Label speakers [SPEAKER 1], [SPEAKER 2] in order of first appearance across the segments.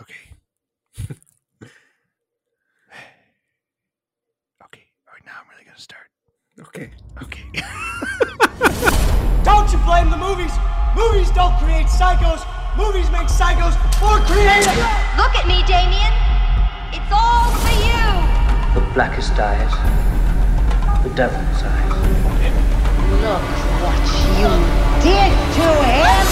[SPEAKER 1] Okay. okay. All right, now I'm really gonna start.
[SPEAKER 2] Okay.
[SPEAKER 1] Okay.
[SPEAKER 3] Don't you blame the movies. Movies don't create psychos. Movies make psychos more creative.
[SPEAKER 4] Look at me, Damien. It's all for you.
[SPEAKER 5] The blackest eyes. The devil's eyes.
[SPEAKER 4] Look what you did to him.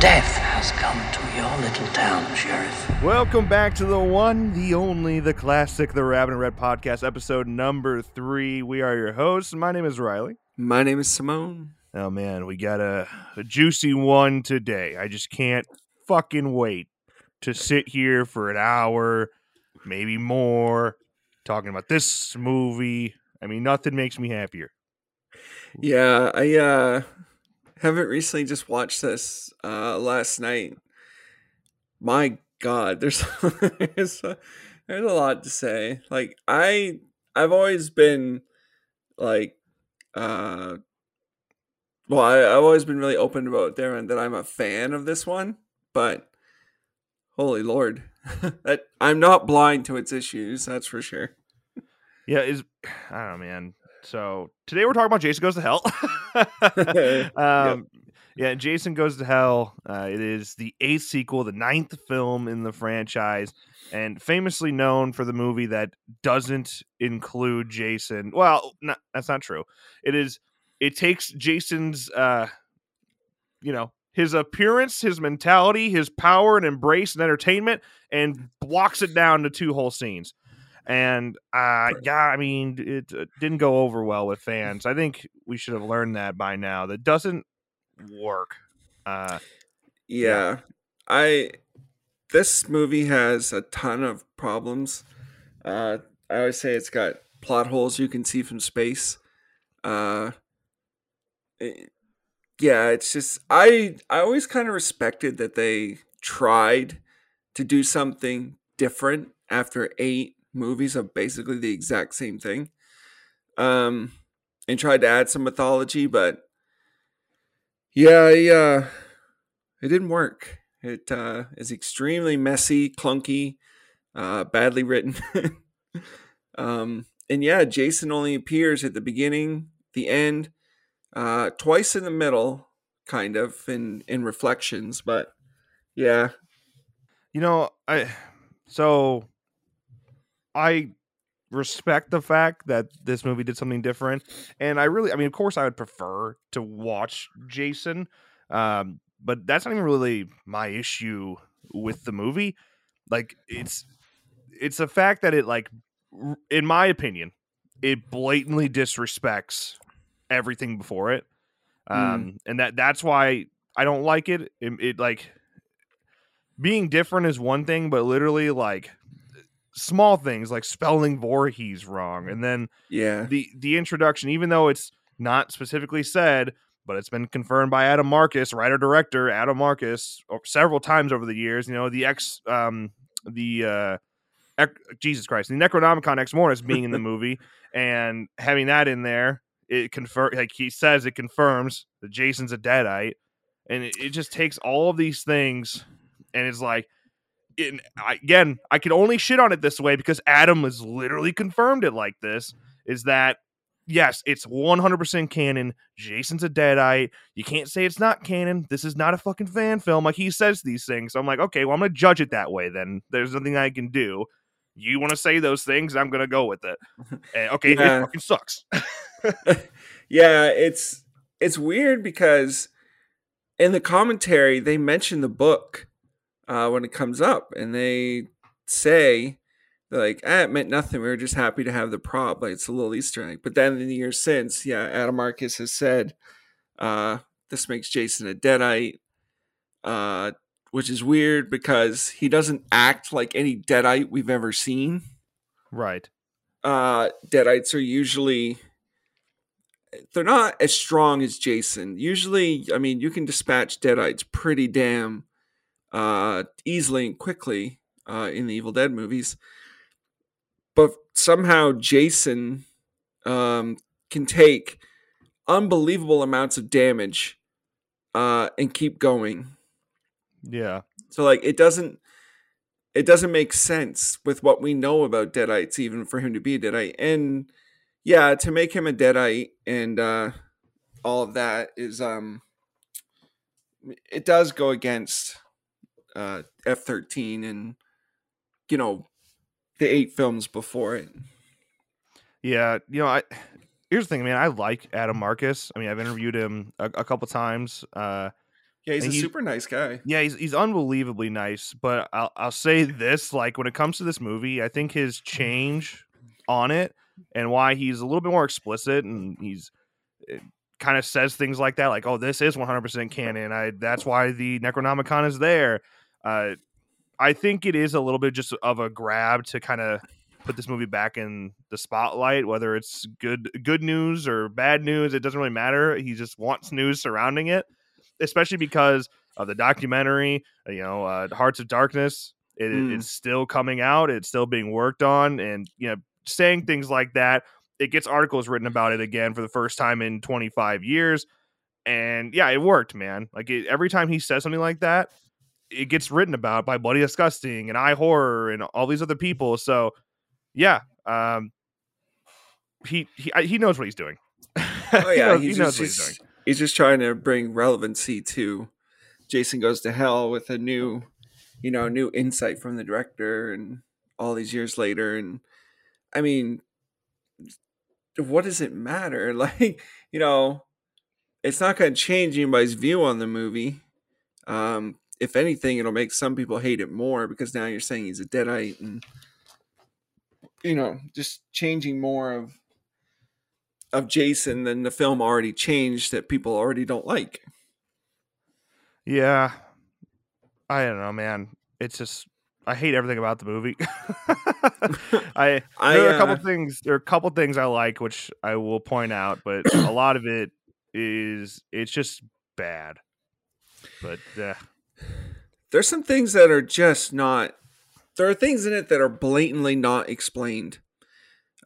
[SPEAKER 5] Death has come to your little town, Sheriff.
[SPEAKER 1] Welcome back to the one, the only, the classic, the Rabbit in Red podcast, episode number three. We are your hosts. My name is Riley.
[SPEAKER 2] My name is Seamone.
[SPEAKER 1] Oh man, we got a, a juicy one today. I just can't fucking wait to sit here for an hour, maybe more, talking about this movie. I mean, nothing makes me happier.
[SPEAKER 2] Yeah, I uh haven't recently just watched this uh last night. My god, there's there's a, there's a lot to say. Like I I've always been like uh well, I, I've always been really open about there and that I'm a fan of this one, but holy lord, that I'm not blind to its issues. That's for sure.
[SPEAKER 1] Yeah, is I don't know, man. So today we're talking about Jason Goes to Hell. um, Yeah, Jason Goes to Hell. Uh, it is the eighth sequel, the ninth film in the franchise, and famously known for the movie that doesn't include Jason. Well, not, that's not true. It is. It takes Jason's, uh, you know, his appearance, his mentality, his power and embrace and entertainment, and blocks it down to two whole scenes. And uh, yeah, I mean, it uh, didn't go over well with fans. I think we should have learned that by now. That doesn't work. Uh,
[SPEAKER 2] yeah i this movie has a ton of problems uh i always say it's got plot holes you can see from space uh it- yeah it's just i i always kind of respected that they tried to do something different after eight movies of basically the exact same thing um and tried to add some mythology but yeah, I, uh, it didn't work. It uh, is extremely messy, clunky, uh, badly written. um, and yeah, Jason only appears at the beginning, the end, uh, twice in the middle, kind of in in reflections. But yeah,
[SPEAKER 1] you know, I so I respect the fact that this movie did something different, and I really, I mean, of course, I would prefer to watch Jason, um, but that's not even really my issue with the movie. Like, it's it's a fact that it, like, in my opinion, it blatantly disrespects everything before it, um, and that that's why I don't like it. It, it like being different is one thing, but literally like small things like spelling Voorhees wrong, and then
[SPEAKER 2] yeah,
[SPEAKER 1] the the introduction, even though it's not specifically said, but it's been confirmed by Adam Marcus, writer director Adam Marcus, several times over the years. You know the ex, um, the uh, ec- Jesus Christ, the Necronomicon Ex Mortis being in the movie and having that in there, it confirm like he says it confirms that Jason's a deadite, and it, it just takes all of these things and it's like. In, I, again, I can only shit on it this way because Adam has literally confirmed it like this. Is that yes, it's 100% canon. Jason's a deadite. You can't say it's not canon. This is not a fucking fan film. Like he says these things. So I'm like, okay, well, I'm going to judge it that way then. There's nothing I can do. You want to say those things, I'm going to go with it. And, eh, okay,
[SPEAKER 2] Yeah.
[SPEAKER 1] it fucking sucks.
[SPEAKER 2] yeah, it's it's weird because in the commentary they mention the book uh, when it comes up, and they say they're like, ah, it meant nothing. We were just happy to have the prop, like it's a little Easter egg. But then in the years since, yeah, Adam Marcus has said uh, this makes Jason a deadite, uh, which is weird because he doesn't act like any deadite we've ever seen
[SPEAKER 1] right.
[SPEAKER 2] uh deadites are usually they're not as strong as jason usually i mean you can dispatch deadites pretty damn uh easily and quickly uh in the evil dead movies. But somehow jason um can take unbelievable amounts of damage uh and keep going.
[SPEAKER 1] Yeah.
[SPEAKER 2] so like it doesn't it doesn't make sense with what we know about deadites even for him to be a deadite. And yeah to make him a deadite and uh all of that is um it does go against uh f-13 and you know the eight films before it
[SPEAKER 1] Yeah, you know, I here's the thing, man. I like Adam Marcus. I mean, I've interviewed him a, a couple times. Uh,
[SPEAKER 2] yeah he's a
[SPEAKER 1] he-
[SPEAKER 2] super nice guy
[SPEAKER 1] yeah, he's he's unbelievably nice. But I'll I'll say this: like when it comes to this movie, I think his change on it and why he's a little bit more explicit and he's kind of says things like that, like, "Oh, this is 100% canon. I that's why the Necronomicon is there." Uh, I think it is a little bit just of a grab to kind of put this movie back in the spotlight, whether it's good good news or bad news. It doesn't really matter. He just wants news surrounding it, especially because of the documentary. You know, uh, Hearts of Darkness. It,
[SPEAKER 2] Mm.
[SPEAKER 1] It's still coming out. It's still being worked on, and you know, saying things like that, it gets articles written about it again for the first time in 25 years. And yeah, it worked, man. Like it, every time he says something like that, it gets written about by Bloody Disgusting and iHorror and all these other people. So yeah, um, he he he knows what he's doing.
[SPEAKER 2] oh
[SPEAKER 1] He
[SPEAKER 2] yeah
[SPEAKER 1] knows-
[SPEAKER 2] he's,
[SPEAKER 1] he knows
[SPEAKER 2] just,
[SPEAKER 1] what he's
[SPEAKER 2] he's,
[SPEAKER 1] doing.
[SPEAKER 2] he's just trying to bring relevancy to jason goes to hell with a new you know new insight from the director and all these years later and i mean what does it matter like you know it's not going to change anybody's view on the movie um if anything it'll make some people hate it more because now you're saying he's a deadite and you know just changing more of of Jason than the film already changed that people already don't like.
[SPEAKER 1] Yeah, I don't know, man. It's just I hate everything about the movie. I,
[SPEAKER 2] I,
[SPEAKER 1] there are a couple
[SPEAKER 2] uh,
[SPEAKER 1] things. There are a couple things I like, which I will point out, but a lot of it is it's just bad. But uh,
[SPEAKER 2] There's some things that are just not. There are things in it that are blatantly not explained,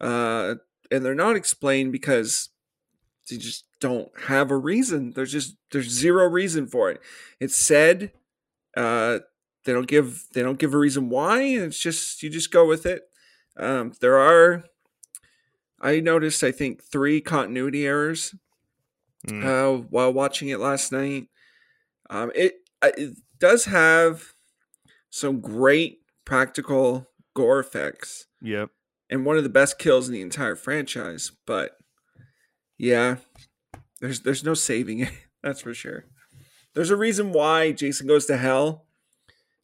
[SPEAKER 2] uh, and they're not explained because they just don't have a reason. There's just there's zero reason for it. It's said. Uh, they don't give they don't give a reason why. and It's just you just go with it. Um, there are. I noticed I think three continuity errors
[SPEAKER 1] mm,
[SPEAKER 2] uh, while watching it last night. Um, it it does have some great practical gore effects
[SPEAKER 1] yep.
[SPEAKER 2] and one of the best kills in the entire franchise. But yeah, there's there's no saving it. That's for sure. There's a reason why Jason Goes to Hell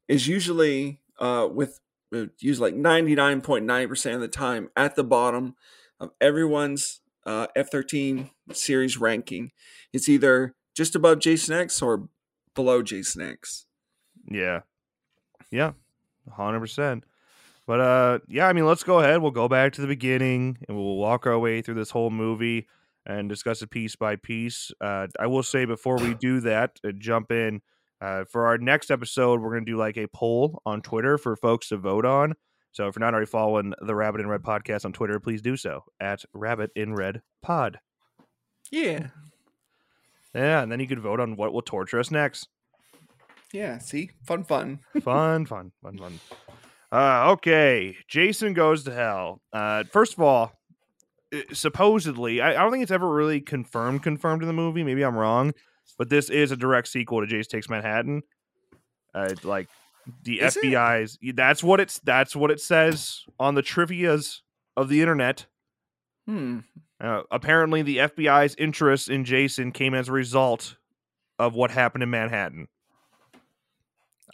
[SPEAKER 2] is usually uh, with uh, use like 99.9% of the time at the bottom of everyone's uh, F13 series ranking. It's either just above Jason X or below Jason X.
[SPEAKER 1] Yeah. Yeah. 100%. But uh yeah, I mean, let's go ahead. We'll go back to the beginning and we'll walk our way through this whole movie and discuss it piece by piece. Uh I will say before we do that, uh, jump in uh for our next episode, we're going to do like a poll on Twitter for folks to vote on. So if you're not already following the Rabbit in Red podcast on Twitter, please do so at Rabbit in Red Pod.
[SPEAKER 2] Yeah.
[SPEAKER 1] Yeah, and then you could vote on what will torture us next.
[SPEAKER 2] Yeah. See? Fun, fun.
[SPEAKER 1] fun, fun, fun, fun. Uh, okay, Jason goes to hell. Uh, first of all, supposedly, I, I don't think it's ever really confirmed confirmed in the movie. Maybe I'm wrong, but this is a direct sequel to Jason Takes Manhattan. Uh, like the
[SPEAKER 2] Is it?
[SPEAKER 1] FBI's. That's what it's. That's what it says on the trivia's of the internet.
[SPEAKER 2] Hmm.
[SPEAKER 1] Uh, apparently, the FBI's interest in Jason came as a result of what happened in Manhattan.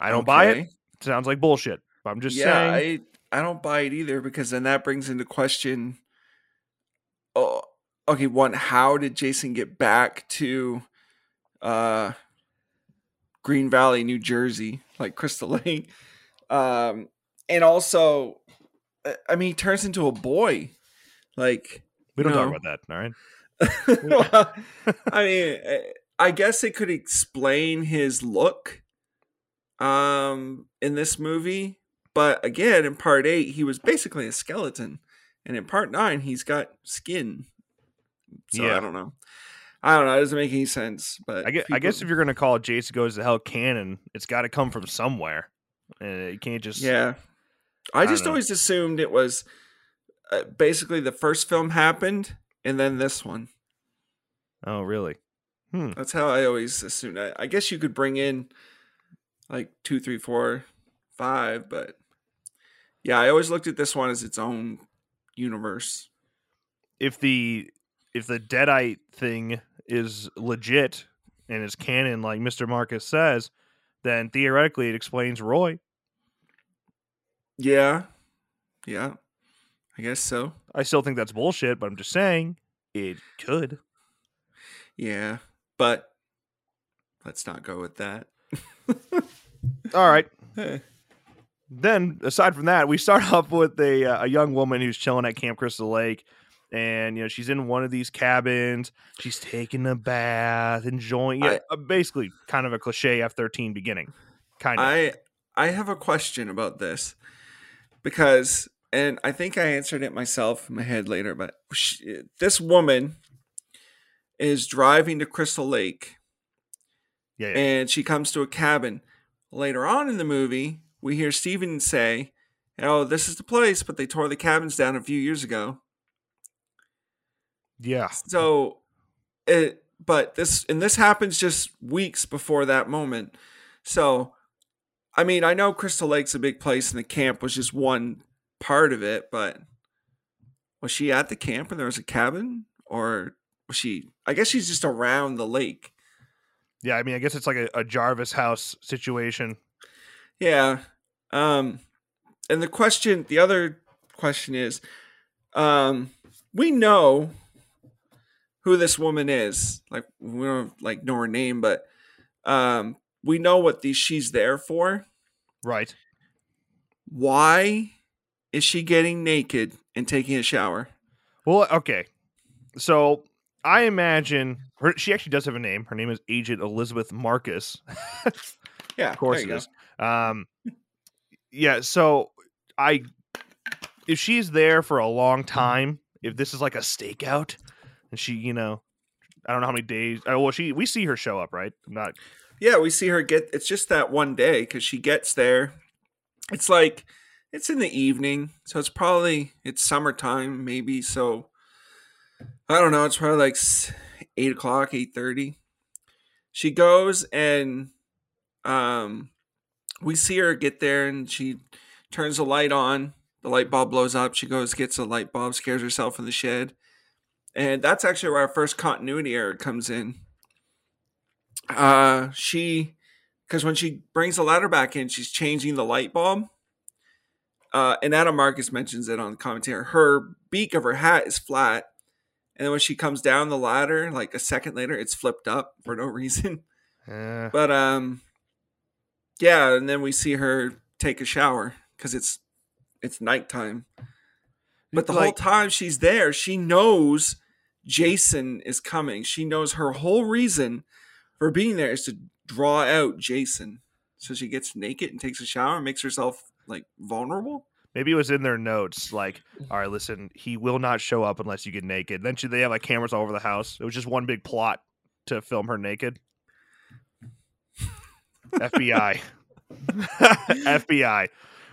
[SPEAKER 1] I don't buy it.
[SPEAKER 2] Okay.
[SPEAKER 1] Sounds like bullshit. I'm just
[SPEAKER 2] yeah,
[SPEAKER 1] saying.
[SPEAKER 2] I I don't buy it either because then that brings into question. Oh, okay. One, how did Jason get back to, uh, Green Valley, New Jersey, like Crystal Lake, um, and also, I mean, he turns into a boy, like.
[SPEAKER 1] we don't
[SPEAKER 2] no.
[SPEAKER 1] talk about that. All right.
[SPEAKER 2] well, I mean, I guess it could explain his look um in this movie, but again, in part 8 he was basically a skeleton, and in part 9 he's got skin. So
[SPEAKER 1] Yeah.
[SPEAKER 2] I don't know. I don't know, it doesn't make any sense, but
[SPEAKER 1] I guess, I guess if you're gonna call it Jason Goes to Hell canon, it's got to come from somewhere. and you can't just
[SPEAKER 2] Yeah. I
[SPEAKER 1] don't
[SPEAKER 2] just
[SPEAKER 1] know.
[SPEAKER 2] always assumed it was uh, basically the first film happened and then this one.
[SPEAKER 1] Oh, really? Hmm.
[SPEAKER 2] That's how I always assumed. I, I guess you could bring in like two, three, four, five, but yeah, I always looked at this one as its own universe.
[SPEAKER 1] If the if the deadite thing is legit and is canon, like Mister Marcus says, then theoretically it explains Roy.
[SPEAKER 2] Yeah. Yeah. I guess so.
[SPEAKER 1] I still think that's bullshit, but I'm just saying it could.
[SPEAKER 2] Yeah. But let's not go with that.
[SPEAKER 1] All right. Then aside from that, we start off with a uh, a young woman who's chilling at Camp Crystal Lake, and you know she's in one of these cabins. She's taking a bath, enjoying
[SPEAKER 2] I-
[SPEAKER 1] it. uh, basically, kind of a cliche F thirteen beginning, kind of.
[SPEAKER 2] I I have a question about this because, and I think I answered it myself in my head later. But she, this woman is driving to Crystal Lake,
[SPEAKER 1] yeah, yeah.
[SPEAKER 2] and she comes to a cabin. Later on in the movie, we hear Steven say, "Oh, this is the place," but they tore the cabins down a few years ago.
[SPEAKER 1] yeah.
[SPEAKER 2] So it but this and this happens just weeks before that moment. So I mean, I know Crystal Lake's a big place and the camp was just one part of it, but was she at the camp and there was a cabin or was she I guess she's just around the lake.
[SPEAKER 1] Yeah, I mean, I guess it's like a, a Jarvis house situation.
[SPEAKER 2] Yeah. Um and the question the other question is um we know who this woman is. Like we don't like know her name, but um we know what these she's there for.
[SPEAKER 1] Right.
[SPEAKER 2] Why is she getting naked and taking a shower?
[SPEAKER 1] Well, okay. So I imagine her, she actually does have a name. Her name is Agent Elizabeth Marcus.
[SPEAKER 2] Yeah,
[SPEAKER 1] of course it is. Um, yeah. So I, if she's there for a long time, if this is like a stakeout, and she, you know, I don't know how many days. Oh, well, she we see her show up, right? I'm not.
[SPEAKER 2] Yeah, we see her get. It's just that one day because she gets there. It's like it's in the evening, so it's probably it's summertime, maybe. So I don't know. It's probably like eight o'clock, eight thirty. She goes and um, we see her get there, and she turns the light on. The light bulb blows up. She goes, gets a light bulb, scares herself in the shed, and that's actually where our first continuity error comes in uh she because when she brings the ladder back in she's changing the light bulb uh and adam marcus mentions it on the commentary her beak of her hat is flat and then when she comes down the ladder like a second later it's flipped up for no reason. But um yeah and then we see her take a shower because it's it's nighttime. But the whole time she's there she knows jason is coming. She knows her whole reason for being there is to draw out jason. So she gets naked and takes a shower and makes herself like vulnerable
[SPEAKER 1] maybe it was in their notes. Like, all right, listen, he will not show up unless you get naked. Then should they have like cameras all over the house? It was just one big plot to film her naked. FBI. FBI.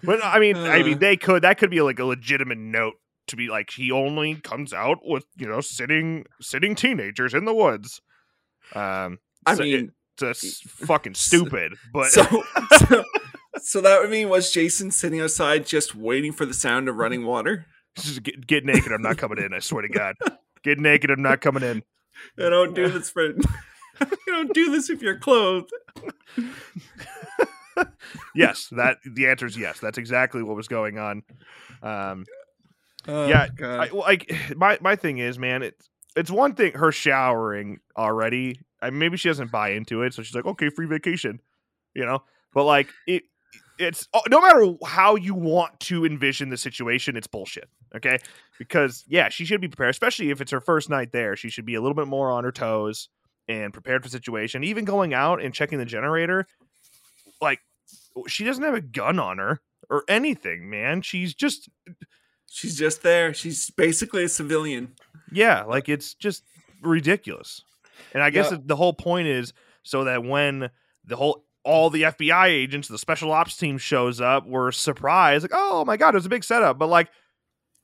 [SPEAKER 1] But I mean, I
[SPEAKER 2] Uh.
[SPEAKER 1] mean, they could. That could be like a legitimate note to be like he only comes out with you know sitting sitting teenagers in the woods. Um,
[SPEAKER 2] i
[SPEAKER 1] so
[SPEAKER 2] mean
[SPEAKER 1] it's just fucking stupid. But
[SPEAKER 2] so, so so that would mean was jason sitting outside just waiting for the sound of running water
[SPEAKER 1] just get, get naked. I'm not coming in. I swear to God, get naked. I'm not coming in.
[SPEAKER 2] I don't do this for. you don't do this if you're clothed.
[SPEAKER 1] Yes, that the answer is yes. That's exactly what was going on. Um,
[SPEAKER 2] Oh,
[SPEAKER 1] Yeah. I, like my my thing is, man, it's it's one thing her showering already. I, maybe she doesn't buy into it, so she's like, okay, free vacation, you know. But like it, it's oh, no matter how you want to envision the situation, it's bullshit. Okay, because yeah, she should be prepared, especially if it's her first night there. She should be a little bit more on her toes and prepared for the situation. Even going out and checking the generator, like she doesn't have a gun on her or anything, man. She's just
[SPEAKER 2] She's just there. She's basically a civilian.
[SPEAKER 1] Yeah, like it's just ridiculous. And I guess the whole point is so that when the whole all the FBI agents, the special ops team shows up, we're surprised, like, oh my god, it was a big setup. But like,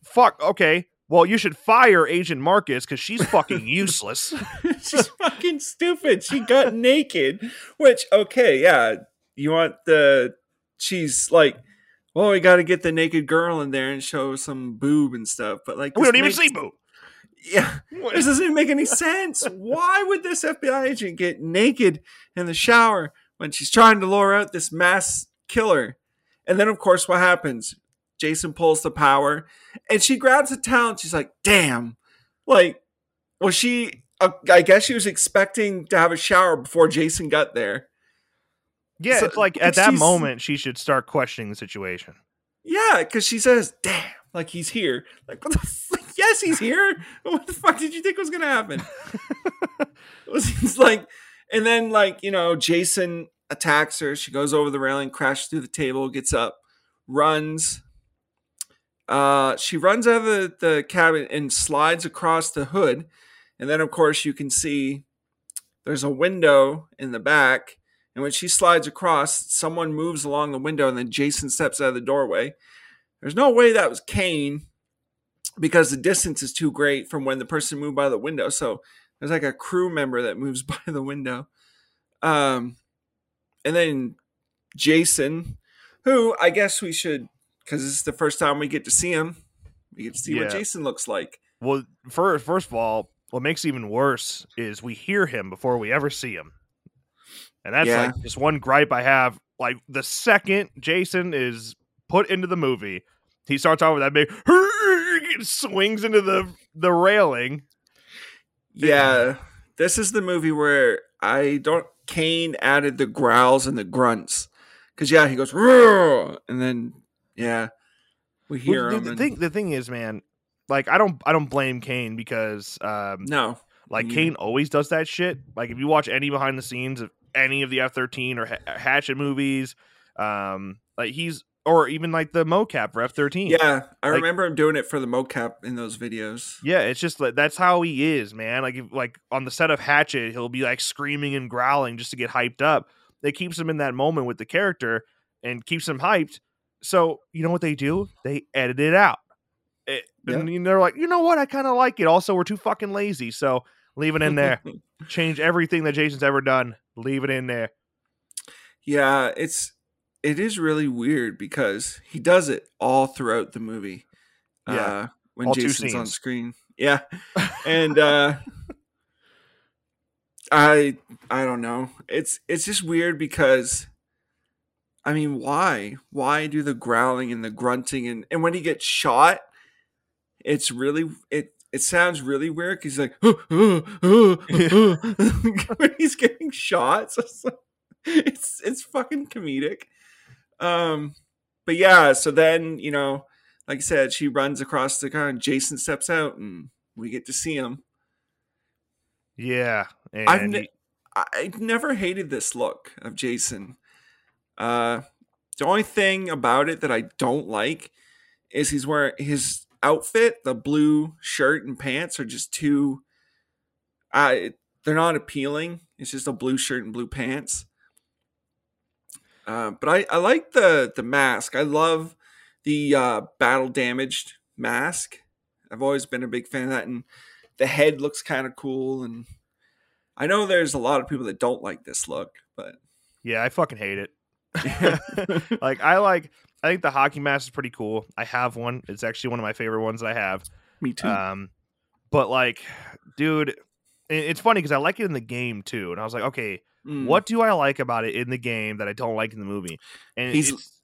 [SPEAKER 1] fuck, okay. Well, you should fire Agent Marcus because she's fucking useless.
[SPEAKER 2] She's fucking stupid. She got naked. Which, okay, yeah. You want the. She's like, well, we got to get the naked girl in there and show some boob and stuff. But like,
[SPEAKER 1] we don't even see boob.
[SPEAKER 2] Yeah. This doesn't even make any sense. Why would this FBI agent get naked in the shower when she's trying to lure out this mass killer? And then, of course, what happens? Jason pulls the power and she grabs a towel and she's like, damn. Like, was she, uh, I guess she was expecting to have a shower before Jason got there.
[SPEAKER 1] Yeah,
[SPEAKER 2] So-
[SPEAKER 1] it's like at that moment she should start questioning the situation.
[SPEAKER 2] Yeah, because she says, damn, like he's here. Like, what the fuck? Yes, he's here. What the fuck did you think was going to happen? It was he's like, and then like you know, Jason attacks her. She goes over the railing, crashes through the table, gets up, runs. Uh, she runs out of the, the cabin and slides across the hood, and then of course you can see there's a window in the back. And when she slides across, someone moves along the window, and then Jason steps out of the doorway. There's no way that was Kane because the distance is too great from when the person moved by the window. So there's like a crew member that moves by the window. Um, and then Jason, who I guess we should, because this is the first time we get to see him, we get to see what Jason looks like.
[SPEAKER 1] Well, first, first of all, what makes it even worse is we hear him before we ever see him, and that's
[SPEAKER 2] Yeah.
[SPEAKER 1] like just one gripe I have. Like the second Jason is put into the movie, he starts off with that big swings into the the railing.
[SPEAKER 2] Yeah, this is the movie where I don't. Kane added the growls and the grunts, because yeah, he goes "Roar," and then yeah, we
[SPEAKER 1] Well,
[SPEAKER 2] hear
[SPEAKER 1] the,
[SPEAKER 2] him.
[SPEAKER 1] the
[SPEAKER 2] and-
[SPEAKER 1] thing, the thing is, man, like I don't, I don't blame Kane because, um,
[SPEAKER 2] no,
[SPEAKER 1] like
[SPEAKER 2] Mm.
[SPEAKER 1] Kane always does that shit. Like if you watch any behind the scenes of any of the F thirteen or H- Hatchet movies, um, like he's or even like the mocap for F thirteen.
[SPEAKER 2] yeah, I
[SPEAKER 1] Like-
[SPEAKER 2] remember him doing it for the mocap in those videos.
[SPEAKER 1] Yeah, it's just like that's how he is, man. Like if, like on the set of Hatchet, he'll be like screaming and growling just to get hyped up. It keeps him in that moment with the character and keeps him hyped. So you know what they do? They edit it out. Eh, it- And they're like, you know what? I kind of like it. Also, we're too fucking lazy, so leave it in there. Change everything that Jason's ever done. Leave it in there.
[SPEAKER 2] Yeah, it's it is really weird because he does it all throughout the movie.
[SPEAKER 1] Yeah,
[SPEAKER 2] Uh, when
[SPEAKER 1] all
[SPEAKER 2] Jason's on screen. Yeah. And uh I I don't know. It's it's just weird because I mean, why? Why do the growling and the grunting and and when he gets shot, it's really it it sounds really weird he's like when he's getting shot. So it's, like- it's it's fucking comedic. Um but yeah, so then, you know, like I said, she runs across the car and Jason steps out and we get to see him.
[SPEAKER 1] Yeah, and
[SPEAKER 2] I've ne- I I've never hated this look of Jason. Uh, the only thing about it that I don't like is he's wearing his outfit, the blue shirt and pants are just too. I they're not appealing. It's just a blue shirt and blue pants. Uh, but I, I like the the mask. I love the uh, battle damaged mask. I've always been a big fan of that, and the head looks kind of cool. And I know there's a lot of people that don't like this look, but
[SPEAKER 1] yeah, I fucking hate it. like I like I think the hockey mask is pretty cool. I have one. It's actually one of my favorite ones that I have.
[SPEAKER 2] me too.
[SPEAKER 1] Um but like dude, it's funny cuz I like it in the game too. And I was like, okay,
[SPEAKER 2] Mm.
[SPEAKER 1] what do I like about it in the game that I don't like in the movie? And
[SPEAKER 2] He's-
[SPEAKER 1] it's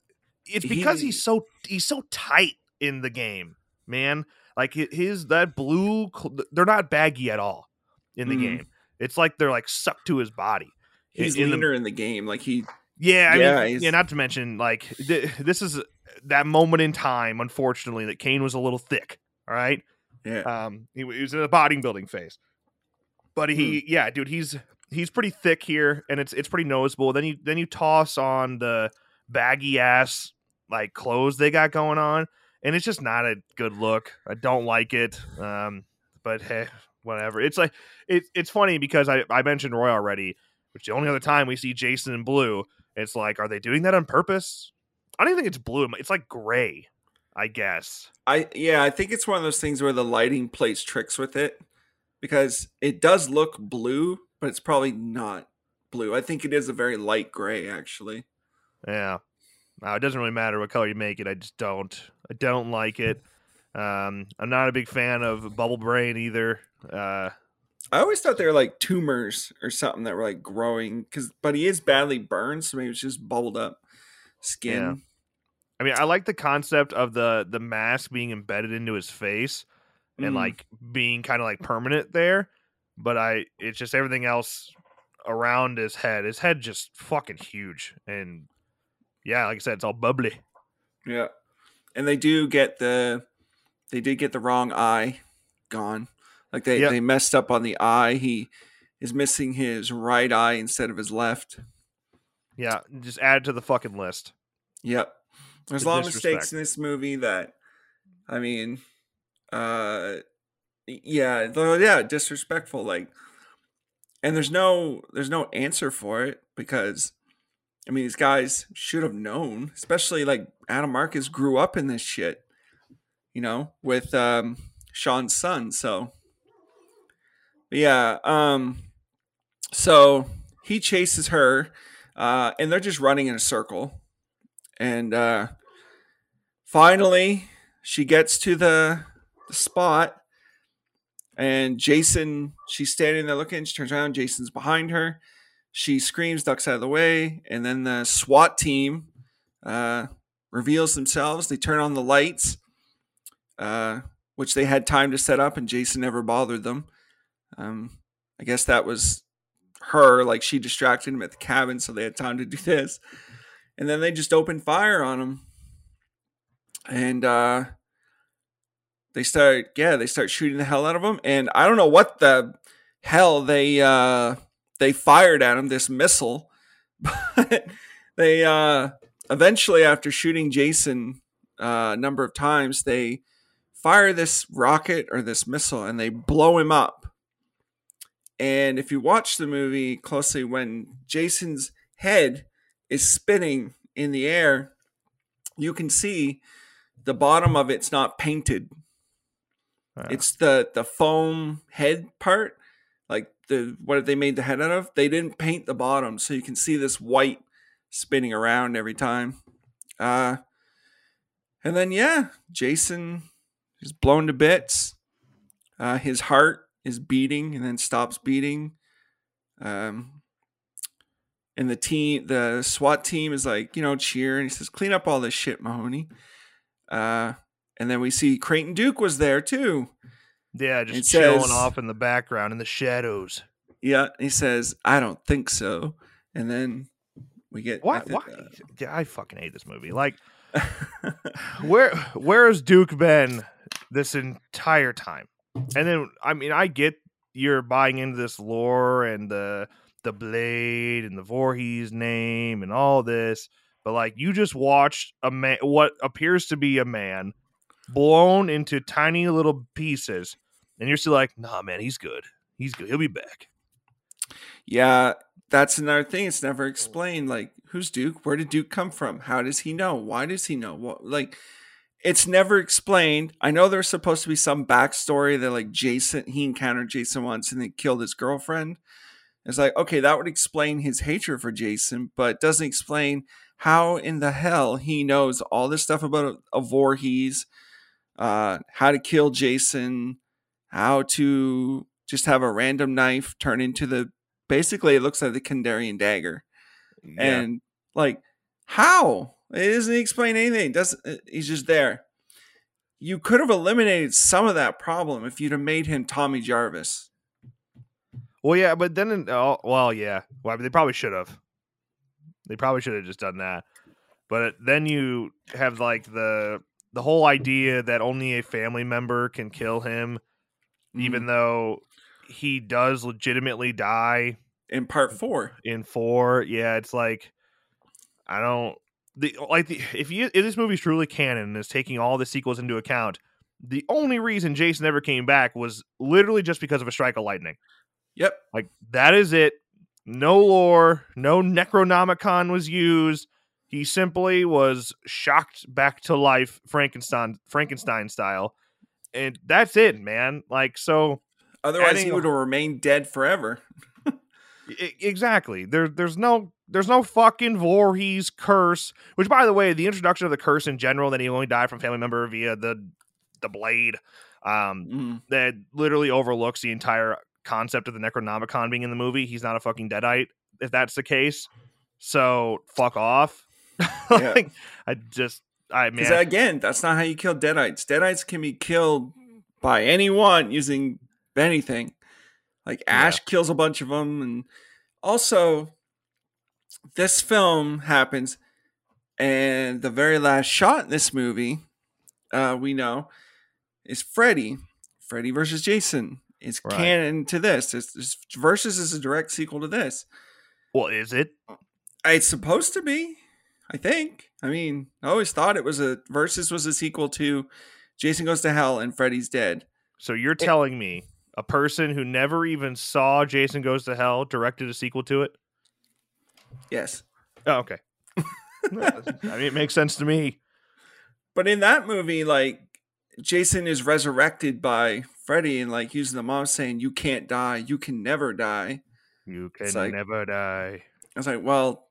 [SPEAKER 1] it's because
[SPEAKER 2] he-
[SPEAKER 1] he's so he's so tight in the game, man. Like his that blue, they're not baggy at all in the
[SPEAKER 2] Mhm.
[SPEAKER 1] game. It's like they're like sucked to his body. in-
[SPEAKER 2] He's
[SPEAKER 1] in the-
[SPEAKER 2] leaner in the game. Like he,
[SPEAKER 1] yeah, I
[SPEAKER 2] Yeah,
[SPEAKER 1] mean, yeah. Not to mention, like th- this is that moment in time, unfortunately, that Kane was a little thick. All right,
[SPEAKER 2] yeah,
[SPEAKER 1] um, he, he was in a bodybuilding phase, but he, yeah, dude, he's he's pretty thick here, and it's it's pretty noticeable. Then you then you toss on the baggy ass like clothes they got going on, and it's just not a good look. I don't like it. Um, but hey, whatever. It's like it, it's funny because I I mentioned Roy already, which the only other time we see Jason in blue. It's like, are they doing that on purpose? I don't even think it's blue. It's like gray, I guess.
[SPEAKER 2] I yeah, I think it's one of those things where the lighting plays tricks with it because it does look blue, but it's probably not blue. I think it is a very light gray actually.
[SPEAKER 1] Yeah. No, it doesn't really matter what color you make it. I just don't. I don't like it. Um, I'm not a big fan of Bubble Brain either. Uh,
[SPEAKER 2] I always thought they were like tumors or something that were like growing because, but he is badly burned, so maybe it's just bubbled up skin.
[SPEAKER 1] Yeah. I mean, I like the concept of the the mask being embedded into his face and
[SPEAKER 2] Mm.
[SPEAKER 1] like being kind of like permanent there, but I it's just everything else around his head. His head just fucking huge, and yeah, like I said, it's all bubbly.
[SPEAKER 2] Yeah, and they do get the they did get the wrong eye gone. Like they
[SPEAKER 1] Yep.
[SPEAKER 2] they messed up on the eye. He is missing his right eye instead of his left.
[SPEAKER 1] Yeah, just add it to the fucking list.
[SPEAKER 2] Yep. There's a lot of mistakes in this movie that I mean uh yeah, yeah, disrespectful like and there's no there's no answer for it because I mean these guys should have known, especially like Adam Marcus grew up in this shit, you know, with um Sean's son, so yeah, um so he chases her uh and they're just running in a circle and uh finally she gets to the, the spot and jason she's standing there looking she turns around jason's behind her. She screams ducks out of the way and then the swat team uh, reveals themselves. They turn on the lights uh, which they had time to set up and jason never bothered them. Um, i guess that was her like she distracted him at the cabin so they had time to do this. And then they just open fire on him. And uh they start yeah they start shooting the hell out of him and i don't know what the hell they uh they fired at him this missile but they uh eventually after shooting jason uh, a number of times they fire this rocket or this missile and they blow him up and if you watch the movie closely when jason's head is spinning in the air, you can see the bottom of it's not painted. It's the the foam head part, like the what they made the head out of. They didn't paint the bottom, so you can see this white spinning around every time. Uh, and then yeah, Jason is blown to bits. Uh, his heart is beating and then stops beating. Um, and the team, the SWAT team is like, you know, cheering. He says, "Clean up all this shit, Mahoney." Uh, and then we see Creighton Duke was there too.
[SPEAKER 1] yeah,
[SPEAKER 2] it
[SPEAKER 1] just chilling
[SPEAKER 2] says-
[SPEAKER 1] off in the background in the shadows.
[SPEAKER 2] Yeah, he says, "I don't think so." And then we get
[SPEAKER 1] Why?
[SPEAKER 2] I thi-
[SPEAKER 1] Why? Uh, yeah, I fucking hate this movie. Like, where where has Duke been this entire time? And then I mean, I get you're buying into this lore and the the blade and the Voorhees name and all this, but like you just watched a man, what appears to be a man, blown into tiny little pieces, and you're still like, nah, man, he's good. He's good. He'll be back.
[SPEAKER 2] Yeah, that's another thing. It's never mm. explained. Like, who's Duke? Where did Duke come from? How does he know? Why does he know? What? Like, it's never explained. I know there's supposed to be some backstory that like Jason he encountered Jason once and they killed his girlfriend. It's like okay, that would explain his hatred for Jason, but doesn't explain how in the hell he knows all this stuff about a, a Voorhees, uh, how to kill Jason, how to just have a random knife turn into the basically it looks like the Kandarian dagger.
[SPEAKER 1] Yeah.
[SPEAKER 2] And like, how? It doesn't explain anything. It doesn't uh, he's just there? You could have eliminated some of that problem if you'd have made him Tommy Jarvis.
[SPEAKER 1] Well, yeah, but then, in- oh, well, yeah, well, I mean, they probably should have. They probably should have just done that. But then you have like the the whole idea that only a family member can kill him, even mm. though he does legitimately die
[SPEAKER 2] in part four.
[SPEAKER 1] in four. Yeah, it's like I don't the like the if you if this movie's truly canon and is taking all the sequels into account, the only reason Jason ever came back was literally just because of a strike of lightning.
[SPEAKER 2] Yep.
[SPEAKER 1] Like that is it. no lore, no Necronomicon was used. He simply was shocked back to life, Frankenstein Frankenstein style, and that's it, man. Like so,
[SPEAKER 2] Otherwise,
[SPEAKER 1] Adding
[SPEAKER 2] he would have remained dead forever.
[SPEAKER 1] Exactly. There, there's no, there's no fucking Voorhees curse. Which, by the way, the introduction of the curse in general, that he only died from family member via the, the blade, um,
[SPEAKER 2] Mm.
[SPEAKER 1] that literally overlooks the entire concept of the Necronomicon being in the movie. He's not a fucking deadite, if that's the case. So fuck off.
[SPEAKER 2] Yeah.
[SPEAKER 1] I just, I
[SPEAKER 2] Because again, that's not how you kill deadites. Deadites can be killed by anyone using anything. Like Ash kills a bunch of them, and also this film happens, and the very last shot in this movie, uh, we know, is Freddy. Freddy versus Jason is
[SPEAKER 1] Right.
[SPEAKER 2] canon to this. This, this versus is a direct sequel to this.
[SPEAKER 1] well, is it?
[SPEAKER 2] It's supposed to be, I think. I mean, I always thought it was a versus was a sequel to Jason Goes to Hell and Freddy's Dead.
[SPEAKER 1] So you're telling me a person who never even saw Jason Goes to Hell directed a sequel to it?
[SPEAKER 2] Yes.
[SPEAKER 1] Oh, okay. I mean, it makes sense to me.
[SPEAKER 2] But in that movie, like Jason is resurrected by Freddy and like using the mom saying, You can't die, you can never die.
[SPEAKER 1] You can
[SPEAKER 2] like-
[SPEAKER 1] never die.
[SPEAKER 2] I was like, Well,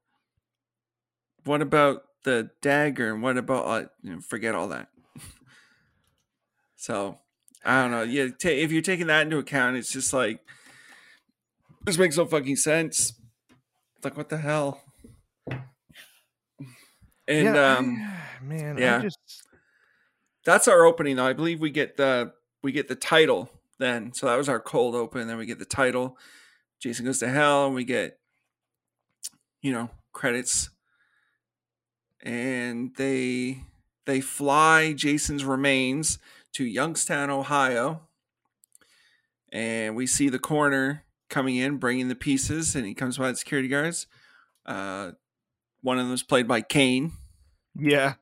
[SPEAKER 2] what about the dagger and what about uh, you know, forget all that. so I don't know. Yeah, ta if you're taking that into account, it's just like this makes no fucking sense. It's like what the hell? And
[SPEAKER 1] Yeah,
[SPEAKER 2] um
[SPEAKER 1] man,
[SPEAKER 2] yeah.
[SPEAKER 1] I just
[SPEAKER 2] that's our opening though. I believe we get the we get the title then. So that was our cold open, then we get the title. Jason goes to hell, and we get you know, credits. And they they fly Jason's remains to Youngstown, Ohio. And we see the coroner coming in, bringing the pieces, and he comes by the security guards. Uh, one of them is played by Kane.
[SPEAKER 1] yeah.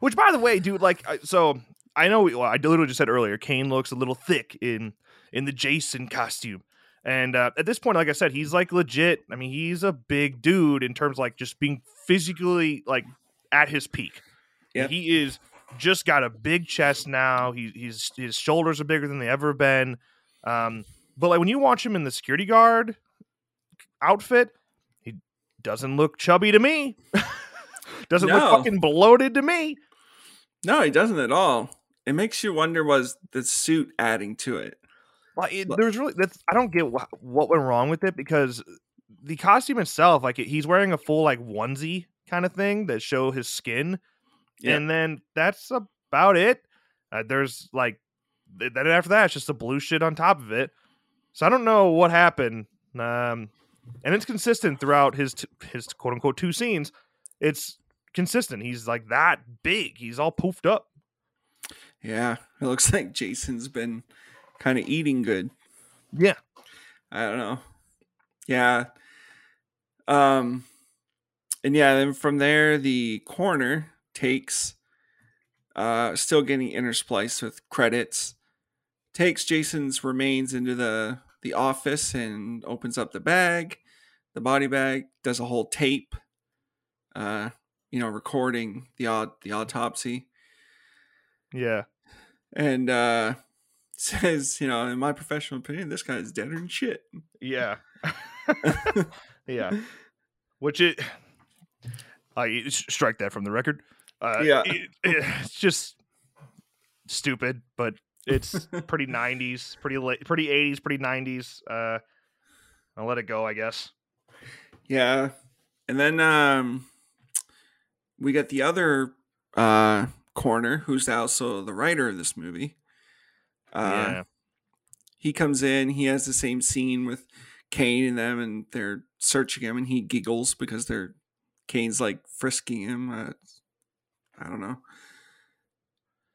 [SPEAKER 1] Which, by the way, dude, like, so I know. Well, I literally just said earlier, Kane looks a little thick in in the Jason costume, and uh, at this point, like I said, he's like legit. I mean, he's a big dude in terms of, like just being physically like at his peak.
[SPEAKER 2] Yep.
[SPEAKER 1] He is just got a big chest now. He, he's his shoulders are bigger than they ever been. Um, but like when you watch him in the security guard outfit, he doesn't look chubby to me. doesn't look fucking bloated to me.
[SPEAKER 2] No, he doesn't at all. It makes you wonder was the suit adding to it?
[SPEAKER 1] Like it, there's really that's I don't get wh- what went wrong with it because the costume itself, like he's wearing a full like onesie kind of thing that show his skin,
[SPEAKER 2] Yeah.
[SPEAKER 1] and then that's about it. Uh, there's like then after that, it's just a blue shit on top of it. So I don't know what happened. Um, and it's consistent throughout his t- his quote unquote two scenes. It's consistent. He's like that big. He's all poofed up.
[SPEAKER 2] Yeah, it looks like Jason's been kind of eating good.
[SPEAKER 1] Yeah.
[SPEAKER 2] I don't know. Yeah. Um and yeah, then from there the corner takes uh still getting interspliced with credits takes Jason's remains into the the office and opens up the bag, the body bag, does a whole tape uh you know recording the odd the autopsy
[SPEAKER 1] Yeah.
[SPEAKER 2] and uh says, you know, in my professional opinion, this guy is deader than shit.
[SPEAKER 1] Yeah. yeah. Which it I strike that from the record. Uh,
[SPEAKER 2] Yeah.
[SPEAKER 1] it- it- it's just stupid, but it's pretty 90s, pretty late, pretty 80s, pretty 90s. Uh, I'll let it go, I guess.
[SPEAKER 2] Yeah. And then um we got the other uh corner who's also the writer of this movie. Uh
[SPEAKER 1] yeah.
[SPEAKER 2] he comes in, he has the same scene with Kane and them and they're searching him and he giggles because they're Kane's like frisking him. Uh, I don't know.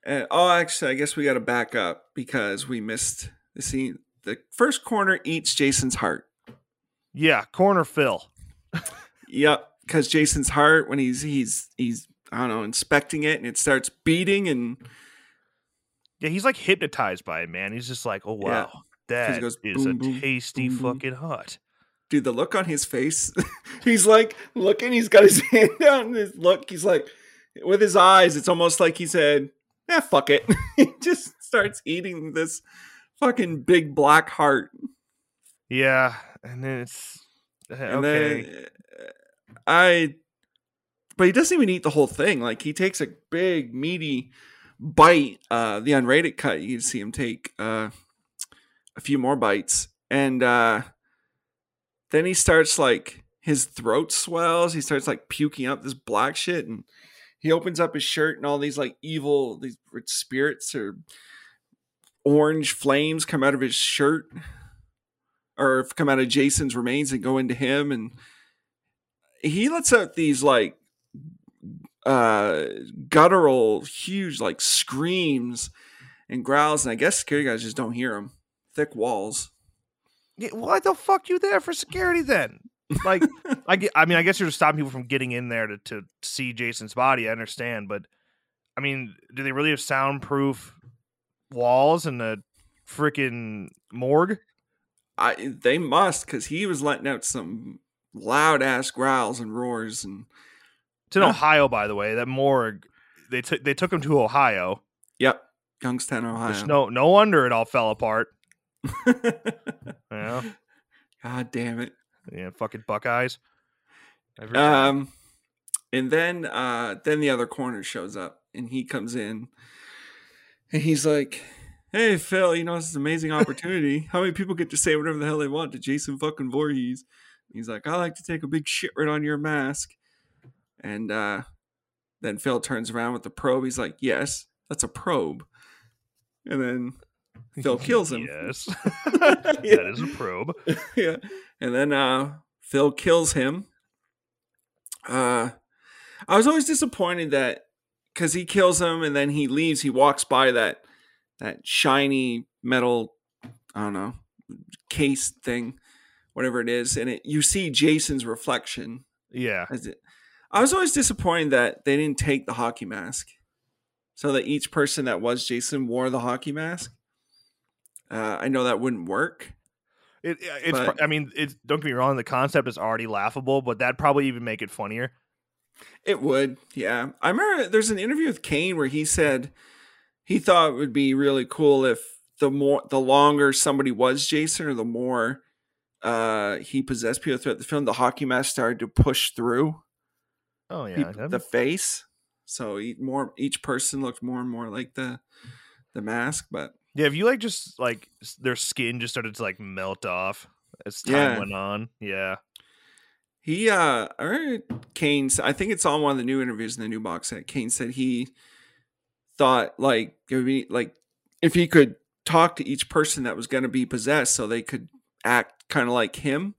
[SPEAKER 2] And, oh, actually, I guess we got to back up because we missed the scene. The first corner eats Jason's heart.
[SPEAKER 1] Yeah. Corner Phil.
[SPEAKER 2] Yep, because Jason's heart when he's he's he's I don't know inspecting it and it starts beating and
[SPEAKER 1] Yeah. He's like hypnotized by it, man. He's just like, oh,
[SPEAKER 2] Yeah.
[SPEAKER 1] wow. That
[SPEAKER 2] goes
[SPEAKER 1] is
[SPEAKER 2] boom,
[SPEAKER 1] a
[SPEAKER 2] boom,
[SPEAKER 1] tasty
[SPEAKER 2] boom,
[SPEAKER 1] fucking hut.
[SPEAKER 2] dude, the look on his face. he's like looking. He's got his hand down. And his look. He's like with his eyes. It's almost like he said, "Yeah, fuck it." he just starts eating this fucking big black heart.
[SPEAKER 1] Yeah, and then it's uh,
[SPEAKER 2] And
[SPEAKER 1] okay.
[SPEAKER 2] then uh, I, but he doesn't even eat the whole thing. Like he takes a big meaty bite. Uh, the unrated cut, you see him take uh, a few more bites, and uh, then he starts like his throat swells. He starts like puking up this black shit, and he opens up his shirt, and all these like evil these spirits or orange flames come out of his shirt or come out of Jason's remains and go into him and he lets out these like uh guttural huge like screams and growls and I guess security guys just don't hear them. thick walls
[SPEAKER 1] Yeah, why the fuck you there for security then? Like, I get, I mean, I guess you're just stopping people from getting in there to, to see Jason's body. I understand, but I mean, do they really have soundproof walls in the freaking morgue?
[SPEAKER 2] I they must cuz he was letting out some loud ass growls and roars and
[SPEAKER 1] It's in
[SPEAKER 2] Huh.
[SPEAKER 1] Ohio, by the way. That morgue, they took they took him to Ohio.
[SPEAKER 2] yep Youngstown Ohio
[SPEAKER 1] no, no wonder it all fell apart. Yeah,
[SPEAKER 2] God damn it
[SPEAKER 1] yeah, fucking Buckeyes. Every
[SPEAKER 2] Um,
[SPEAKER 1] time.
[SPEAKER 2] and then uh, then the other coroner shows up, and he comes in, and he's like, "Hey, Phil, you know this is an amazing opportunity. How many people get to say whatever the hell they want to Jason fucking Voorhees?" He's like, "I like to take a big shit right on your mask," and uh, then Phil turns around with the probe. He's like, "Yes, that's a probe," and then Phil kills him.
[SPEAKER 1] Yes, that is a probe.
[SPEAKER 2] yeah. And then uh Phil kills him. Uh I was always disappointed that cuz he kills him and then he leaves, he walks by that that shiny metal I don't know, case thing, whatever it is, and it you see Jason's reflection
[SPEAKER 1] Yeah,
[SPEAKER 2] it I was always disappointed that they didn't take the hockey mask. So that each person that was Jason wore the hockey mask. Uh, I know that wouldn't work.
[SPEAKER 1] it, it's.
[SPEAKER 2] But,
[SPEAKER 1] I mean, it's. Don't get me wrong. The concept is already laughable, but that probably even make it funnier.
[SPEAKER 2] It would, yeah. I remember there's an interview with Kane where he said he thought it would be really cool if the more the longer somebody was Jason or the more uh he possessed people throughout the film, the hockey mask started to push through
[SPEAKER 1] Oh yeah,
[SPEAKER 2] peop-
[SPEAKER 1] that'd
[SPEAKER 2] the face. So e- more each person looked more and more like the the mask, but
[SPEAKER 1] yeah. If you like, just like their skin just started to like melt off as time
[SPEAKER 2] Yeah.
[SPEAKER 1] went on. Yeah,
[SPEAKER 2] He uh I heard Kane I think it's on one of the new interviews in the new box set. Kane said he thought like it would be like if he could talk to each person that was gonna be possessed so they could act kind of like him.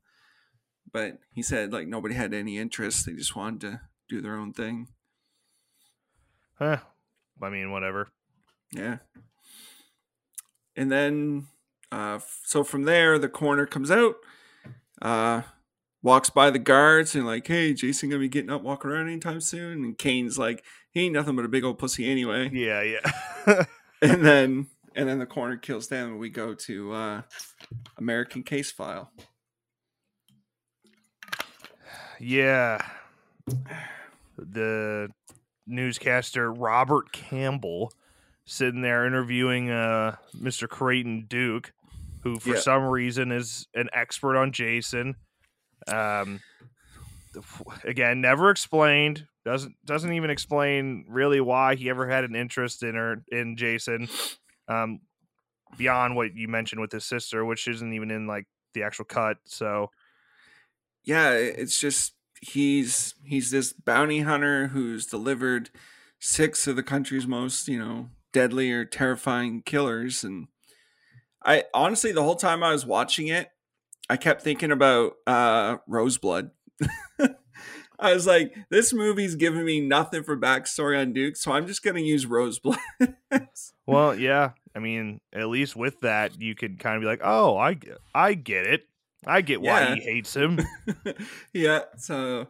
[SPEAKER 2] But he said like nobody had any interest. They just wanted to do their own thing.
[SPEAKER 1] huh. I mean, whatever.
[SPEAKER 2] Yeah. And then uh so from there the coroner comes out, uh walks by the guards and like, hey, Jason gonna be getting up walking around anytime soon? And Kane's like, he ain't nothing but a big old pussy anyway.
[SPEAKER 1] Yeah, yeah.
[SPEAKER 2] And then and then the coroner kills them and we go to uh American case file.
[SPEAKER 1] Yeah. The newscaster Robert Campbell sitting there interviewing uh Mr. Creighton Duke, who for
[SPEAKER 2] Yeah.
[SPEAKER 1] some reason is an expert on Jason. Um again, never explained. Doesn't doesn't even explain really why he ever had an interest in her in Jason. Um beyond what you mentioned with his sister, which isn't even in like the actual cut. So
[SPEAKER 2] yeah, it's just he's he's this bounty hunter who's delivered six of the country's most, you know, deadly or terrifying killers and I honestly the whole time I was watching it, I kept thinking about uh Roseblood. I was like, this movie's giving me nothing for backstory on Duke, so I'm just gonna use Roseblood.
[SPEAKER 1] Well, yeah. I mean, at least with that, you could kind of be like, "Oh, i i get it. I get why
[SPEAKER 2] Yeah.
[SPEAKER 1] he hates him."
[SPEAKER 2] yeah, so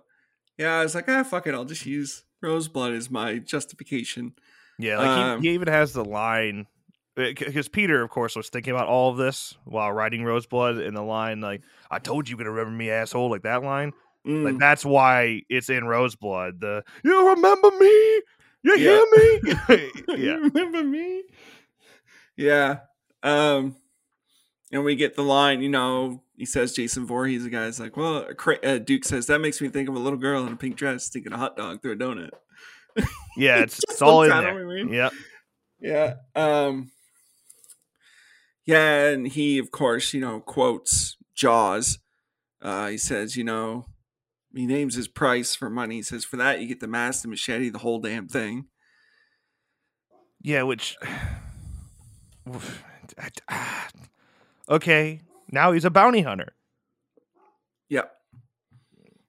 [SPEAKER 2] yeah, I was like, ah, fuck it, I'll just use Roseblood as my justification.
[SPEAKER 1] Yeah, like
[SPEAKER 2] Um,
[SPEAKER 1] he, he even has the line because Peter, of course, was thinking about all of this while writing Roseblood, and the line like "I told you, you're gonna remember me, asshole," like that line.
[SPEAKER 2] Mm.
[SPEAKER 1] Like that's why it's in Roseblood. The you remember me? You
[SPEAKER 2] Yeah.
[SPEAKER 1] hear me? yeah.
[SPEAKER 2] You remember me? Yeah. Um, and we get the line, you know, he says Jason Voorhees, the guy's like, well, uh, Duke says, that makes me think of a little girl in a pink dress sticking a hot dog through a donut.
[SPEAKER 1] Yeah, it's, it's all in there.
[SPEAKER 2] I mean.
[SPEAKER 1] Yeah.
[SPEAKER 2] Yeah. Um, yeah. And he, of course, you know, quotes Jaws. Uh, he says, you know, he names his price for money. He says, for that, you get the mask, the machete, the whole damn thing.
[SPEAKER 1] Yeah, which okay, now he's a bounty hunter.
[SPEAKER 2] Yep.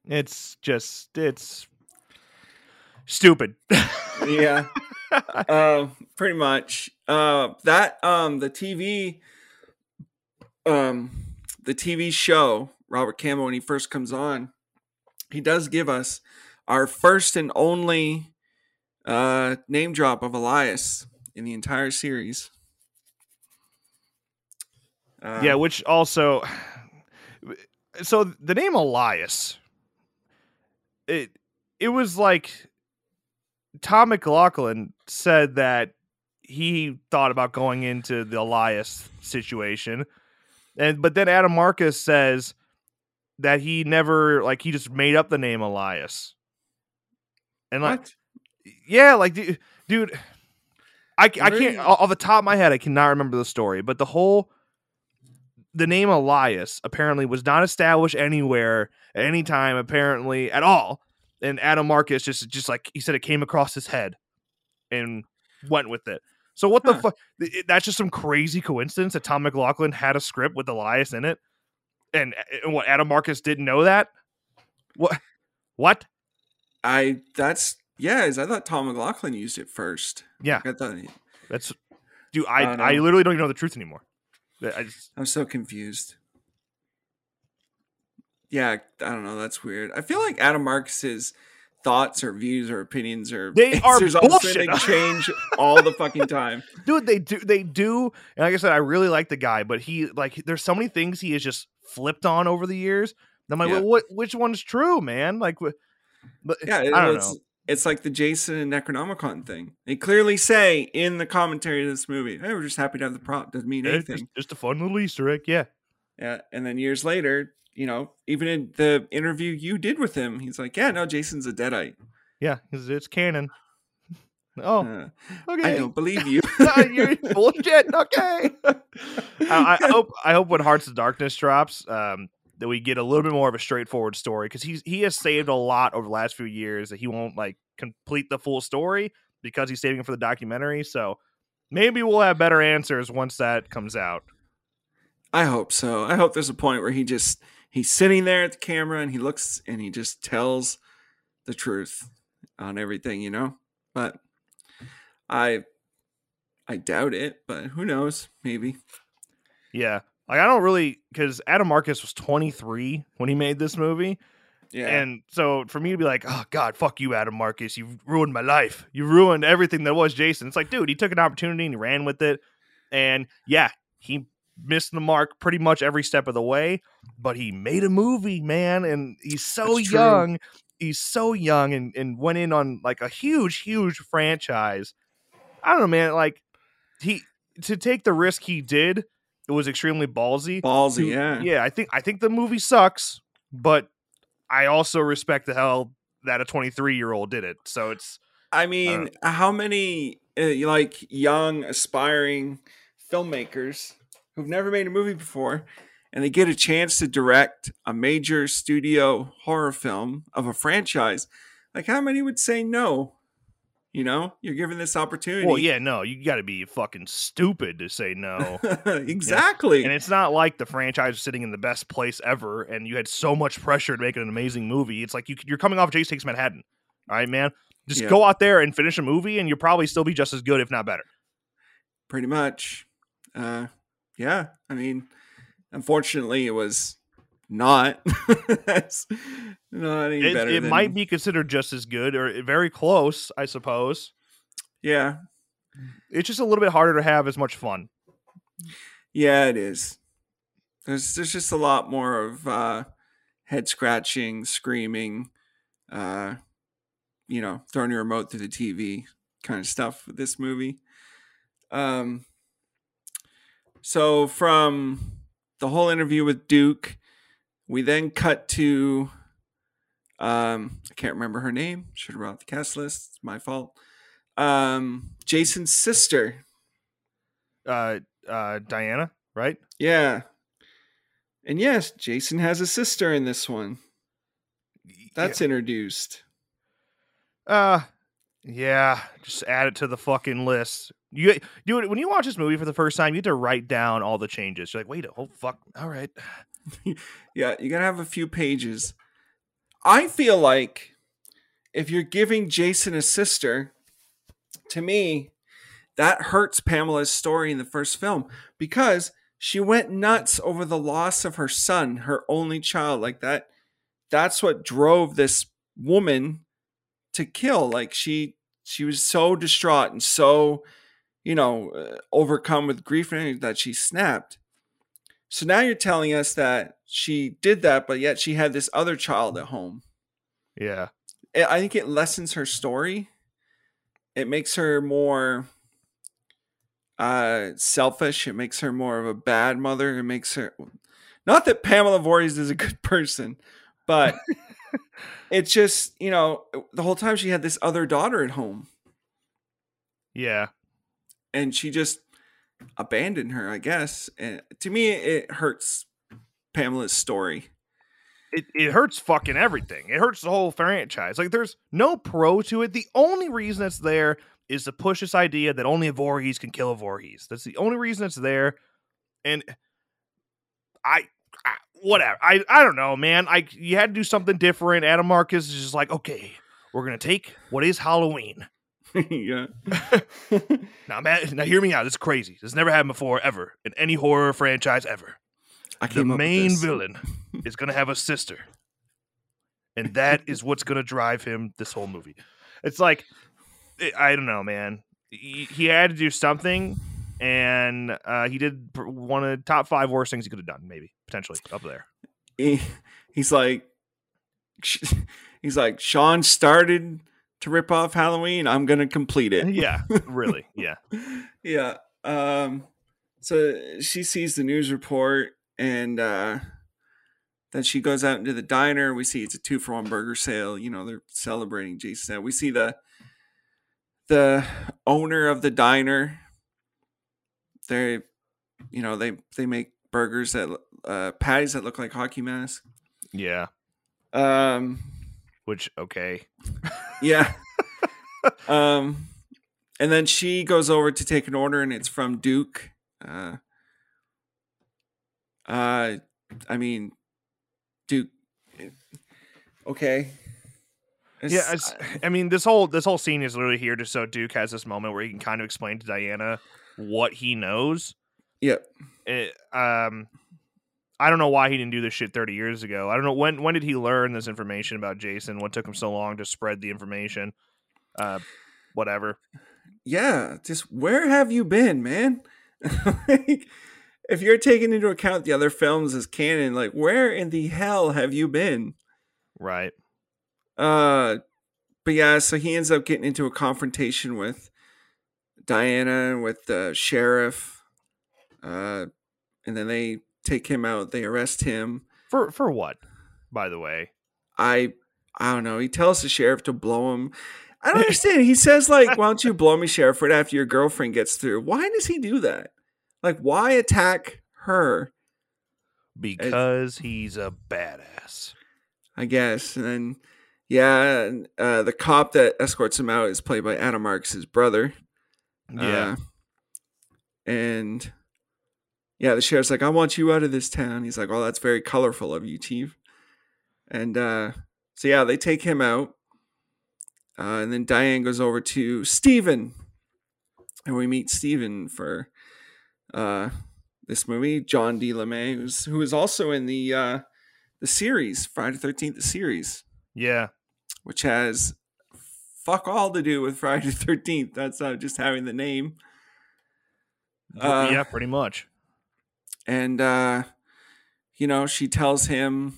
[SPEAKER 1] It's just it's stupid.
[SPEAKER 2] yeah uh, pretty much uh that um the tv um the tv show robert campbell when he first comes on he does give us our first and only uh name drop of elias in the entire series uh,
[SPEAKER 1] yeah, which also so the name Elias it it was like Tom McLoughlin said that he thought about going into the Elias situation. And but then Adam Marcus says that he never like he just made up the name Elias. And like
[SPEAKER 2] what?
[SPEAKER 1] yeah, like du- dude, I, I can't off the top of my head I cannot remember the story, but the whole the name Elias apparently was not established anywhere at any time apparently at all. And Adam Marcus just just like he said it came across his head and went with it. So what the fuck? That's just some crazy coincidence that Tom McLoughlin had a script with Elias in it, and, and what Adam Marcus didn't know that. What? What?
[SPEAKER 2] i that's yeah is i thought tom mcloughlin used it first
[SPEAKER 1] Yeah,
[SPEAKER 2] i thought
[SPEAKER 1] that's dude. I
[SPEAKER 2] I
[SPEAKER 1] I literally don't even know the truth anymore. I just,
[SPEAKER 2] I'm so confused. Yeah, I don't know. That's weird. I feel like Adam Marcus's thoughts or views or opinions or
[SPEAKER 1] They are bullshit.
[SPEAKER 2] change all the fucking time.
[SPEAKER 1] dude they do they do and like i said i really like the guy but he like there's so many things he has just flipped on over the years and i'm like
[SPEAKER 2] Yeah.
[SPEAKER 1] well, what which one's true man like but
[SPEAKER 2] Yeah,
[SPEAKER 1] i don't
[SPEAKER 2] it's,
[SPEAKER 1] know
[SPEAKER 2] It's like the Jason and Necronomicon thing. They clearly say in the commentary of this movie, "Hey, we're just happy to have the prop. Doesn't mean
[SPEAKER 1] It's
[SPEAKER 2] anything."
[SPEAKER 1] just, just a fun little easter egg yeah
[SPEAKER 2] Yeah, and then years later, you know, even in the interview you did with him, he's like, "Yeah, no, Jason's a deadite."
[SPEAKER 1] yeah because it's canon oh
[SPEAKER 2] Uh,
[SPEAKER 1] okay
[SPEAKER 2] I don't believe you.
[SPEAKER 1] you're bullshit okay I, I hope i hope when hearts of darkness drops um that we get a little bit more of a straightforward story because he's he has saved a lot over the last few years that he won't like complete the full story because he's saving it for the documentary so maybe we'll have better answers once that comes out
[SPEAKER 2] I hope so. I hope there's a point where he just he's sitting there at the camera and he looks and he just tells the truth on everything, you know? But I I doubt it, but who knows? Maybe.
[SPEAKER 1] yeah like i don't really because adam marcus was 23 when he made this movie
[SPEAKER 2] Yeah.
[SPEAKER 1] And so for me to be like, oh God, fuck you, Adam Marcus, you've ruined my life. You ruined everything that was Jason. It's like, dude, he took an opportunity and he ran with it. And yeah, he missed the mark pretty much every step of the way, but he made a movie, man. And he's so
[SPEAKER 2] That's true.
[SPEAKER 1] young. He's so young and, and went in on like a huge, huge franchise. I don't know, man. Like he to take the risk he did, it was extremely ballsy.
[SPEAKER 2] Ballsy,
[SPEAKER 1] to-
[SPEAKER 2] yeah.
[SPEAKER 1] Yeah, I think I think the movie sucks, but I also respect the hell that a 23 year old did it. So it's
[SPEAKER 2] I mean, how many uh, like young aspiring filmmakers who've never made a movie before and they get a chance to direct a major studio horror film of a franchise, like how many would say no? You know, you're given this opportunity.
[SPEAKER 1] well, yeah, no, you got to be fucking stupid to say no.
[SPEAKER 2] exactly.
[SPEAKER 1] and it's not like the franchise is sitting in the best place ever, and you had so much pressure to make an amazing movie. It's like you, you're coming off Jason Takes Manhattan. All right, man, just
[SPEAKER 2] Yeah.
[SPEAKER 1] go out there and finish a movie, and you'll probably still be just as good, if not better.
[SPEAKER 2] Pretty much. Uh, yeah. I mean, unfortunately, it was not. That's not any
[SPEAKER 1] It,
[SPEAKER 2] better.
[SPEAKER 1] it
[SPEAKER 2] than-
[SPEAKER 1] might be considered just as good or very close, I suppose.
[SPEAKER 2] Yeah.
[SPEAKER 1] it's just a little bit harder to have as much fun.
[SPEAKER 2] Yeah, it is. There's there's just a lot more of uh, head scratching, screaming, uh, you know, throwing your remote through the TV kind of stuff with this movie. Um, so from the whole interview with Duke, we then cut to um, I can't remember her name. Should have brought the cast list. It's my fault. Um, Jason's sister.
[SPEAKER 1] Uh, uh, Diana, right?
[SPEAKER 2] Yeah. And yes, Jason has a sister in this one. That's introduced.
[SPEAKER 1] Uh, yeah. Just add it to the fucking list. You do it when you watch this movie for the first time. You have to write down all the changes. You're like, wait, oh fuck, all right.
[SPEAKER 2] Yeah, you gotta have a few pages. I feel like if you're giving Jason a sister, to me, that hurts Pamela's story in the first film because she went nuts over the loss of her son, her only child. Like that, that's what drove this woman to kill. Like she, she was so distraught and so, you know, uh, overcome with grief that she snapped. So now you're telling us that she did that, but yet she had this other child at home.
[SPEAKER 1] Yeah.
[SPEAKER 2] I think it lessens her story. It makes her more uh selfish. It makes her more of a bad mother. It makes her not that Pamela Voorhees is a good person, but it's just, you know, the whole time she had this other daughter at home
[SPEAKER 1] Yeah.
[SPEAKER 2] and she just abandoned her, I guess. And to me it hurts Pamela's story.
[SPEAKER 1] it, it hurts fucking everything. It hurts the whole franchise. Like there's no pro to it. The only reason it's there is to push this idea that only a Voorhees can kill a Voorhees. That's the only reason it's there. And I, I whatever. I I don't know, man. I you had to do something different. Adam Marcus is just like, okay, we're gonna take what is Halloween.
[SPEAKER 2] yeah.
[SPEAKER 1] Now, man, now hear me out. This is crazy. This never happened before, ever in any horror franchise ever.
[SPEAKER 2] I
[SPEAKER 1] the
[SPEAKER 2] came up with
[SPEAKER 1] main
[SPEAKER 2] this.
[SPEAKER 1] villain is going to have a sister and that is what's going to drive him this whole movie it's like i I don't know man he, he had to do something and uh, he did one of the top five worst things he could have done maybe potentially up there
[SPEAKER 2] he, he's like he's like Sean started to rip off Halloween. I'm gonna complete it.
[SPEAKER 1] yeah really yeah
[SPEAKER 2] yeah. Um. So she sees the news report and uh, then she goes out into the diner. We see it's a two for one burger sale. You know they're celebrating Jason. We see the the owner of the diner. They, you know, they they make burgers that uh, patties that look like hockey masks.
[SPEAKER 1] yeah
[SPEAKER 2] Um.
[SPEAKER 1] Which okay
[SPEAKER 2] Yeah. um, and then she goes over to take an order, and it's from Duke. Uh, uh, I mean, Duke. Okay.
[SPEAKER 1] yeah
[SPEAKER 2] It's-
[SPEAKER 1] it's, i mean this whole this whole scene is literally here just so duke has this moment where he can kind of explain to diana what he knows
[SPEAKER 2] Yep.
[SPEAKER 1] it, um I don't know why he didn't do this shit 30 years ago. I don't know when when did he learn this information about Jason? What took him so long to spread the information? Uh whatever.
[SPEAKER 2] Yeah. Just where have you been, man? like, if you're taking into account the other films as canon, like where in the hell have you been?
[SPEAKER 1] Right.
[SPEAKER 2] Uh, but yeah, so he ends up getting into a confrontation with Diana, with the sheriff, uh, and then they take him out. They arrest him.
[SPEAKER 1] For for what? By the way.
[SPEAKER 2] I I don't know. He tells the sheriff to blow him. I don't understand. He says like, "Why don't you blow me, sheriff?" Right after your girlfriend gets through. Why does he do that? Like, why attack her?
[SPEAKER 1] Because he's a badass.
[SPEAKER 2] I guess. And then, yeah, uh, the cop that escorts him out is played by Adam Marcus' brother.
[SPEAKER 1] Yeah.
[SPEAKER 2] Uh, and yeah, the sheriff's like, I want you out of this town. He's like, Well, that's very colorful of you, Chief. And uh, so, yeah, they take him out. Uh, and then Diane goes over to Steven. And we meet Steven for uh, this movie, John D. LeMay, who's, who is also in the uh, the series, Friday the 13th, the series
[SPEAKER 1] yeah.
[SPEAKER 2] which has fuck all to do with Friday the Thirteenth. That's uh, just having the name. Uh,
[SPEAKER 1] yeah, pretty much.
[SPEAKER 2] And uh you know she tells him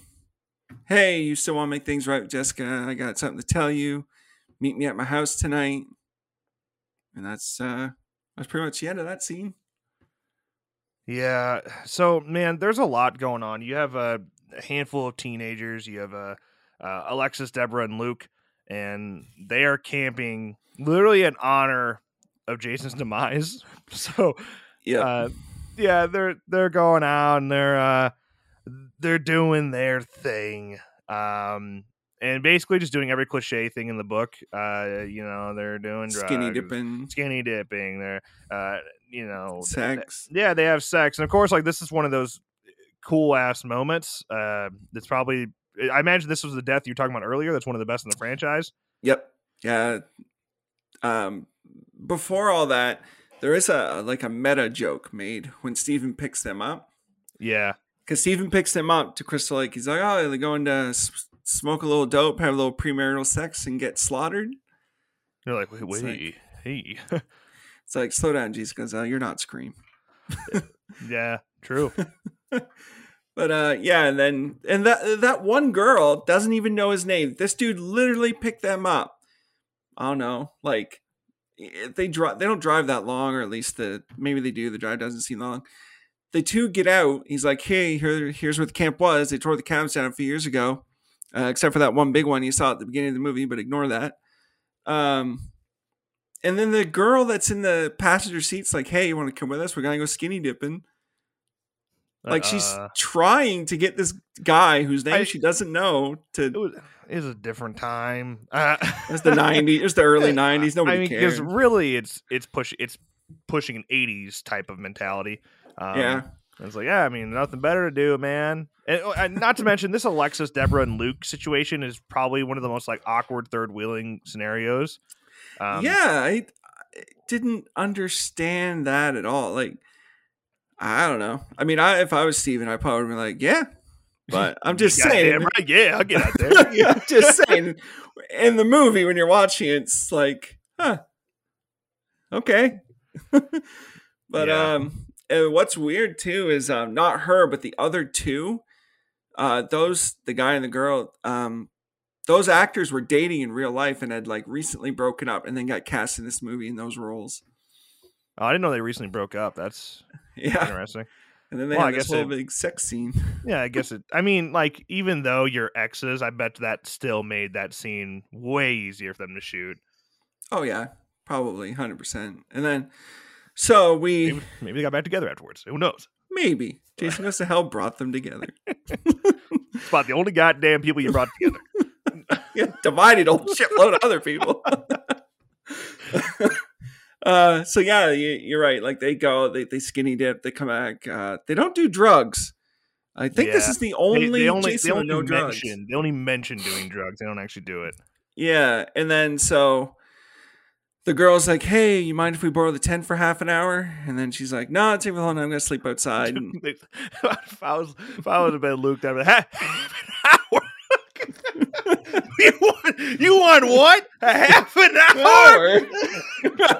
[SPEAKER 2] hey you still want to make things right with jessica i got something to tell you meet me at my house tonight and that's uh that's pretty much the end of that scene
[SPEAKER 1] Yeah. So, man, there's a lot going on. You have a handful of teenagers. You have uh, uh, Alexis, Deborah, and Luke, and they are camping literally in honor of Jason's demise. So,
[SPEAKER 2] yeah
[SPEAKER 1] uh, yeah, they're they're going out and they're uh, they're doing their thing. Um, and basically just doing every cliche thing in the book. Uh, you know, they're doing
[SPEAKER 2] skinny dipping
[SPEAKER 1] skinny dipping. They're, uh, you know,
[SPEAKER 2] sex
[SPEAKER 1] yeah, they have sex, and of course, like this is one of those cool ass moments. Uh, that's probably I imagine this was the death you were talking about earlier. That's one of the best in the franchise.
[SPEAKER 2] yep yeah um before all that there is a like a meta joke made when Steven picks them up
[SPEAKER 1] Yeah,
[SPEAKER 2] because Steven picks them up to Crystal Lake. He's like, "Oh, they're going to s- smoke a little dope, have a little premarital sex, and get slaughtered."
[SPEAKER 1] they're like, wait, wait, hey,
[SPEAKER 2] It's like, "Slow down, Jesus. Uh, You're not Scream."
[SPEAKER 1] yeah, true.
[SPEAKER 2] But uh, yeah, and then and that that one girl doesn't even know his name. This dude literally picked them up. I don't know, like they drive. They don't drive that long, or at least the maybe they do. The drive doesn't seem long. The two get out. He's like, "Hey, here, here's where the camp was. They tore the camps down a few years ago, uh, except for that one big one you saw at the beginning of the movie. But ignore that." Um, and then the girl that's in the passenger seat's like, "Hey, you want to come with us? We're gonna go skinny dipping." Like she's
[SPEAKER 1] Uh,
[SPEAKER 2] trying to get this guy whose name
[SPEAKER 1] I-
[SPEAKER 2] she doesn't know
[SPEAKER 1] it
[SPEAKER 2] to.
[SPEAKER 1] was, it was a different time. Uh,
[SPEAKER 2] It's the '90s. It's the early '90s. Nobody
[SPEAKER 1] I mean,
[SPEAKER 2] cares.
[SPEAKER 1] because really, it's it's push it's pushing an '80s type of mentality. Um,
[SPEAKER 2] Yeah.
[SPEAKER 1] it's like, yeah, I mean, nothing better to do, man. And, oh, and not to mention, this Alexis, Deborah, and Luke situation is probably one of the most like awkward third wheeling scenarios. Um,
[SPEAKER 2] yeah, I, I didn't understand that at all. Like, I don't know. I mean, I if I was Steven, I probably would be like, yeah. But I'm just saying.
[SPEAKER 1] right? Yeah, I'll get out there.
[SPEAKER 2] yeah, I'm just saying. In the movie, when you're watching, it, it's like, huh, okay. but
[SPEAKER 1] Yeah.
[SPEAKER 2] um, and what's weird too is um, not her, but the other two, uh, those the guy and the girl, um, those actors were dating in real life and had like recently broken up, and then got cast in this movie in those roles.
[SPEAKER 1] Oh, I didn't know they recently broke up. That's
[SPEAKER 2] Yeah,
[SPEAKER 1] interesting.
[SPEAKER 2] and then they
[SPEAKER 1] Well,
[SPEAKER 2] had
[SPEAKER 1] I
[SPEAKER 2] this whole
[SPEAKER 1] it-
[SPEAKER 2] big sex scene.
[SPEAKER 1] Yeah, I guess it. I mean, like, even though you're exes, I bet that still made that scene way easier for them to shoot.
[SPEAKER 2] Oh yeah, probably hundred percent. And then, so we
[SPEAKER 1] Maybe, maybe they got back together afterwards. Who knows?
[SPEAKER 2] maybe Jason Goes to Hell brought them together.
[SPEAKER 1] It's about the only goddamn people you brought together.
[SPEAKER 2] yeah, divided a whole shitload of other people. Uh, so yeah, you, you're right. Like they go, they, they skinny dip, they come back. Uh, they don't do drugs. I think this is the only,
[SPEAKER 1] they, only
[SPEAKER 2] Jason
[SPEAKER 1] they only
[SPEAKER 2] no drugs.
[SPEAKER 1] mention they only mention doing drugs. They don't actually do it.
[SPEAKER 2] Yeah, and then so the girl's like, "Hey, you mind if we borrow the tent for half an hour?" And then she's like, "No, it's take me long. I'm gonna sleep outside."
[SPEAKER 1] If I was if I would have been Luke, I'd be like, "Ha- half an hour. you, want, you want what? A half an hour?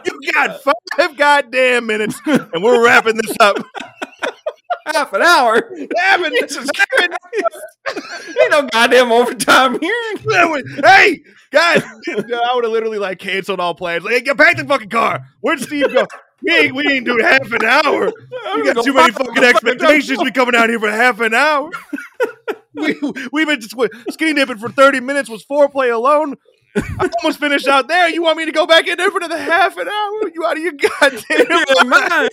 [SPEAKER 1] You got five goddamn minutes, and we're wrapping this up.
[SPEAKER 2] half an hour.
[SPEAKER 1] Half an half an
[SPEAKER 2] Ain't no goddamn overtime here.
[SPEAKER 1] hey, guys, I would have literally like canceled all plans. Like, hey, get back to the fucking car. Where'd Steve go? We ain't, we ain't doing half an hour. We got too many fucking expectations. We coming out here for half an hour. we we've been skinny dipping for thirty minutes. Was foreplay alone? I almost finished out there. You want me to go back in there for another half an hour? You out of your goddamn mind?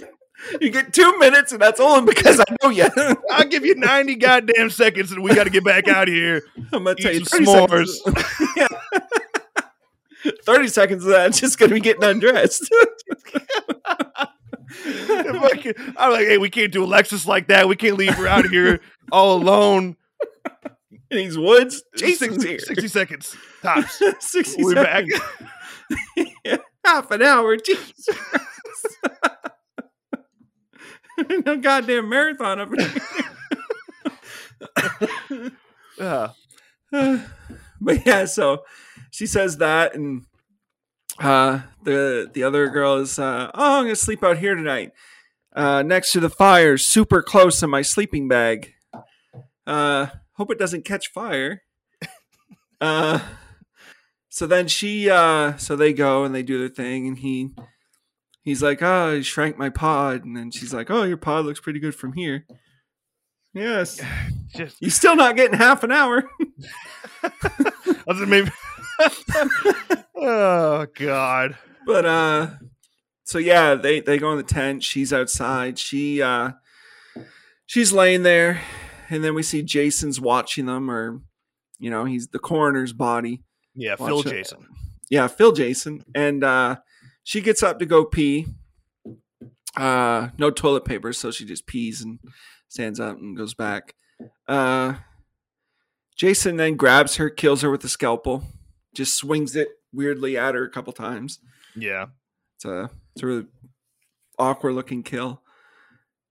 [SPEAKER 2] You get two minutes, and that's only because I know you.
[SPEAKER 1] I'll give you ninety goddamn seconds, and we got to get back out of here.
[SPEAKER 2] I'm gonna tell
[SPEAKER 1] Eat
[SPEAKER 2] you
[SPEAKER 1] some
[SPEAKER 2] 30 seconds. Yeah. Thirty seconds of that, just gonna be getting undressed.
[SPEAKER 1] I'm like, hey, we can't do Alexis like that. We can't leave her out here all alone.
[SPEAKER 2] in these woods, Jason's
[SPEAKER 1] 60,
[SPEAKER 2] here.
[SPEAKER 1] 60 seconds tops.
[SPEAKER 2] 60
[SPEAKER 1] We'll
[SPEAKER 2] seconds. Yeah, half an hour. Jesus. no goddamn marathon up
[SPEAKER 1] Uh,
[SPEAKER 2] but yeah, so she says that, and uh, the the other girl is, uh, oh, I'm gonna sleep out here tonight, uh, next to the fire, super close in my sleeping bag. Uh, hope it doesn't catch fire. Uh, so then she, uh, so they go and they do their thing, and he, he's like, oh, I shrank my pod, and then she's like, oh, your pod looks pretty good from here. Yes,
[SPEAKER 1] Just
[SPEAKER 2] you're still not getting half an hour.
[SPEAKER 1] I was maybe. oh God.
[SPEAKER 2] but uh so yeah they they go in the tent. She's outside. She uh she's laying there. And then we see jason's watching them or you know he's the coroner's body.
[SPEAKER 1] Yeah, Phil
[SPEAKER 2] it.
[SPEAKER 1] Jason.
[SPEAKER 2] yeah phil jason. And uh she gets up to go pee. Uh no toilet paper so she just pees and stands up and goes back. Uh jason then grabs her kills her with a scalpel just swings it weirdly at her a couple times
[SPEAKER 1] Yeah.
[SPEAKER 2] it's a it's a really awkward looking kill.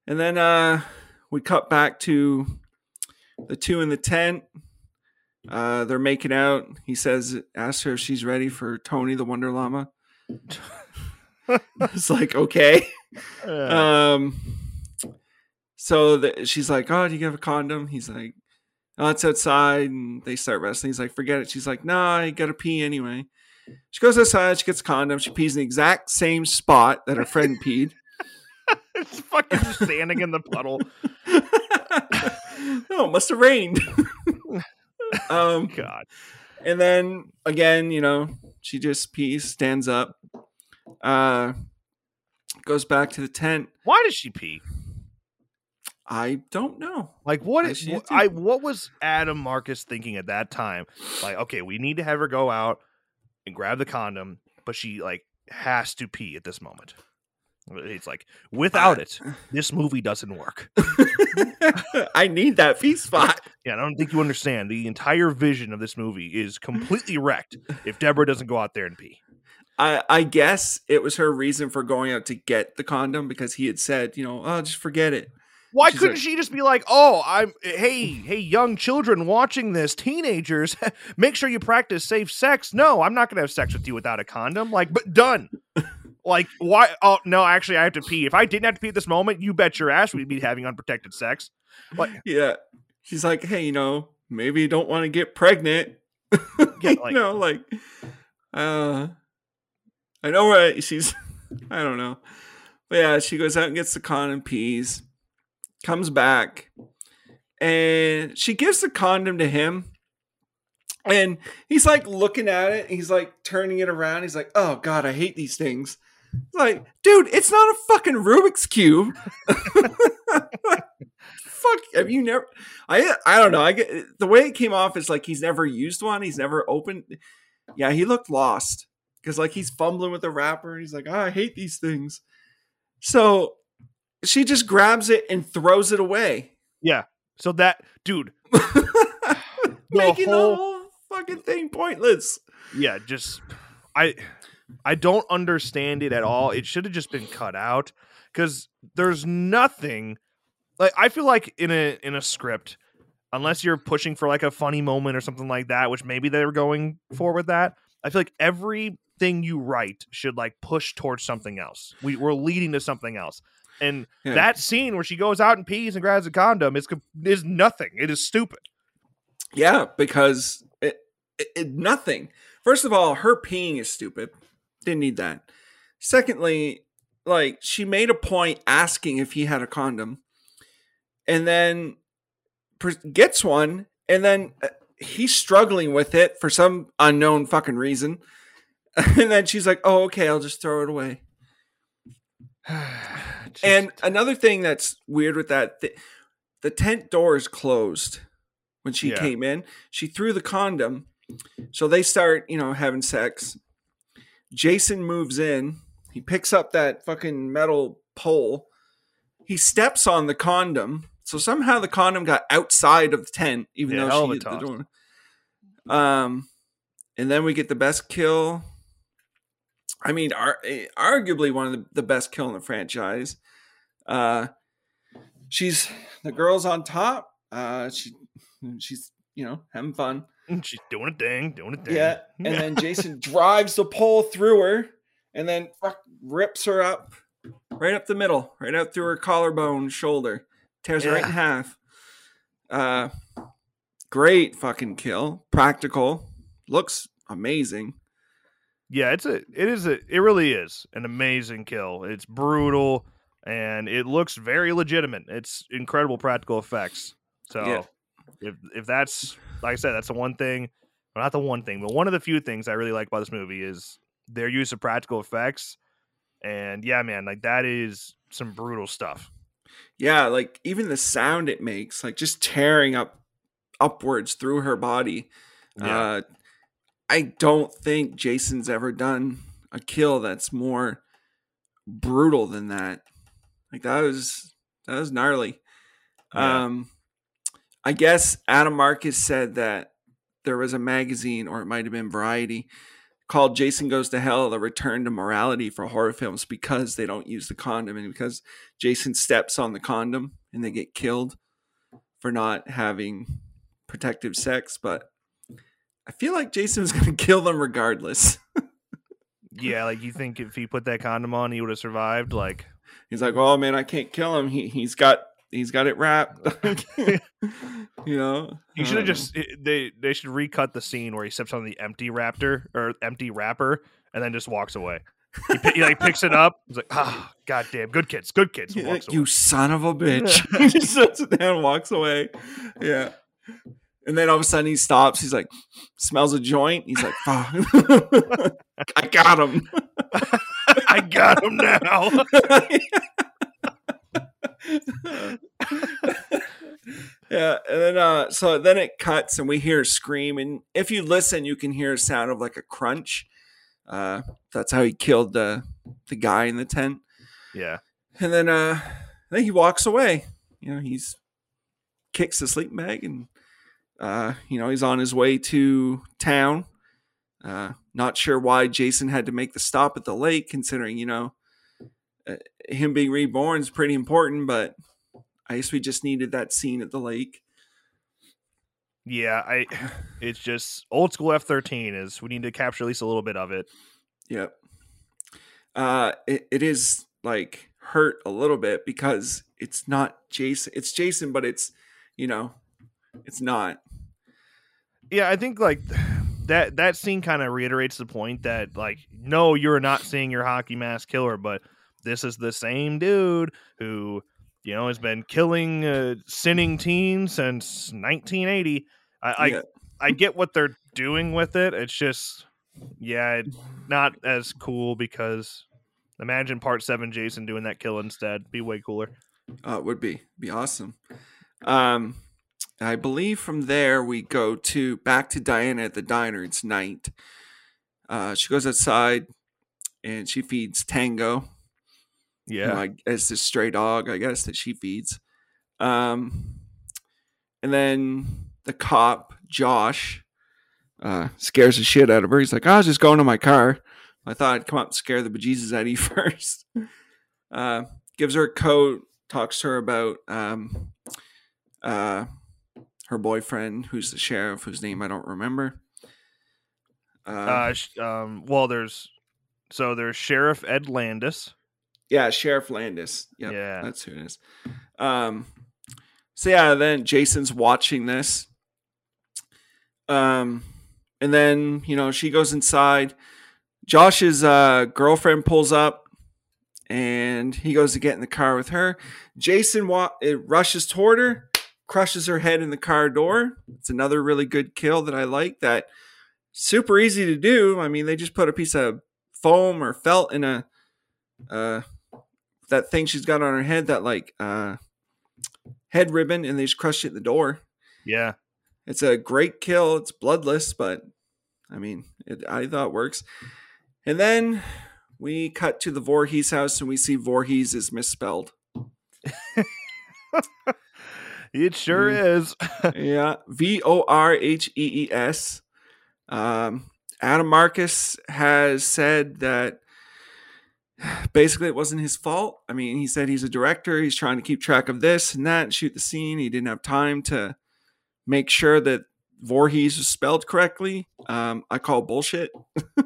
[SPEAKER 2] And then uh we cut back to the two in the tent. Uh they're making out. He says asks her if she's ready for Tony the Wonder Llama. it's like, okay. Um so the, she's like, Oh, do you have a condom? He's like, Oh, it's outside and they start wrestling. He's like, forget it. She's like, nah, I gotta pee anyway. She goes outside, she gets a condom, she pees in the exact same spot that her friend peed.
[SPEAKER 1] it's fucking standing in the puddle.
[SPEAKER 2] oh, it must have rained. um,
[SPEAKER 1] God.
[SPEAKER 2] and then again, you know, she just pees, stands up, uh, goes back to the tent.
[SPEAKER 1] Why does she pee?
[SPEAKER 2] I don't know.
[SPEAKER 1] Like what
[SPEAKER 2] I
[SPEAKER 1] is
[SPEAKER 2] it
[SPEAKER 1] I what was Adam Marcus thinking at that time? Like, okay, we need to have her go out and grab the condom, but she like has to pee at this moment. It's like without it, this movie doesn't work.
[SPEAKER 2] I need that pee spot.
[SPEAKER 1] Yeah, I don't think you understand. The entire vision of this movie is completely wrecked if Deborah doesn't go out there and pee.
[SPEAKER 2] I, I guess it was her reason for going out to get the condom because he had said, you know, oh, just forget it.
[SPEAKER 1] Why
[SPEAKER 2] She's
[SPEAKER 1] couldn't
[SPEAKER 2] like-
[SPEAKER 1] she just be like, "Oh, I'm hey, hey young children watching this, teenagers, make sure you practice safe sex." No, I'm not going to have sex with you without a condom. Like, but done. like, why oh, no, actually I have to pee. If I didn't have to pee at this moment, you bet your ass we'd be having unprotected sex. Like,
[SPEAKER 2] Yeah. She's like, hey, you know, maybe you don't want to get pregnant.
[SPEAKER 1] Yeah,
[SPEAKER 2] you know, like, uh, I know right. She's, I don't know. But yeah, she goes out and gets the condom, pees, comes back, and she gives the condom to him. And he's like looking at it. He's like turning it around. He's like, oh God, I hate these things. Like, dude, it's not a fucking Rubik's Cube. Fuck, have you never? I I don't know. I get the way it came off is like he's never used one. He's never opened. Yeah, he looked lost because like he's fumbling with the wrapper and he's like, oh, I hate these things. So she just grabs it and throws it away,
[SPEAKER 1] yeah. So that dude,
[SPEAKER 2] making
[SPEAKER 1] whole-
[SPEAKER 2] the whole fucking thing pointless.
[SPEAKER 1] yeah, just I I don't understand it at all. It should have just been cut out cuz there's nothing like I feel like in a in a script unless you're pushing for like a funny moment or something like that, which maybe they were going for with that. I feel like everything you write should like push towards something else. We, we're leading to something else. And
[SPEAKER 2] Yeah.
[SPEAKER 1] that scene where she goes out and pees and grabs a condom is is nothing. It is stupid.
[SPEAKER 2] Yeah, because it, it, it nothing. First of all, her peeing is stupid. Didn't need that. Secondly, like she made a point asking if he had a condom, and then gets one, and then uh, he's struggling with it for some unknown fucking reason, and then she's like, "Oh, okay, I'll just throw it away."
[SPEAKER 1] Just-
[SPEAKER 2] And another thing that's weird with that, th- the tent door is closed when she
[SPEAKER 1] Yeah.
[SPEAKER 2] came in. She threw the condom, so they start, you know, having sex. Jason moves in. He picks up that fucking metal pole. He steps on the condom. So somehow the condom got outside of the tent, even
[SPEAKER 1] Yeah,
[SPEAKER 2] though she hit the door. Um, and then we get the best kill. I mean, ar- eh, arguably one of the, the best kill in the franchise. Uh, she's the girl's on top. Uh, she she's you know having fun.
[SPEAKER 1] She's doing a thing, doing a thing.
[SPEAKER 2] Yeah, and then Jason drives the pole through her, and then fuck, rips her up, right up the middle, right out through her collarbone, shoulder, tears her right in half. Uh, great fucking kill, practical, looks amazing.
[SPEAKER 1] Yeah, it's a, it is a, it really is an amazing kill. It's brutal and it looks very legitimate. It's incredible practical effects. So
[SPEAKER 2] Yeah.
[SPEAKER 1] if if that's like I said, that's the one thing, well, not the one thing, but one of the few things I really like about this movie is their use of practical effects. And yeah, man, like that is some brutal stuff.
[SPEAKER 2] Yeah, like even the sound it makes, like just tearing up upwards through her body.
[SPEAKER 1] Yeah.
[SPEAKER 2] Uh, I don't think Jason's ever done a kill that's more brutal than that. Like that was that was gnarly.
[SPEAKER 1] Yeah.
[SPEAKER 2] Um, I guess Adam Marcus said that there was a magazine, or it might have been Variety, called "Jason Goes to Hell: The Return to Morality for Horror Films" because they don't use the condom and because Jason steps on the condom and they get killed for not having protective sex. But I feel like Jason's going to kill them regardless.
[SPEAKER 1] yeah, like you think if he put that condom on, he would have survived? Like,
[SPEAKER 2] He's like, "Oh man, I can't kill him. He he's got he's got it wrapped." you know,
[SPEAKER 1] he should have
[SPEAKER 2] Um,
[SPEAKER 1] just they they should recut the scene where he steps on the empty raptor or empty wrapper and then just walks away. He, he like picks it up. He's like, ah, goddamn, good kids, good kids. walks away.
[SPEAKER 2] you son of a bitch. he just sits it down and walks away. Yeah. And then all of a sudden he stops. He's like, smells a joint. He's like, fuck. I got him.
[SPEAKER 1] I got him now.
[SPEAKER 2] yeah. And then, uh, so then it cuts and we hear a scream. And if you listen, you can hear a sound of like a crunch. Uh, that's how he killed the, the guy in the tent.
[SPEAKER 1] yeah,
[SPEAKER 2] And then uh then he walks away. You know, he's kicks the sleeping bag and uh, you know, he's on his way to town. Uh not sure why Jason had to make the stop at the lake considering, you know, uh, him being reborn is pretty important, but I guess we just needed that scene at the lake.
[SPEAKER 1] yeah. I. It's just old school F thirteen. Is we need to capture at least a little bit of it.
[SPEAKER 2] Yep. Uh it, it is like hurt a little bit because it's not Jason. It's Jason, but it's you know, it's not.
[SPEAKER 1] Yeah, I think like that that scene kind of reiterates the point that like no, you're not seeing your hockey mask killer, but this is the same dude who you know has been killing uh, sinning teens since 1980. I I,
[SPEAKER 2] Yeah.
[SPEAKER 1] I get what they're doing with it. It's just yeah, it- not as cool because imagine part seven Jason doing that kill instead. Be way cooler.
[SPEAKER 2] Uh, it would be be awesome. Um, I believe from there we go to back to Diana at the diner. It's night. Uh, she goes outside and she feeds Tango. you know,
[SPEAKER 1] Yeah,
[SPEAKER 2] like, as this stray dog, I guess that she feeds. Um, and then the cop Josh uh, scares the shit out of her. He's like, "I was just going to my car. I thought I'd come up and scare the bejesus out of you first. Uh, gives her a coat, talks to her about um, uh, her boyfriend, who's the sheriff, whose name I don't remember. Uh,
[SPEAKER 1] uh, um, well, there's so there's Sheriff Ed Landis.
[SPEAKER 2] Yeah, Sheriff Landis. Yep,
[SPEAKER 1] Yeah.
[SPEAKER 2] that's who it is. Um, so yeah, then Jason's watching this. Um, and then you know she goes inside. Josh's uh, girlfriend pulls up, and he goes to get in the car with her. Jason wa- it rushes toward her, crushes her head in the car door. It's another really good kill that I like. That super easy to do. I mean, they just put a piece of foam or felt in a uh that thing she's got on her head, that like uh head ribbon, and they just crush it in the door.
[SPEAKER 1] Yeah,
[SPEAKER 2] It's a great kill. It's bloodless, but I mean, it, I thought it works. And then we cut to the Voorhees house, and we see Voorhees is misspelled.
[SPEAKER 1] it sure is.
[SPEAKER 2] yeah, V O R H E E S. Um, Adam Marcus has said that basically it wasn't his fault. I mean, he said he's a director. He's trying to keep track of this and that and shoot the scene. He didn't have time to make sure that Voorhees is spelled correctly, um, I call bullshit.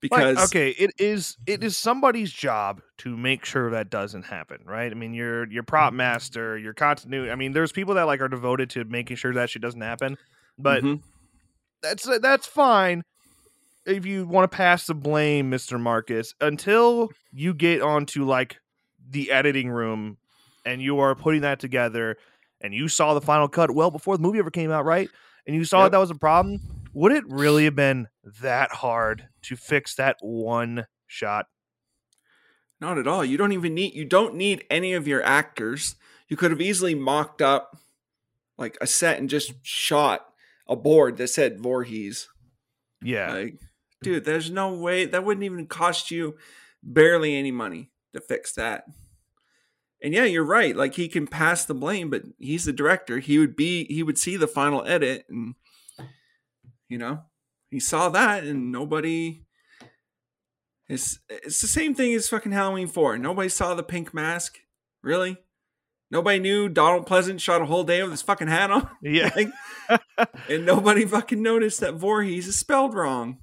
[SPEAKER 2] because
[SPEAKER 1] okay, it is it is somebody's job to make sure that doesn't happen, right? I mean, your your prop
[SPEAKER 2] Mm-hmm.
[SPEAKER 1] master, your continuity. I mean, there's people that like are devoted to making sure that shit doesn't happen, but
[SPEAKER 2] Mhm.
[SPEAKER 1] that's that's fine if you want to pass the blame, Mister Marcus, until you get onto like the editing room and you are putting that together, and you saw the final cut well before the movie ever came out, right? And you saw
[SPEAKER 2] Yep.
[SPEAKER 1] that that was a problem. Would it really have been that hard to fix that one shot?
[SPEAKER 2] Not at all. You don't even need you don't need any of your actors. You could have easily mocked up like a set and just shot a board that said Voorhees.
[SPEAKER 1] Yeah,
[SPEAKER 2] Like, dude, there's no way that wouldn't even cost you barely any money to fix that. And yeah, you're right. Like he can pass the blame, but he's the director. He would be he would see the final edit and you know, he saw that and nobody it's it's the same thing as fucking Halloween 4. Nobody saw the pink mask. Really? Nobody knew Donald Pleasence shot a whole day with his fucking hat on.
[SPEAKER 1] yeah.
[SPEAKER 2] Like, and nobody fucking noticed that Voorhees is spelled wrong.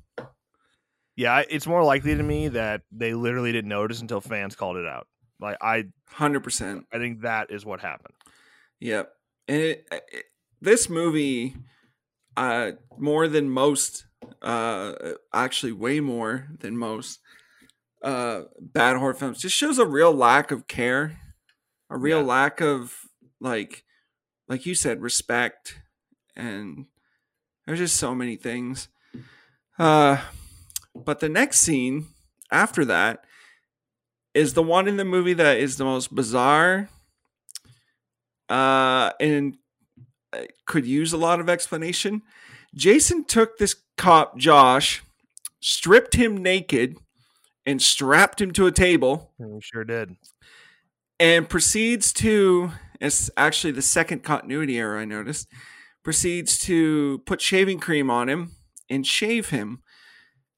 [SPEAKER 1] Yeah, it's more likely to me that they literally didn't notice until fans called it out. Like I,
[SPEAKER 2] Hundred percent.
[SPEAKER 1] I think that is what happened.
[SPEAKER 2] Yep. And it, it, this movie, uh, more than most, uh, actually way more than most, uh, bad horror films, just shows a real lack of care, a real
[SPEAKER 1] Yeah.
[SPEAKER 2] lack of like, like you said, respect, and there's just so many things. Uh, but the next scene after that is the one in the movie that is the most bizarre uh, and uh, could use a lot of explanation. Jason took this cop, Josh, stripped him naked, and strapped him to a table,
[SPEAKER 1] We sure did.
[SPEAKER 2] and proceeds to. It's actually the second continuity error I noticed. Proceeds to put shaving cream on him and shave him.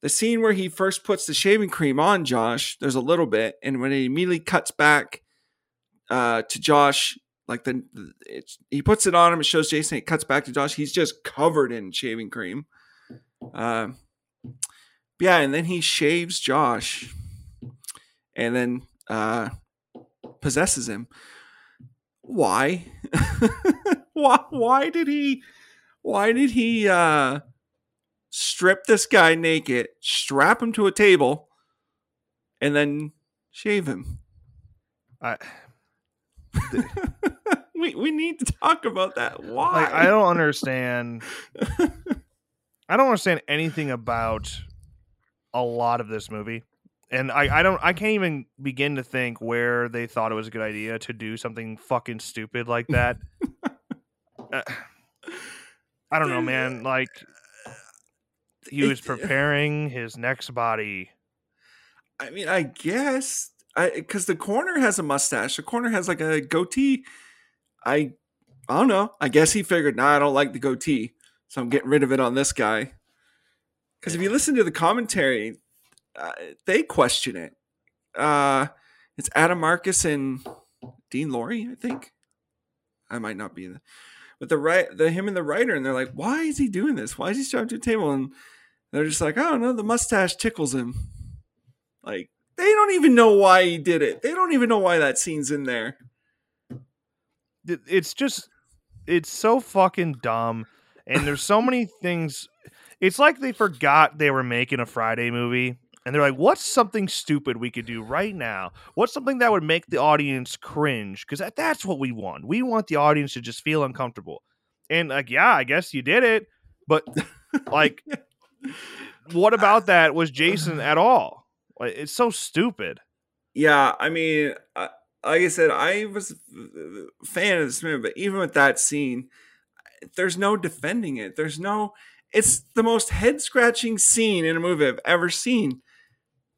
[SPEAKER 2] The scene where he first puts the shaving cream on Josh, there's a little bit, and when it immediately cuts back uh, to Josh, like the it's, he puts it on him, it shows Jason. It cuts back to Josh. He's just covered in shaving cream. Uh, yeah, and then he shaves Josh, and then uh, possesses him. Why? why? Why did he? Why did he uh, strip this guy naked, strap him to a table, and then shave him?
[SPEAKER 1] I,
[SPEAKER 2] we we need to talk about that. Why?
[SPEAKER 1] like, I don't understand. I don't understand anything about a lot of this movie, and I, I don't. I can't even begin to think where they thought it was a good idea to do something fucking stupid like that. Uh, I don't know, man. Like he was preparing his next body.
[SPEAKER 2] I mean, I guess because the coroner has a mustache. The coroner has like a goatee. I I don't know. I guess he figured, nah, I don't like the goatee, so I'm getting rid of it on this guy. Because if you listen to the commentary, uh, they question it. Uh, it's Adam Marcus and Dean Lorey, I think. I might not be the, but the right, the him and the writer, and they're like, why is he doing this? Why is he strapped to table? And they're just like, I don't know. The mustache tickles him. Like they don't even know why he did it. They don't even know why that scene's in there.
[SPEAKER 1] It's just, it's so fucking dumb, and there's so many things. It's like they forgot they were making a Friday movie, and they're like, "What's something stupid we could do right now? What's something that would make the audience cringe? Because that, that's what we want. We want the audience to just feel uncomfortable." And like, yeah, I guess you did it, but like, what about that was Jason at all? Like, it's so stupid.
[SPEAKER 2] Yeah, I mean, uh, like I said, I was a fan of this movie, but even with that scene, there's no defending it. There's no. It's the most head scratching scene in a movie I've ever seen.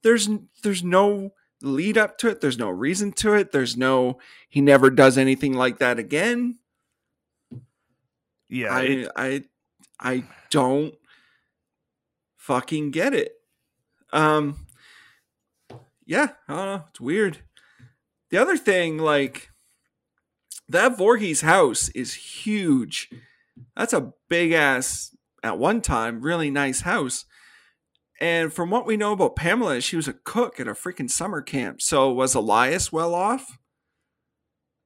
[SPEAKER 2] There's there's no lead up to it. There's no reason to it. There's no. He never does anything like that again.
[SPEAKER 1] Yeah,
[SPEAKER 2] I
[SPEAKER 1] it-
[SPEAKER 2] I I don't fucking get it. Um yeah, I don't know. It's weird. The other thing, like that Voorhees house is huge. That's a big ass, at one time, really nice house. And from what we know about Pamela, she was a cook at a freaking summer camp. So was Elias well off?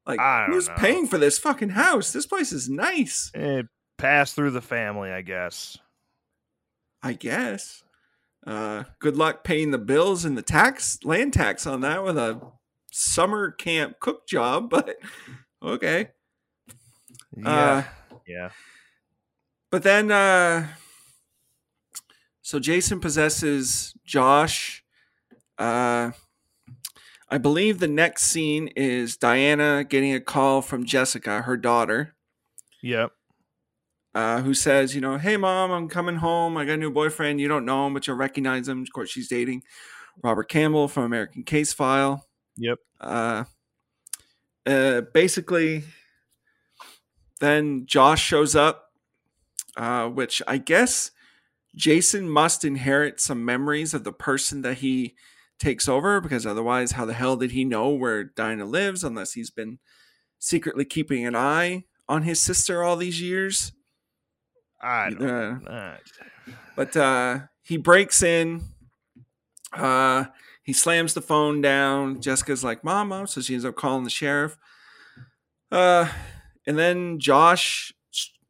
[SPEAKER 2] Like, who's
[SPEAKER 1] know.
[SPEAKER 2] paying for this fucking house? This place is nice,
[SPEAKER 1] It passed through the family, I guess.
[SPEAKER 2] I guess. Uh, good luck paying the bills and the tax, land tax on that with a summer camp cook job, but okay.
[SPEAKER 1] Yeah.
[SPEAKER 2] Uh,
[SPEAKER 1] yeah.
[SPEAKER 2] But then, uh, so Jason possesses Josh. Uh, I believe the next scene is Diana getting a call from Jessica, her daughter,
[SPEAKER 1] Yep.
[SPEAKER 2] uh, who says, you know, hey, mom, I'm coming home. I got a new boyfriend. You don't know him, but you'll recognize him. Of course, she's dating Robert Campbell from American Casefile.
[SPEAKER 1] Yep.
[SPEAKER 2] Uh, uh, basically, then Josh shows up, uh, which I guess Jason must inherit some memories of the person that he takes over because otherwise, how the hell did he know where Dinah lives unless he's been secretly keeping an eye on his sister all these years?
[SPEAKER 1] I don't
[SPEAKER 2] Uh,
[SPEAKER 1] uh,
[SPEAKER 2] but uh, he breaks in. Uh, he slams the phone down. Jessica's like, "Mom, mom," so she ends up calling the sheriff. Uh, and then Josh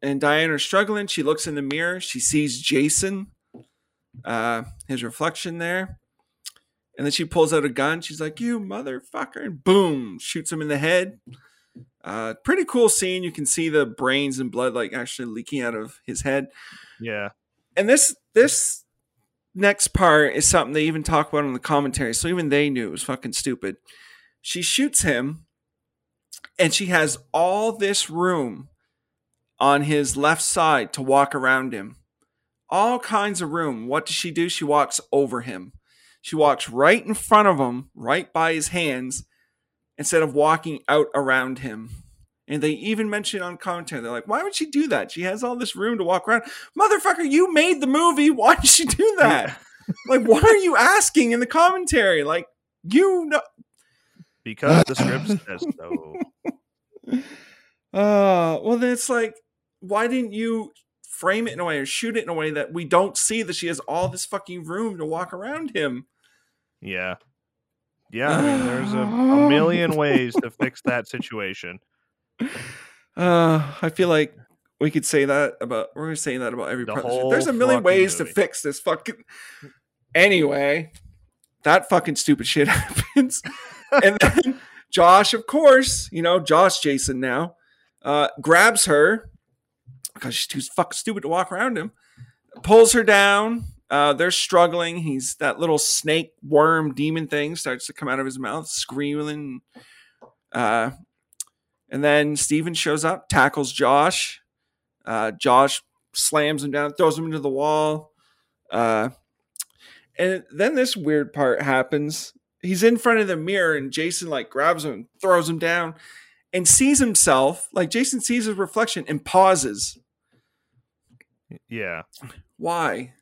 [SPEAKER 2] and Diane are struggling. She looks in the mirror. She sees Jason, uh, his reflection there. And then she pulls out a gun. She's like, "You motherfucker!" And boom, shoots him in the head. Uh, pretty cool scene. You can see the brains and blood like actually leaking out of his head
[SPEAKER 1] yeah.
[SPEAKER 2] and this this next part is something they even talk about in the commentary so even they knew it was fucking stupid. She shoots him and she has all this room on his left side to walk around him. All kinds of room. What does she do? She walks over him. She walks right in front of him right by his hands instead of walking out around him and they even mention on commentary. They're like, why would she do that? She has all this room to walk around. Motherfucker, you made the movie. Why did she do that? like, what are you asking in the commentary? Like, you know.
[SPEAKER 1] Because the script says so.
[SPEAKER 2] Uh, well, then it's like, why didn't you frame it in a way or shoot it in a way that we don't see that she has all this fucking room to walk around him?
[SPEAKER 1] Yeah. Yeah. I mean, there's a, a million ways to fix that situation.
[SPEAKER 2] Uh, I feel like we could say that about we're saying that about every
[SPEAKER 1] The
[SPEAKER 2] president. There's a million ways
[SPEAKER 1] movie.
[SPEAKER 2] to fix this fucking. Anyway, that fucking stupid shit happens, and then Josh, of course, you know Josh Jason now, uh, grabs her because she's too fucking stupid to walk around him, pulls her down. Uh, they're struggling. He's that little snake worm demon thing starts to come out of his mouth, screaming. Uh, and then Steven shows up, tackles Josh. Uh, Josh slams him down, throws him into the wall. Uh, and then this weird part happens. He's in front of the mirror, and Jason like grabs him, throws him down, and sees himself. Like Jason sees his reflection and pauses.
[SPEAKER 1] Yeah.
[SPEAKER 2] Why?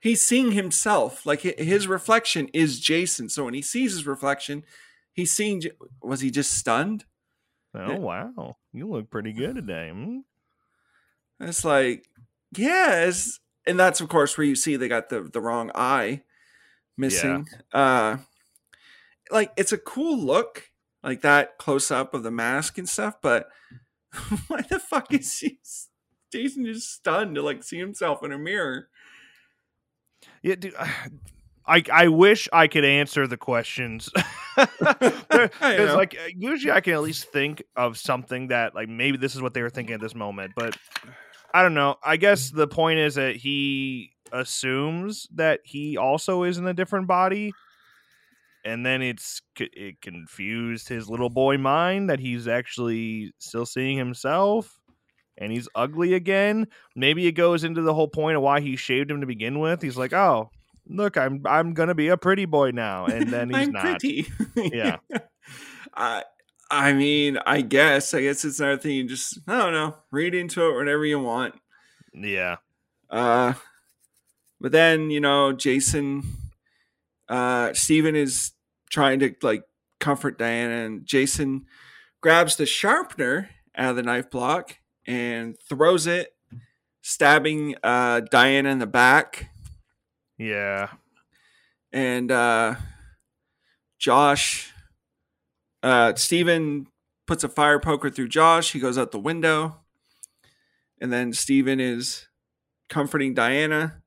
[SPEAKER 2] He's seeing himself. Like his reflection is Jason. So when he sees his reflection, he's seeing. Was he just stunned?
[SPEAKER 1] Oh, wow. You look pretty good today. Hmm?
[SPEAKER 2] It's like, yes. And that's of course where you see they got the the wrong eye missing. Uh like it's a cool look, like that close up of the mask and stuff, but why the fuck is he Jason just stunned to like see himself in a mirror?
[SPEAKER 1] Yeah, dude, I I wish I could answer the questions. Because like uh, usually I can at least think of something that like maybe this is what they were thinking at this moment, but I don't know. I guess the point is that he assumes that he also is in a different body, and then it's it confused his little boy mind that he's actually still seeing himself. And he's ugly again. Maybe it goes into the whole point of why he shaved him to begin with. He's like, "Oh, look, I'm I'm gonna be a pretty boy now," and then he's
[SPEAKER 2] I'm
[SPEAKER 1] not.
[SPEAKER 2] pretty.
[SPEAKER 1] Yeah.
[SPEAKER 2] I I mean, I guess. I guess it's another thing you just I don't know, read into it whatever you want.
[SPEAKER 1] Yeah,
[SPEAKER 2] Uh but then, you know, Jason uh Stephen is trying to like comfort Diana and Jason grabs the sharpener out of the knife block and throws it, stabbing uh, Diana in the back.
[SPEAKER 1] Yeah.
[SPEAKER 2] And uh, Josh, uh, Steven puts a fire poker through Josh. He goes out the window. And then Steven is comforting Diana.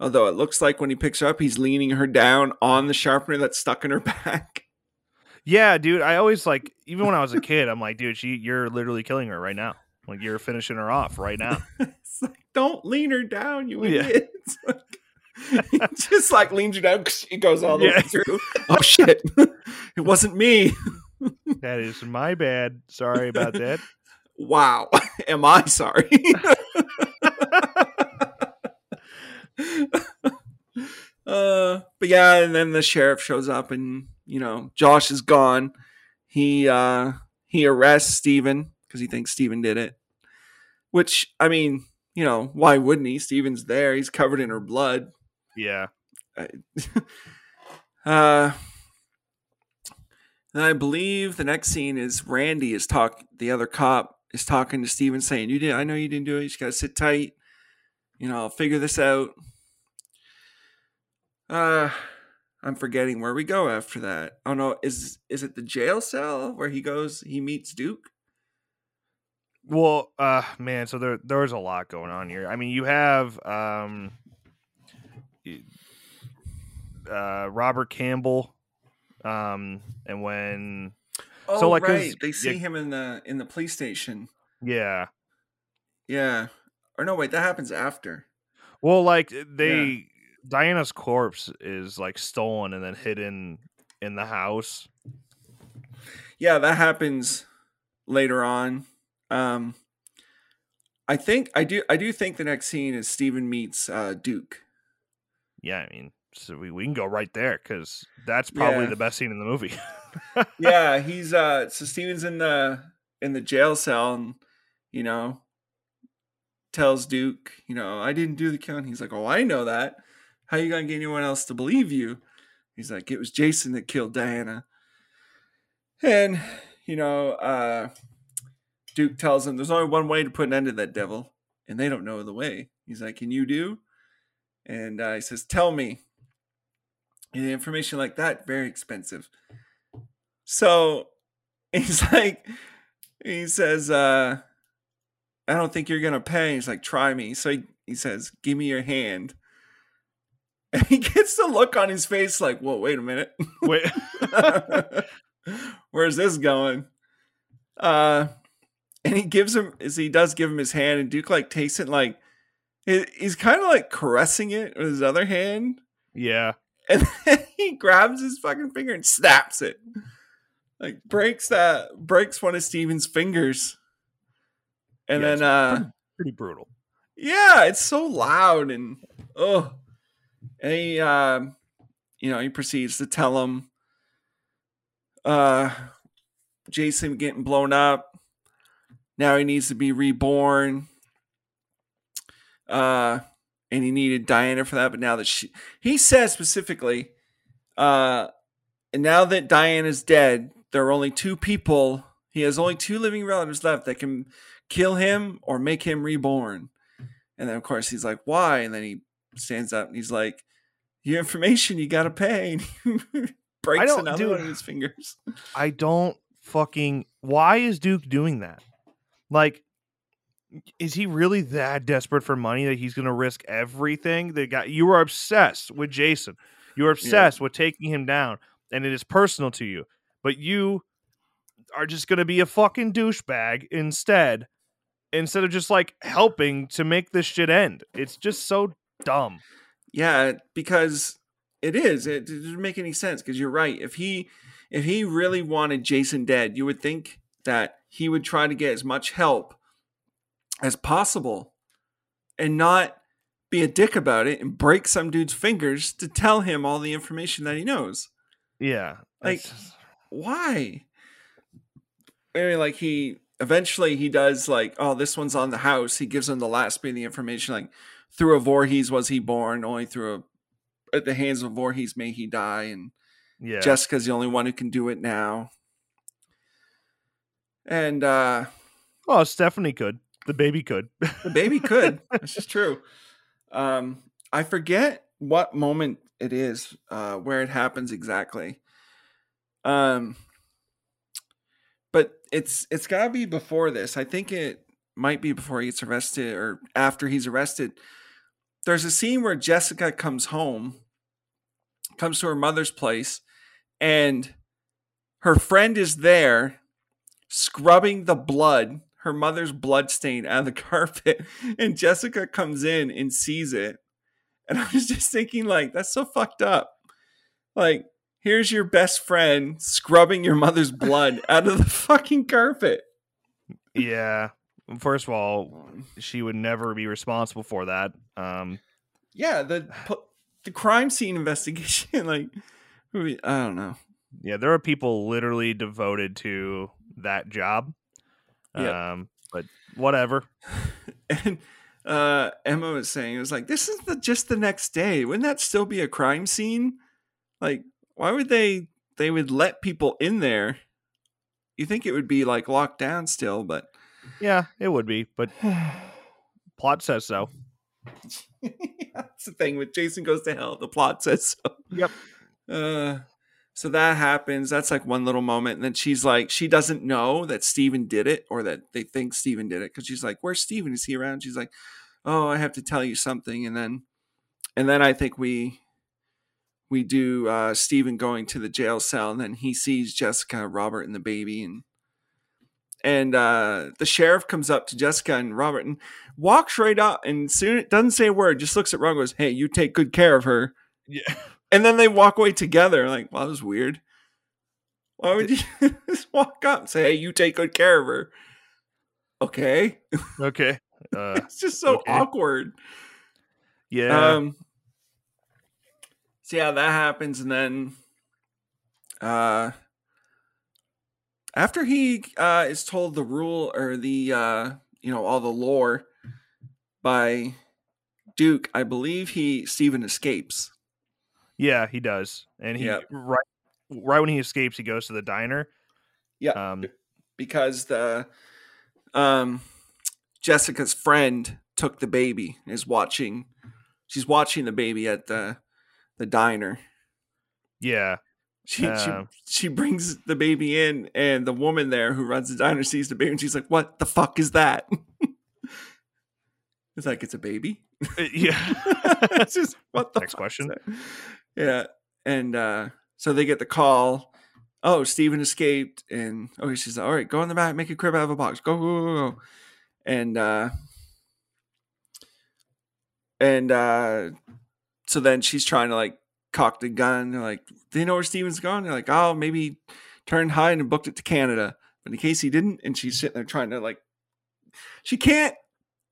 [SPEAKER 2] Although it looks like when he picks her up, he's leaning her down on the sharpener that's stuck in her back.
[SPEAKER 1] Yeah, dude. I always like, even when I was a kid, I'm like, dude, she, you're literally killing her right now. Like you're finishing her off right now.
[SPEAKER 2] it's like, don't lean her down, you
[SPEAKER 1] Yeah.
[SPEAKER 2] idiot. He just like leans you down. Because it goes all the
[SPEAKER 1] Yeah.
[SPEAKER 2] way through. Oh shit! it wasn't me.
[SPEAKER 1] that is my bad. Sorry about that.
[SPEAKER 2] Wow. Am I sorry? uh, but yeah, and then the sheriff shows up, and you know Josh is gone. He uh he arrests Steven because he thinks Steven did it. Which I mean, you know, why wouldn't he? Steven's there. He's covered in her blood.
[SPEAKER 1] Yeah.
[SPEAKER 2] uh, and I believe the next scene is Randy is talk. The other cop is talking to Steven, saying, "You did. I know you didn't do it. You just gotta sit tight. You know, I'll figure this out." Uh, I'm forgetting where we go after that. Oh no, is is it the jail cell where he goes? He meets Duke.
[SPEAKER 1] Well, uh, man, so there there's a lot going on here. I mean, you have um, uh, Robert Campbell, um, and when
[SPEAKER 2] Oh,
[SPEAKER 1] like
[SPEAKER 2] right. They see
[SPEAKER 1] yeah.
[SPEAKER 2] him in the in the police station.
[SPEAKER 1] yeah,
[SPEAKER 2] Yeah. Or no, wait, that happens after.
[SPEAKER 1] well, like they Diana's corpse is like stolen and then hidden in the house.
[SPEAKER 2] Yeah, that happens later on. Um I think I do I do think the next scene is Stephen meets uh Duke.
[SPEAKER 1] Yeah, I mean, so we, we can go right there because that's probably
[SPEAKER 2] Yeah.
[SPEAKER 1] the best scene in the movie.
[SPEAKER 2] yeah, he's uh so Steven's in the in the jail cell and you know tells Duke, you know, I didn't do the killing. He's like, "Oh, I know that. How you to get anyone else to believe you?" He's like, "It was Jason that killed Diana." And you know, uh Duke tells him there's only one way to put an end to that devil, and they don't know the way. He's like, "Can you do?" And uh, he says, "Tell me." And information like that very expensive. So he's like, he says, uh, I don't think you're gonna pay. He's like, try me. So he, he says, Give me your hand. And he gets the look on his face like, Whoa, wait a minute.
[SPEAKER 1] Wait,
[SPEAKER 2] Where's this going? Uh and he gives him is he does give him his hand and Duke like takes it like he- he's kind of like caressing it with his other hand
[SPEAKER 1] yeah,
[SPEAKER 2] and then he grabs his fucking finger and snaps it. Like breaks that breaks one of Steven's fingers. And
[SPEAKER 1] Yeah,
[SPEAKER 2] then uh
[SPEAKER 1] pretty brutal.
[SPEAKER 2] yeah, it's so loud and oh and he um you know, he proceeds to tell him uh Jason getting blown up. Now he needs to be reborn. Uh and he needed Diana for that, but now that she he says specifically, uh and now that Diana's dead, there are only two people he has only two living relatives left that can kill him or make him reborn. And then of course he's like, Why? And then he stands up and he's like, Your information you gotta pay. And he breaks another
[SPEAKER 1] dude.
[SPEAKER 2] one of his fingers.
[SPEAKER 1] I don't fucking. Why is Duke doing that? Like, is he really that desperate for money that he's going to risk everything? That got you are obsessed with Jason. You're obsessed with taking him down, and it is personal to you. But you are just going to be a fucking douchebag instead, instead of just like helping to make this shit end. It's just so dumb.
[SPEAKER 2] Yeah, because it is. It doesn't make any sense because you're right. If he if he really wanted Jason dead, you would think that he would try to get as much help as possible and not be a dick about it and break some dude's fingers to tell him all the information that he knows.
[SPEAKER 1] Yeah,
[SPEAKER 2] Like-
[SPEAKER 1] it's-
[SPEAKER 2] Why? I mean, like he eventually he does like, oh, this one's on the house. He gives him the last bit of the information, like through a Voorhees was he born, only through a at the hands of Voorhees may he die, and
[SPEAKER 1] yeah,
[SPEAKER 2] Jessica's the only one who can do it now. And uh
[SPEAKER 1] oh, Stephanie could. The baby could.
[SPEAKER 2] The baby could. this is true. Um, I forget what moment it is, uh, where it happens exactly. Um, but it's it's gotta be before this. I think it might be before he gets arrested or after he's arrested. There's a scene where Jessica comes home, comes to her mother's place, and her friend is there scrubbing the blood, her mother's blood stain out of the carpet. And Jessica comes in and sees it. And I was just thinking, like, that's so fucked up. Like, here's your best friend scrubbing your mother's blood out of the fucking carpet.
[SPEAKER 1] yeah. First of all, she would never be responsible for that. Um,
[SPEAKER 2] Yeah, the the crime scene investigation, like, I don't know.
[SPEAKER 1] yeah, there are people literally devoted to that job.
[SPEAKER 2] Yep.
[SPEAKER 1] Um, but whatever.
[SPEAKER 2] And uh, Emma was saying, it was like, this is the just the next day. Wouldn't that still be a crime scene? Like, why would they? They would let people in there. You think it would be like locked down still, but
[SPEAKER 1] Yeah, it would be, but plot says so.
[SPEAKER 2] that's the thing with Jason Goes to Hell. The plot says so.
[SPEAKER 1] Yep.
[SPEAKER 2] Uh, so that happens. That's like one little moment. And then she's like, she doesn't know that Steven did it or that they think Steven did it because she's like, Where's Steven? Is he around? She's like, Oh, I have to tell you something. And then, and then I think we, we do uh, Steven going to the jail cell and then he sees Jessica, Robert, and the baby. And, and uh, the sheriff comes up to Jessica and Robert and walks right up and soon doesn't say a word, just looks at and goes, Hey, you take good care of her.
[SPEAKER 1] Yeah.
[SPEAKER 2] And then they walk away together. Like, well, that was weird. Why would you just walk up and say, "Hey, you take good care of her"? Okay,
[SPEAKER 1] Okay. Uh,
[SPEAKER 2] it's just so
[SPEAKER 1] Okay.
[SPEAKER 2] awkward.
[SPEAKER 1] yeah.
[SPEAKER 2] Um. So yeah, that happens, and then, uh, after he uh is told the rule or the uh you know all the lore by Duke, I believe he Stephen escapes.
[SPEAKER 1] Yeah, he does, and he right right when he escapes, he goes to the diner.
[SPEAKER 2] Yeah.
[SPEAKER 1] Um,
[SPEAKER 2] because the um Jessica's friend took the baby is watching she's watching the baby at the the diner.
[SPEAKER 1] yeah.
[SPEAKER 2] She
[SPEAKER 1] Uh.
[SPEAKER 2] she she brings the baby in and the woman there who runs the diner sees the baby and she's like, "What the fuck is that?" it's like it's a baby.
[SPEAKER 1] Uh, yeah.
[SPEAKER 2] it's just what the
[SPEAKER 1] Next question.
[SPEAKER 2] Yeah. And uh so they get the call. Oh, Steven escaped and oh, she's like, all right, go in the back, make a crib out of a box. Go, go, go, go. And uh and uh so then she's trying to like cock the gun. They're like, do you know where Steven's gone? They're like, oh, maybe turned high and booked it to Canada. But in case he didn't, and she's sitting there trying to like she can't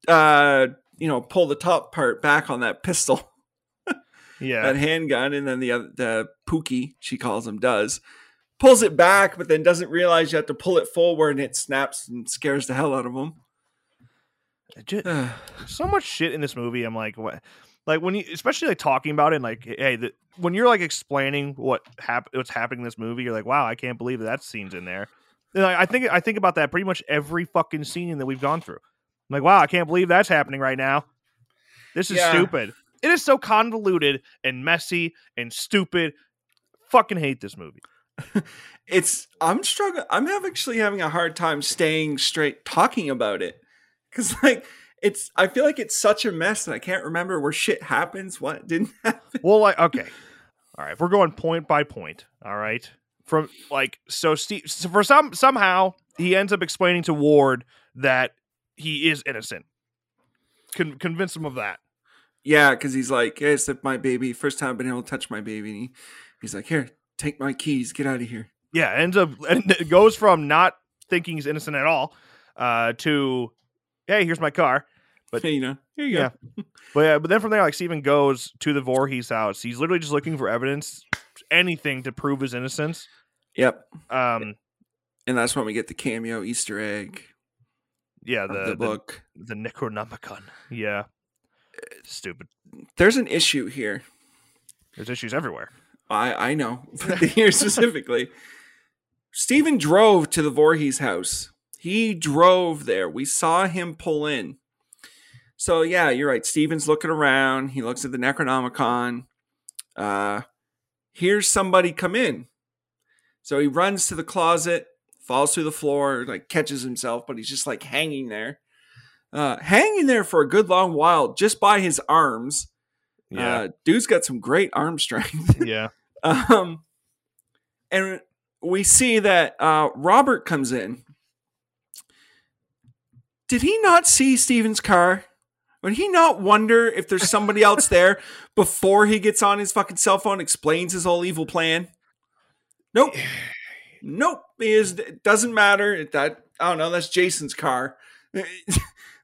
[SPEAKER 2] uh you know pull the top part back on that pistol
[SPEAKER 1] Yeah.
[SPEAKER 2] that handgun and then the other the pookie she calls him does pulls it back but then doesn't realize you have to pull it forward and it snaps and scares the hell out of him
[SPEAKER 1] Ju- so much shit in this movie. I'm like, what? Like when you, especially like talking about it, and like, hey, the, when you're like explaining what hap- what's happening in this movie, you're like, wow, I can't believe that, that scene's in there. And I, I think I think about that pretty much every fucking scene that we've gone through. I'm like, wow, I can't believe that's happening right now. This is
[SPEAKER 2] Yeah.
[SPEAKER 1] stupid. It is so convoluted and messy and stupid. Fucking hate this movie.
[SPEAKER 2] it's i'm struggling i'm actually having a hard time staying straight talking about it because like it's i feel like it's such a mess that i can't remember where shit happens what didn't happen
[SPEAKER 1] Well, like, okay, all right. If we're going point by point, all right. From like, so Steve, so for some somehow he ends up explaining to Ward that he is innocent. Con- convince him of that.
[SPEAKER 2] Yeah because he's like hey it's my baby first time i've been able to touch my baby and he, he's like here take my keys get out of here
[SPEAKER 1] Yeah, ends up and it goes from not thinking he's innocent at all uh, to, hey, here's my car. But-
[SPEAKER 2] you know here you
[SPEAKER 1] Yeah.
[SPEAKER 2] go
[SPEAKER 1] But yeah, but then from there, like Steven goes to the Voorhees house. He's literally just looking for evidence, anything to prove his innocence.
[SPEAKER 2] yep
[SPEAKER 1] Um,
[SPEAKER 2] and that's when we get the cameo easter egg
[SPEAKER 1] yeah, the
[SPEAKER 2] the,
[SPEAKER 1] the,
[SPEAKER 2] book
[SPEAKER 1] the Necronomicon. Yeah, stupid.
[SPEAKER 2] there's an issue here
[SPEAKER 1] There's issues everywhere.
[SPEAKER 2] I I know, but here specifically, Stephen drove to the Voorhees house He drove there. We saw him pull in. So yeah, you're right. Steven's looking around. He looks at the Necronomicon. Uh, hears somebody come in. So he runs to the closet, falls through the floor, like catches himself, but he's just like hanging there. Uh, hanging there for a good long while just by his arms.
[SPEAKER 1] Yeah.
[SPEAKER 2] Uh, dude's got some great arm strength.
[SPEAKER 1] yeah.
[SPEAKER 2] Um, and we see that uh, Robert comes in. Did he not see Steven's car? Would he not wonder if there's somebody else there before he gets on his fucking cell phone, explains his whole evil plan? Nope. Nope. He is, it doesn't matter. That I don't know. That's Jason's car.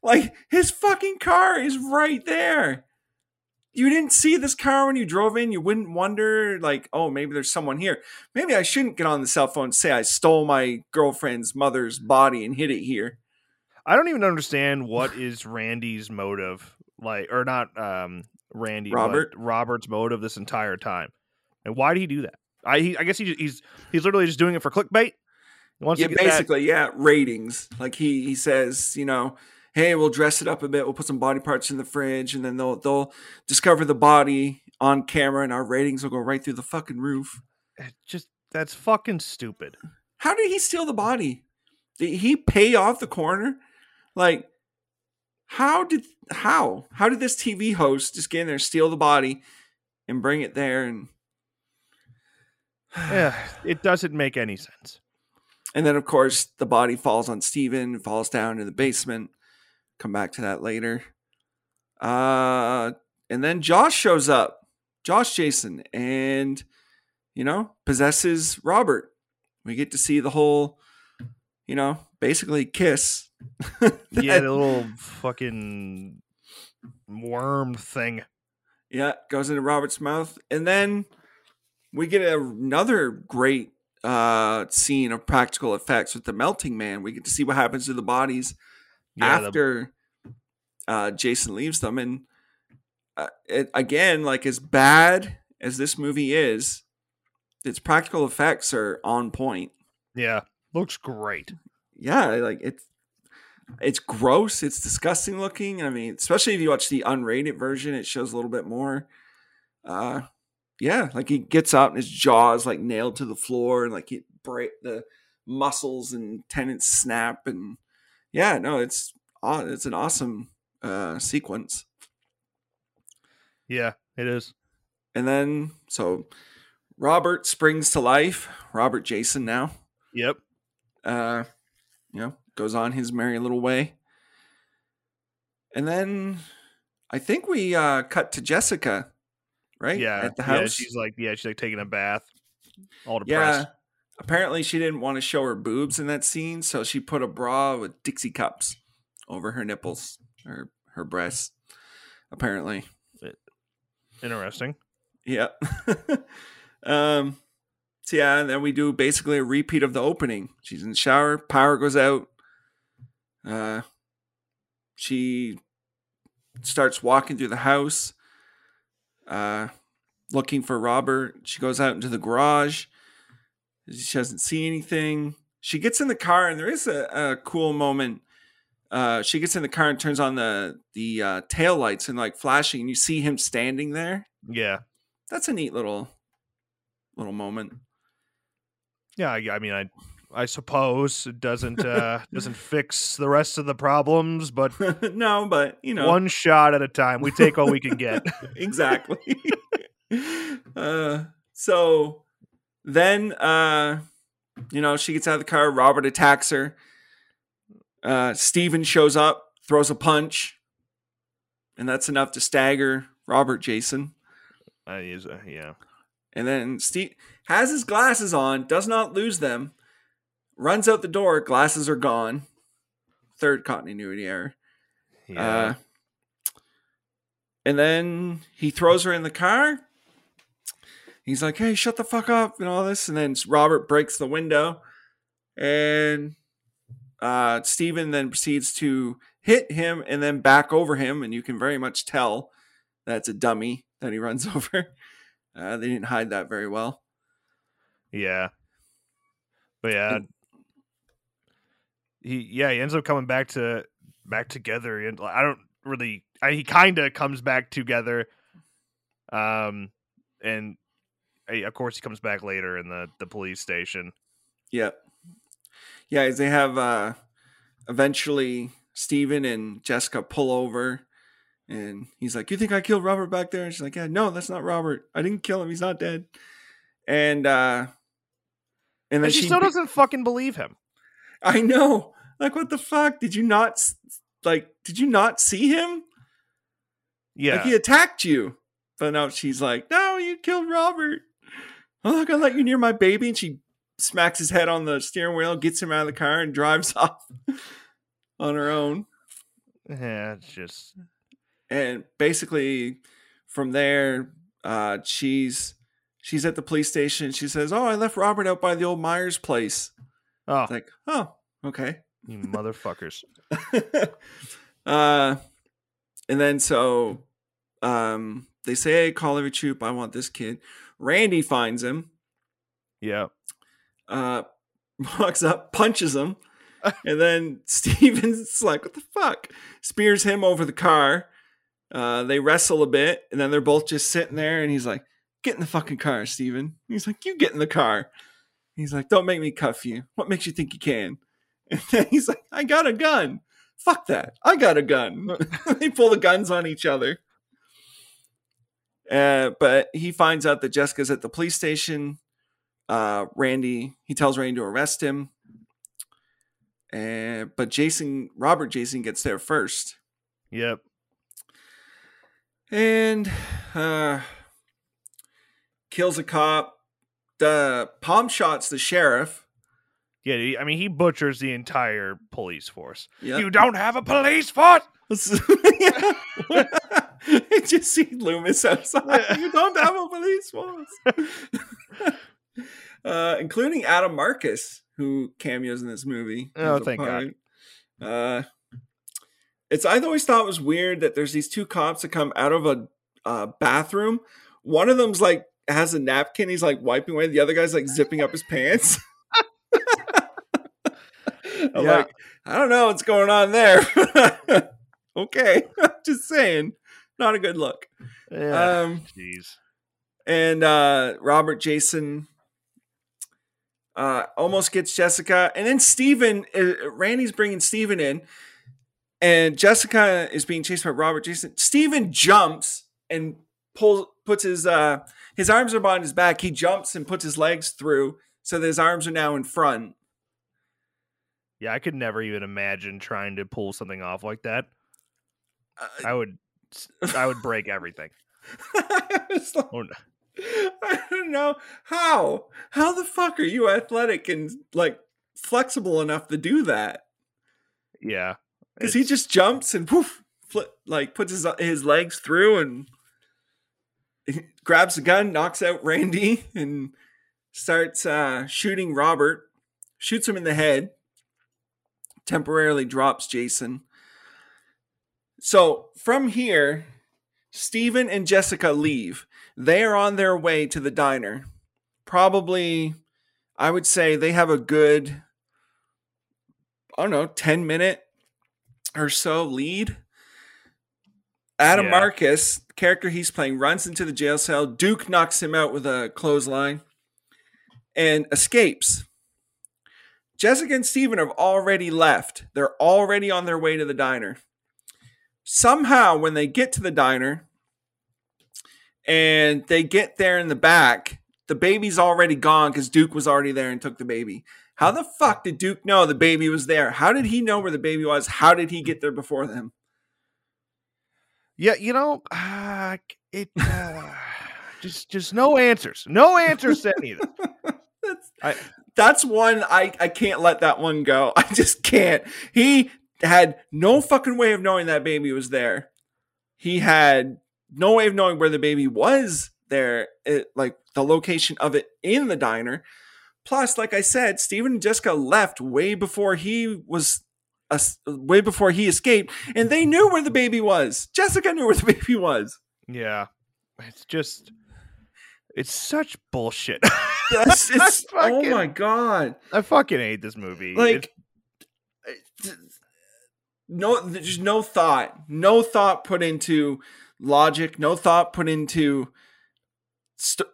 [SPEAKER 2] like his fucking car is right there you didn't see this car when you drove in, you wouldn't wonder, like, oh, maybe there's someone here. Maybe I shouldn't get on the cell phone and say I stole my girlfriend's mother's body and hid it here.
[SPEAKER 1] I don't even understand what is Randy's motive, like, or not um Randy,
[SPEAKER 2] Robert?
[SPEAKER 1] Robert's motive this entire time, and why did he do that? I he, I guess he, he's he's literally just doing it for clickbait.
[SPEAKER 2] Yeah,
[SPEAKER 1] get that-
[SPEAKER 2] basically, yeah, ratings. Like he he says, you know, hey, we'll dress it up a bit. We'll put some body parts in the fridge, and then they'll they'll discover the body on camera, and our ratings will go right through the fucking roof.
[SPEAKER 1] it just that's fucking stupid.
[SPEAKER 2] How did he steal the body? Did he pay off the coroner? Like, how did how how did this TV host just get in there, steal the body, and bring it there, and
[SPEAKER 1] Yeah, it doesn't make any sense.
[SPEAKER 2] and then of course the body falls on Steven, falls down in the basement. Come back to that later. Uh, and then Josh shows up, Josh Jason, and you know possesses Robert. We get to see the whole, you know, basically kiss.
[SPEAKER 1] Yeah, the little fucking worm thing.
[SPEAKER 2] Yeah, goes into Robert's mouth, and then we get another great uh scene of practical effects with the melting man. We get to see what happens to the bodies
[SPEAKER 1] Yeah, the-
[SPEAKER 2] after uh Jason leaves them, and uh, it, again, like as bad as this movie is, its practical effects are on point.
[SPEAKER 1] yeah, looks great.
[SPEAKER 2] Yeah, like it's it's gross. It's disgusting looking. I mean, especially if you watch the unrated version, it shows a little bit more. Uh, yeah, like he gets up and his jaw is like nailed to the floor, and like he break the muscles and tendons snap, and yeah, no, it's it's an awesome uh sequence.
[SPEAKER 1] Yeah, it is.
[SPEAKER 2] And then so Robert springs to life. Robert Jason now.
[SPEAKER 1] Yep.
[SPEAKER 2] uh, you know, goes on his merry little way. And then I think we uh, cut to Jessica, right?
[SPEAKER 1] Yeah.
[SPEAKER 2] at the
[SPEAKER 1] Yeah,
[SPEAKER 2] house.
[SPEAKER 1] she's like, yeah, she's like taking a bath, all
[SPEAKER 2] Yeah. Apparently, she didn't want to show her boobs in that scene, so she put a bra with Dixie cups over her nipples or her breasts. Apparently,
[SPEAKER 1] Interesting.
[SPEAKER 2] yeah. um. So yeah, and then we do basically a repeat of the opening. She's in the shower, power goes out. Uh, she starts walking through the house, uh, looking for Robert. She goes out into the garage. She doesn't see anything. She gets in the car, and there is a, a cool moment. Uh, she gets in the car and turns on the the uh, tail lights and like flashing, and you see him standing there.
[SPEAKER 1] Yeah.
[SPEAKER 2] That's a neat little little moment.
[SPEAKER 1] Yeah. I, I mean, I, I suppose it doesn't, uh, doesn't fix the rest of the problems, but
[SPEAKER 2] no, but you know,
[SPEAKER 1] one shot at a time. We take all we can get.
[SPEAKER 2] exactly. uh, so then, uh, you know, she gets out of the car. Robert attacks her. Uh, Steven shows up, throws a punch, and that's enough to stagger Robert Jason.
[SPEAKER 1] Uh, he's, uh, yeah.
[SPEAKER 2] And then Steve has his glasses on, does not lose them, runs out the door. Glasses are gone. Third continuity error.
[SPEAKER 1] Yeah.
[SPEAKER 2] Uh, and then he throws her in the car. He's like, "Hey, shut the fuck up!" and all this. And then Robert breaks the window, and uh, Steven then proceeds to hit him and then back over him, and you can very much tell that's a dummy that he runs over. Uh, they didn't hide that very well.
[SPEAKER 1] yeah. But yeah, he yeah he ends up coming back to back together and I don't really I, he kind of comes back together um and of course he comes back later in the the police station
[SPEAKER 2] Yep. Yeah, they have uh eventually Steven and Jessica pull over and he's like, You think I killed Robert back there? And she's like, Yeah, no, that's not Robert. I didn't kill him, he's not dead. And uh and then
[SPEAKER 1] and she, still doesn't fucking believe him
[SPEAKER 2] I know. Like what the fuck? Did you not s- like did you not see him?
[SPEAKER 1] yeah
[SPEAKER 2] Like he attacked you. But now she's like, No, you killed Robert. I'm not gonna let you near my baby. And she smacks his head on the steering wheel, gets him out of the car, and drives off on her own.
[SPEAKER 1] yeah it's just
[SPEAKER 2] And basically from there, uh, she's she's at the police station. She says, Oh, I left Robert out by the old Myers place.
[SPEAKER 1] oh
[SPEAKER 2] It's like, oh, okay.
[SPEAKER 1] you motherfuckers
[SPEAKER 2] uh, and then so um, they say, "Hey, call every troop. I want this kid." Randy finds him,
[SPEAKER 1] yeah
[SPEAKER 2] uh, walks up, punches him, and then Steven's like, "What the fuck?" Spears him over the car. Uh, they wrestle a bit, and then they're both just sitting there, and he's like, "Get in the fucking car, Steven." He's like, "You get in the car." He's like, "Don't make me cuff you. What makes you think you can?" And then he's like, "I got a gun." Fuck that. I got a gun. they pull the guns on each other. Uh, but he finds out that Jessica's at the police station. Uh, Randy, he tells Randy to arrest him. And but Jason, Robert Jason gets there first.
[SPEAKER 1] yep
[SPEAKER 2] and uh, kills a cop. The palm shots the sheriff.
[SPEAKER 1] yeah i mean he butchers the entire police force
[SPEAKER 2] Yep.
[SPEAKER 1] you don't have a police force.
[SPEAKER 2] I just see Loomis outside. You don't have a police force. uh, including Adam Marcus, who cameos in this movie.
[SPEAKER 1] Oh, thank God.
[SPEAKER 2] Uh, it's I always thought it was weird that there's these two cops that come out of a uh, bathroom. One of them's like has a napkin. He's like wiping away. The other guy's like zipping up his pants. I'm
[SPEAKER 1] Yeah.
[SPEAKER 2] like, I don't know what's going on there. Okay, just saying, not a good look.
[SPEAKER 1] yeah
[SPEAKER 2] Um,
[SPEAKER 1] jeez
[SPEAKER 2] and uh, Robert Jason uh, almost gets Jessica, and then Steven, uh, Randy's bringing Steven in, and Jessica is being chased by Robert Jason. Steven jumps and pulls, puts his uh, his arms are behind his back. He jumps and puts his legs through, so that his arms are now in front.
[SPEAKER 1] Yeah, I could never even imagine trying to pull something off like that. I would, I would break everything.
[SPEAKER 2] It's like-
[SPEAKER 1] Oh, no.
[SPEAKER 2] I don't know how. How the fuck are you athletic and like flexible enough to do that?
[SPEAKER 1] Yeah,
[SPEAKER 2] Because he just jumps and poof, flip, like puts his his legs through and grabs a gun, knocks out Randy, and starts uh, shooting Robert. Shoots him in the head. Temporarily drops Jason. So from here, Stephen and Jessica leave. They are on their way to the diner. Probably, I would say they have a good, I don't know, 10 minute or so lead. Adam
[SPEAKER 1] Yeah.
[SPEAKER 2] Marcus, the character he's playing, runs into the jail cell. Duke knocks him out with a clothesline and escapes. Jessica and Steven have already left. They're already on their way to the diner. Somehow, when they get to the diner and they get there in the back, the baby's already gone because Duke was already there and took the baby. How the fuck did Duke know the baby was there? How did he know where the baby was? How did he get there before them?
[SPEAKER 1] yeah. You know, uh, it uh, just, just no answers, no answers to any of this.
[SPEAKER 2] That's
[SPEAKER 1] I-
[SPEAKER 2] that's one I I can't let that one go. I just can't. He had no fucking way of knowing that baby was there. He had no way of knowing where the baby was there, it, like the location of it in the diner. Plus, like I said, Steven and Jessica left way before he was. us way before he escaped, and they knew where the baby was. Jessica knew where the baby was.
[SPEAKER 1] Yeah, it's just, it's such bullshit.
[SPEAKER 2] That's, it's,
[SPEAKER 1] I
[SPEAKER 2] oh my god!
[SPEAKER 1] I fucking hate this movie.
[SPEAKER 2] like
[SPEAKER 1] It's- eh,
[SPEAKER 2] no there's no thought. No thought put into logic. No thought put into st-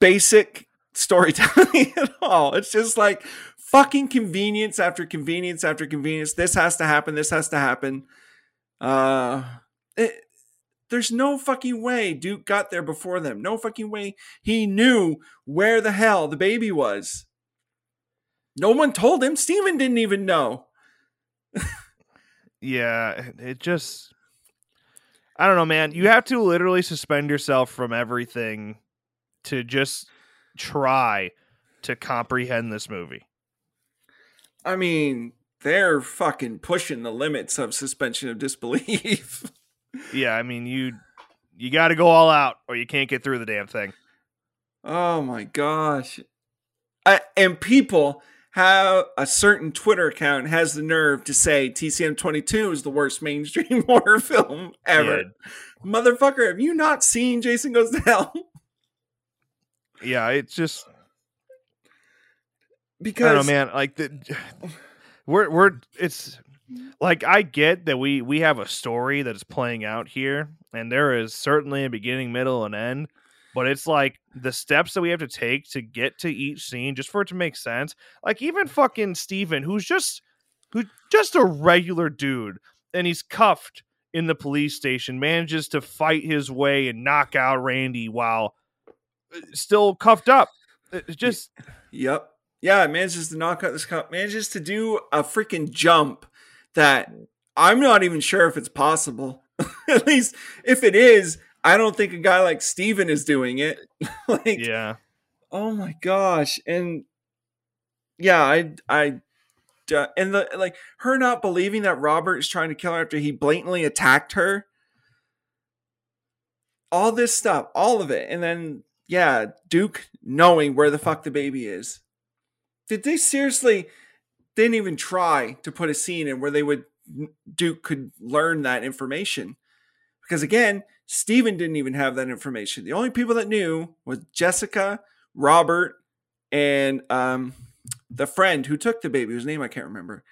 [SPEAKER 2] basic storytelling at all. It's just like fucking convenience after convenience after convenience. This has to happen. This has to happen. Uh it, there's no fucking way duke got there before them. No fucking way he knew where the hell the baby was. No one told him. Steven didn't even know
[SPEAKER 1] yeah, it just I don't know, man. You have to literally suspend yourself from everything to just try to comprehend this movie.
[SPEAKER 2] I mean, they're fucking pushing the limits of suspension of disbelief.
[SPEAKER 1] yeah, I mean, you you got to go all out or you can't get through the damn thing.
[SPEAKER 2] Oh my gosh. I, and people how a certain Twitter account has the nerve to say TCM 22 is the worst mainstream horror film ever. Yeah. Motherfucker, have you not seen Jason Goes to Hell?
[SPEAKER 1] Yeah, it's just
[SPEAKER 2] because
[SPEAKER 1] I don't know, man. Like the we're we're it's like I get that we we have a story that is playing out here, and there is certainly a beginning, middle, and end but it's like the steps that we have to take to get to each scene just for it to make sense. Like even fucking Steven, who's just who's just a regular dude, and he's cuffed in the police station, manages to fight his way and knock out Randy while uh, still cuffed up. It's just
[SPEAKER 2] Yep. Yeah, manages to knock out this cup, manages to do a freaking jump that I'm not even sure if it's possible. At least if it is, I don't think a guy like Steven is doing it. like,
[SPEAKER 1] yeah.
[SPEAKER 2] Oh my gosh. And yeah, I, I, uh, and the like her not believing that Robert is trying to kill her after he blatantly attacked her. All this stuff, all of it. And then, yeah, Duke knowing where the fuck the baby is. Did they seriously didn't even try to put a scene in where they would Duke could learn that information? Because again, Steven didn't even have that information. The only people that knew was Jessica, Robert, and um, the friend who took the baby, whose name I can't remember.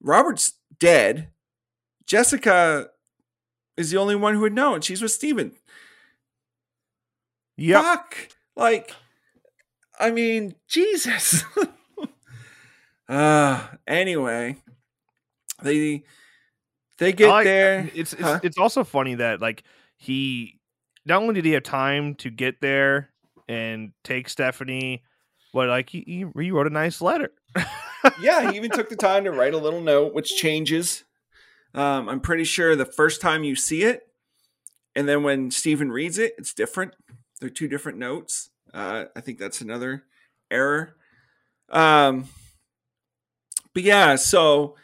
[SPEAKER 2] Robert's dead. Jessica is the only one who would know, and she's with Stephen.
[SPEAKER 1] Yep.
[SPEAKER 2] Fuck. Like, I mean, Jesus. uh anyway. They they get like, there.
[SPEAKER 1] It's it's, huh? it's also funny that like he not only did he have time to get there and take Stephanie, but like he, he, he wrote a nice letter.
[SPEAKER 2] yeah, he even took the time to write a little note, which changes. Um, I'm pretty sure the first time you see it, and then when Stephen reads it, it's different. They're two different notes. Uh, I think that's another error. Um, but yeah, so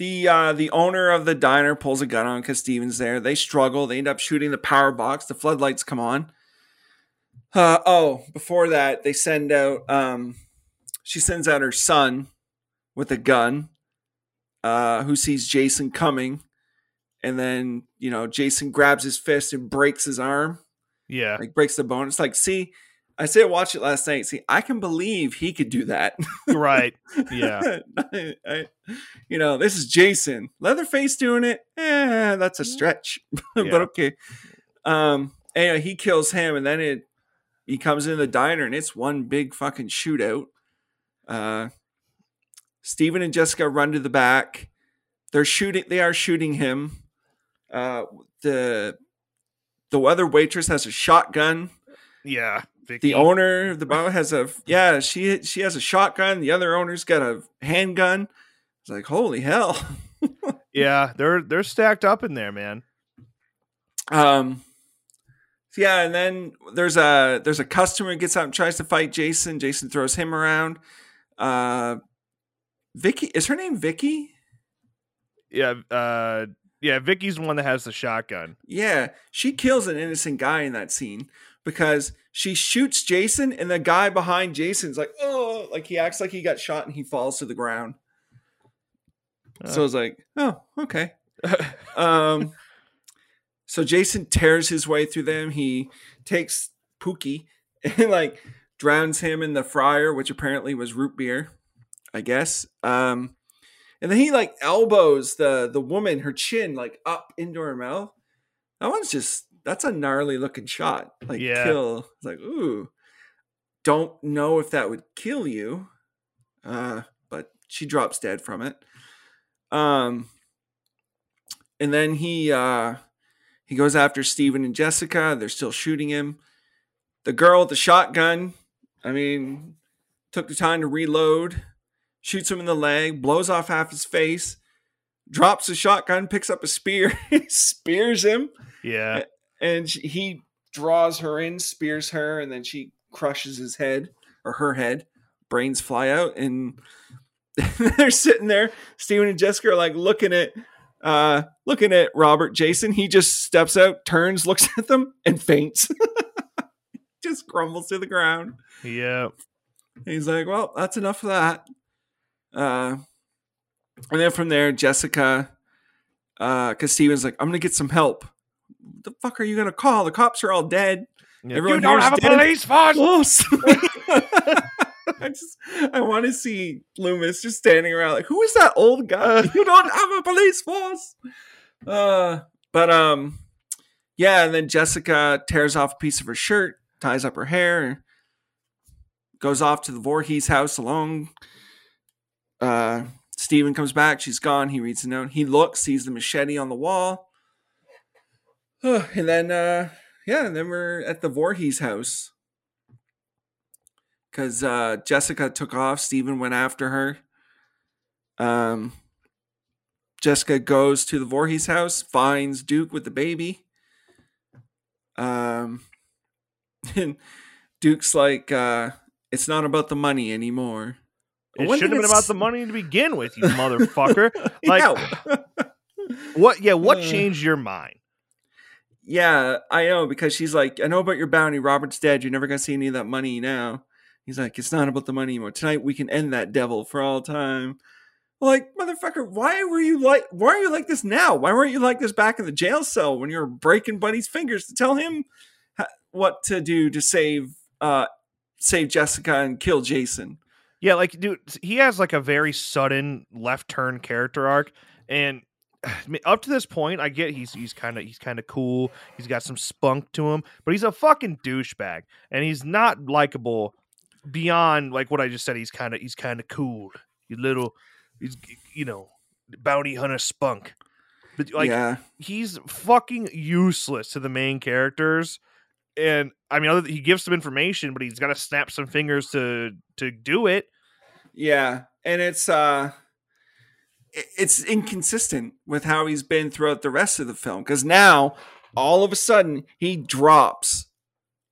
[SPEAKER 2] the uh, the owner of the diner pulls a gun on because Steven's there. They struggle. They end up shooting the power box. The floodlights come on. Uh, oh, before that, they send out. Um, she sends out her son with a gun, uh, who sees Jason coming, and then you know Jason grabs his fist and breaks his arm.
[SPEAKER 1] Yeah,
[SPEAKER 2] like breaks the bone. It's like, see, I said watch it last night. See, I can believe he could do that.
[SPEAKER 1] right. Yeah.
[SPEAKER 2] I, I, you know, this is Jason. Leatherface doing it. Eh, that's a stretch. but okay. Um, anyway, he kills him, and then it he comes in the diner, and it's one big fucking shootout. Uh, Steven and Jessica run to the back. They're shooting. They are shooting him. Uh, the the other waitress has a shotgun.
[SPEAKER 1] Yeah.
[SPEAKER 2] Vicky. The owner of the bar has a yeah, she she has a shotgun. The other owner's got a handgun. It's like holy hell.
[SPEAKER 1] yeah, they're they're stacked up in there, man.
[SPEAKER 2] Um, yeah, and then there's a there's a customer gets out and tries to fight Jason. Jason throws him around. Uh, Vicky is her name Vicky?
[SPEAKER 1] Yeah, uh, yeah. Vicky's the one that has the shotgun.
[SPEAKER 2] Yeah, she kills an innocent guy in that scene because she shoots Jason and the guy behind Jason's like, oh, like he acts like he got shot and he falls to the ground. Uh. So it's like, oh, okay. um, so Jason tears his way through them. He takes Pookie and like drowns him in the fryer, which apparently was root beer, I guess. Um, and then he like elbows the the woman, her chin like up into her mouth. That one's just that's a gnarly looking shot. Like
[SPEAKER 1] Yeah.
[SPEAKER 2] kill. It's like ooh. Don't know if that would kill you, uh, but she drops dead from it. Um, and then he uh, he goes after Steven and Jessica. They're still shooting him. The girl with the shotgun, I mean, took the time to reload, shoots him in the leg, blows off half his face, drops the shotgun, picks up a spear, spears him,
[SPEAKER 1] Yeah.
[SPEAKER 2] And she, he draws her in, spears her, and then she crushes his head or her head. Brains fly out, and they're sitting there. Steven and Jessica are like looking at uh looking at Robert Jason. He just steps out, turns, looks at them, and faints. just crumbles to the ground.
[SPEAKER 1] Yeah.
[SPEAKER 2] He's like, well, that's enough of that. Uh, and then from there, Jessica, uh, because Steven's like, I'm gonna get some help. What the fuck are you gonna call? The cops are all dead.
[SPEAKER 1] Yeah.
[SPEAKER 2] Everyone
[SPEAKER 1] you don't have a
[SPEAKER 2] dead.
[SPEAKER 1] police force.
[SPEAKER 2] I just, I want to see Loomis just standing around like, who is that old guy? you don't have a police force. Uh, but um, yeah, and then Jessica tears off a piece of her shirt, ties up her hair, goes off to the Voorhees house alone. Uh, Steven comes back. She's gone. He reads the note. He looks, sees the machete on the wall. And then, uh, yeah, and then we're at the Voorhees house. Because uh, Jessica took off. Steven went after her. Um, Jessica goes to the Voorhees house, finds Duke with the baby. Um, and Duke's like, uh, it's not about the money anymore.
[SPEAKER 1] It
[SPEAKER 2] When
[SPEAKER 1] should have been about the money to begin with, you motherfucker. Like,
[SPEAKER 2] yeah.
[SPEAKER 1] what? Yeah, what
[SPEAKER 2] Uh.
[SPEAKER 1] changed your mind?
[SPEAKER 2] Yeah, I know because she's like, I know about your bounty. Robert's dead. You're never gonna see any of that money now. He's like, it's not about the money anymore. Tonight we can end that devil for all time. Like, motherfucker, why were you like? Why are you like this now? Why weren't you like this back in the jail cell when you were breaking Buddy's fingers to tell him ha- what to do to save, uh, save Jessica and kill Jason?
[SPEAKER 1] Yeah, like, dude, he has like a very sudden left turn character arc, and up to this point, I get he's he's kind of he's kind of cool. He's got some spunk to him, but he's a fucking douchebag, and he's not likable beyond like what I just said. He's kind of he's kind of cool. You little, he's you know, bounty hunter spunk, but like
[SPEAKER 2] yeah,
[SPEAKER 1] he's fucking useless to the main characters. And I mean, he gives some information, but he's got to snap some fingers to to do it.
[SPEAKER 2] Yeah, and it's uh it's inconsistent with how he's been throughout the rest of the film cuz now all of a sudden he drops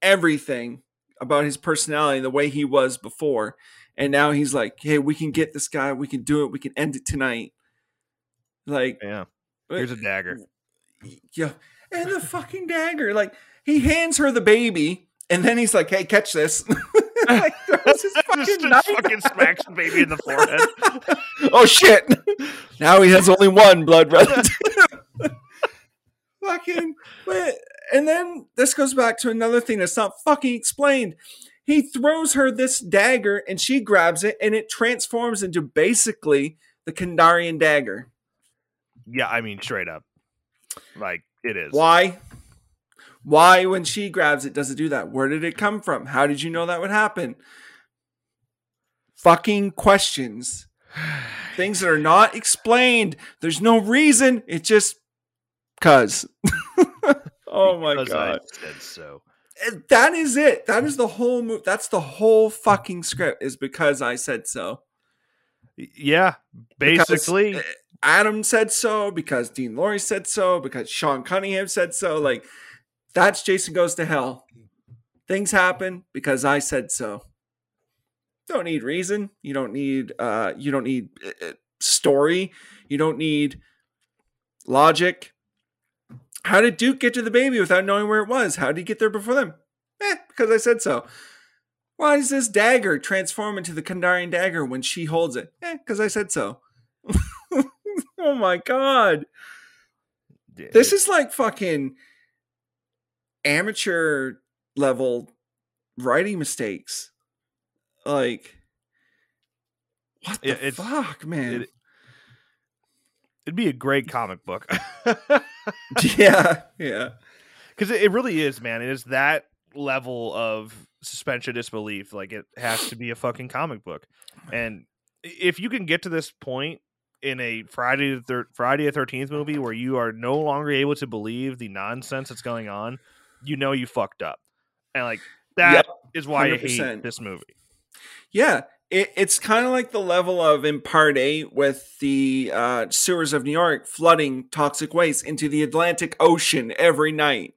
[SPEAKER 2] everything about his personality the way he was before and now he's like, "Hey, we can get this guy. We can do it. We can end it tonight." Like,
[SPEAKER 1] Yeah, uh, here's a dagger.
[SPEAKER 2] yeah, and the fucking dagger. Like, he hands her the baby, and then he's like, "Hey, catch this." like, throws his
[SPEAKER 1] Just,
[SPEAKER 2] fucking
[SPEAKER 1] just
[SPEAKER 2] knife
[SPEAKER 1] fucking smacks the baby in the forehead.
[SPEAKER 2] oh shit! Now he has only one blood relative. fucking, but, and then this goes back to another thing that's not fucking explained. He throws her this dagger, and she grabs it, and it transforms into basically the Kandarian dagger.
[SPEAKER 1] yeah, I mean, straight up, like it is.
[SPEAKER 2] Why? Why, when she grabs it, does it do that? Where did it come from? How did you know that would happen? Fucking questions. Things that are not explained. There's no reason. It just cuz. oh my god.
[SPEAKER 1] Because
[SPEAKER 2] god.
[SPEAKER 1] I said so.
[SPEAKER 2] That is it. That is the whole move. That's the whole fucking script is because I said so.
[SPEAKER 1] Yeah, basically.
[SPEAKER 2] uh, Adam said so, because Dean Lorey said so, because Sean Cunningham said so. Like, that's Jason Goes to Hell. Things happen because I said so. Don't need reason. You don't need uh you don't need uh, uh, story. You don't need logic. How did Duke get to the baby without knowing where it was? How did he get there before them? Eh, because I said so. Why does this dagger transform into the Kandarian dagger when she holds it? Eh, because I said so. oh my god.
[SPEAKER 1] Yeah,
[SPEAKER 2] This is like fucking amateur level writing mistakes. Like what the
[SPEAKER 1] it's-
[SPEAKER 2] fuck, man?
[SPEAKER 1] it- It'd be a great comic book.
[SPEAKER 2] yeah, yeah.
[SPEAKER 1] because it, it really is, man. It is that level of suspension disbelief. Like it has to be a fucking comic book, oh and if you can get to this point in a Friday the thir- Friday the Thirteenth movie where you are no longer able to believe the nonsense that's going on, you know you fucked up, and like that is
[SPEAKER 2] Yep,
[SPEAKER 1] why I hate this movie.
[SPEAKER 2] Yeah, it, it's kind of like the level of in part eight with the uh, sewers of New York flooding toxic waste into the Atlantic Ocean every night.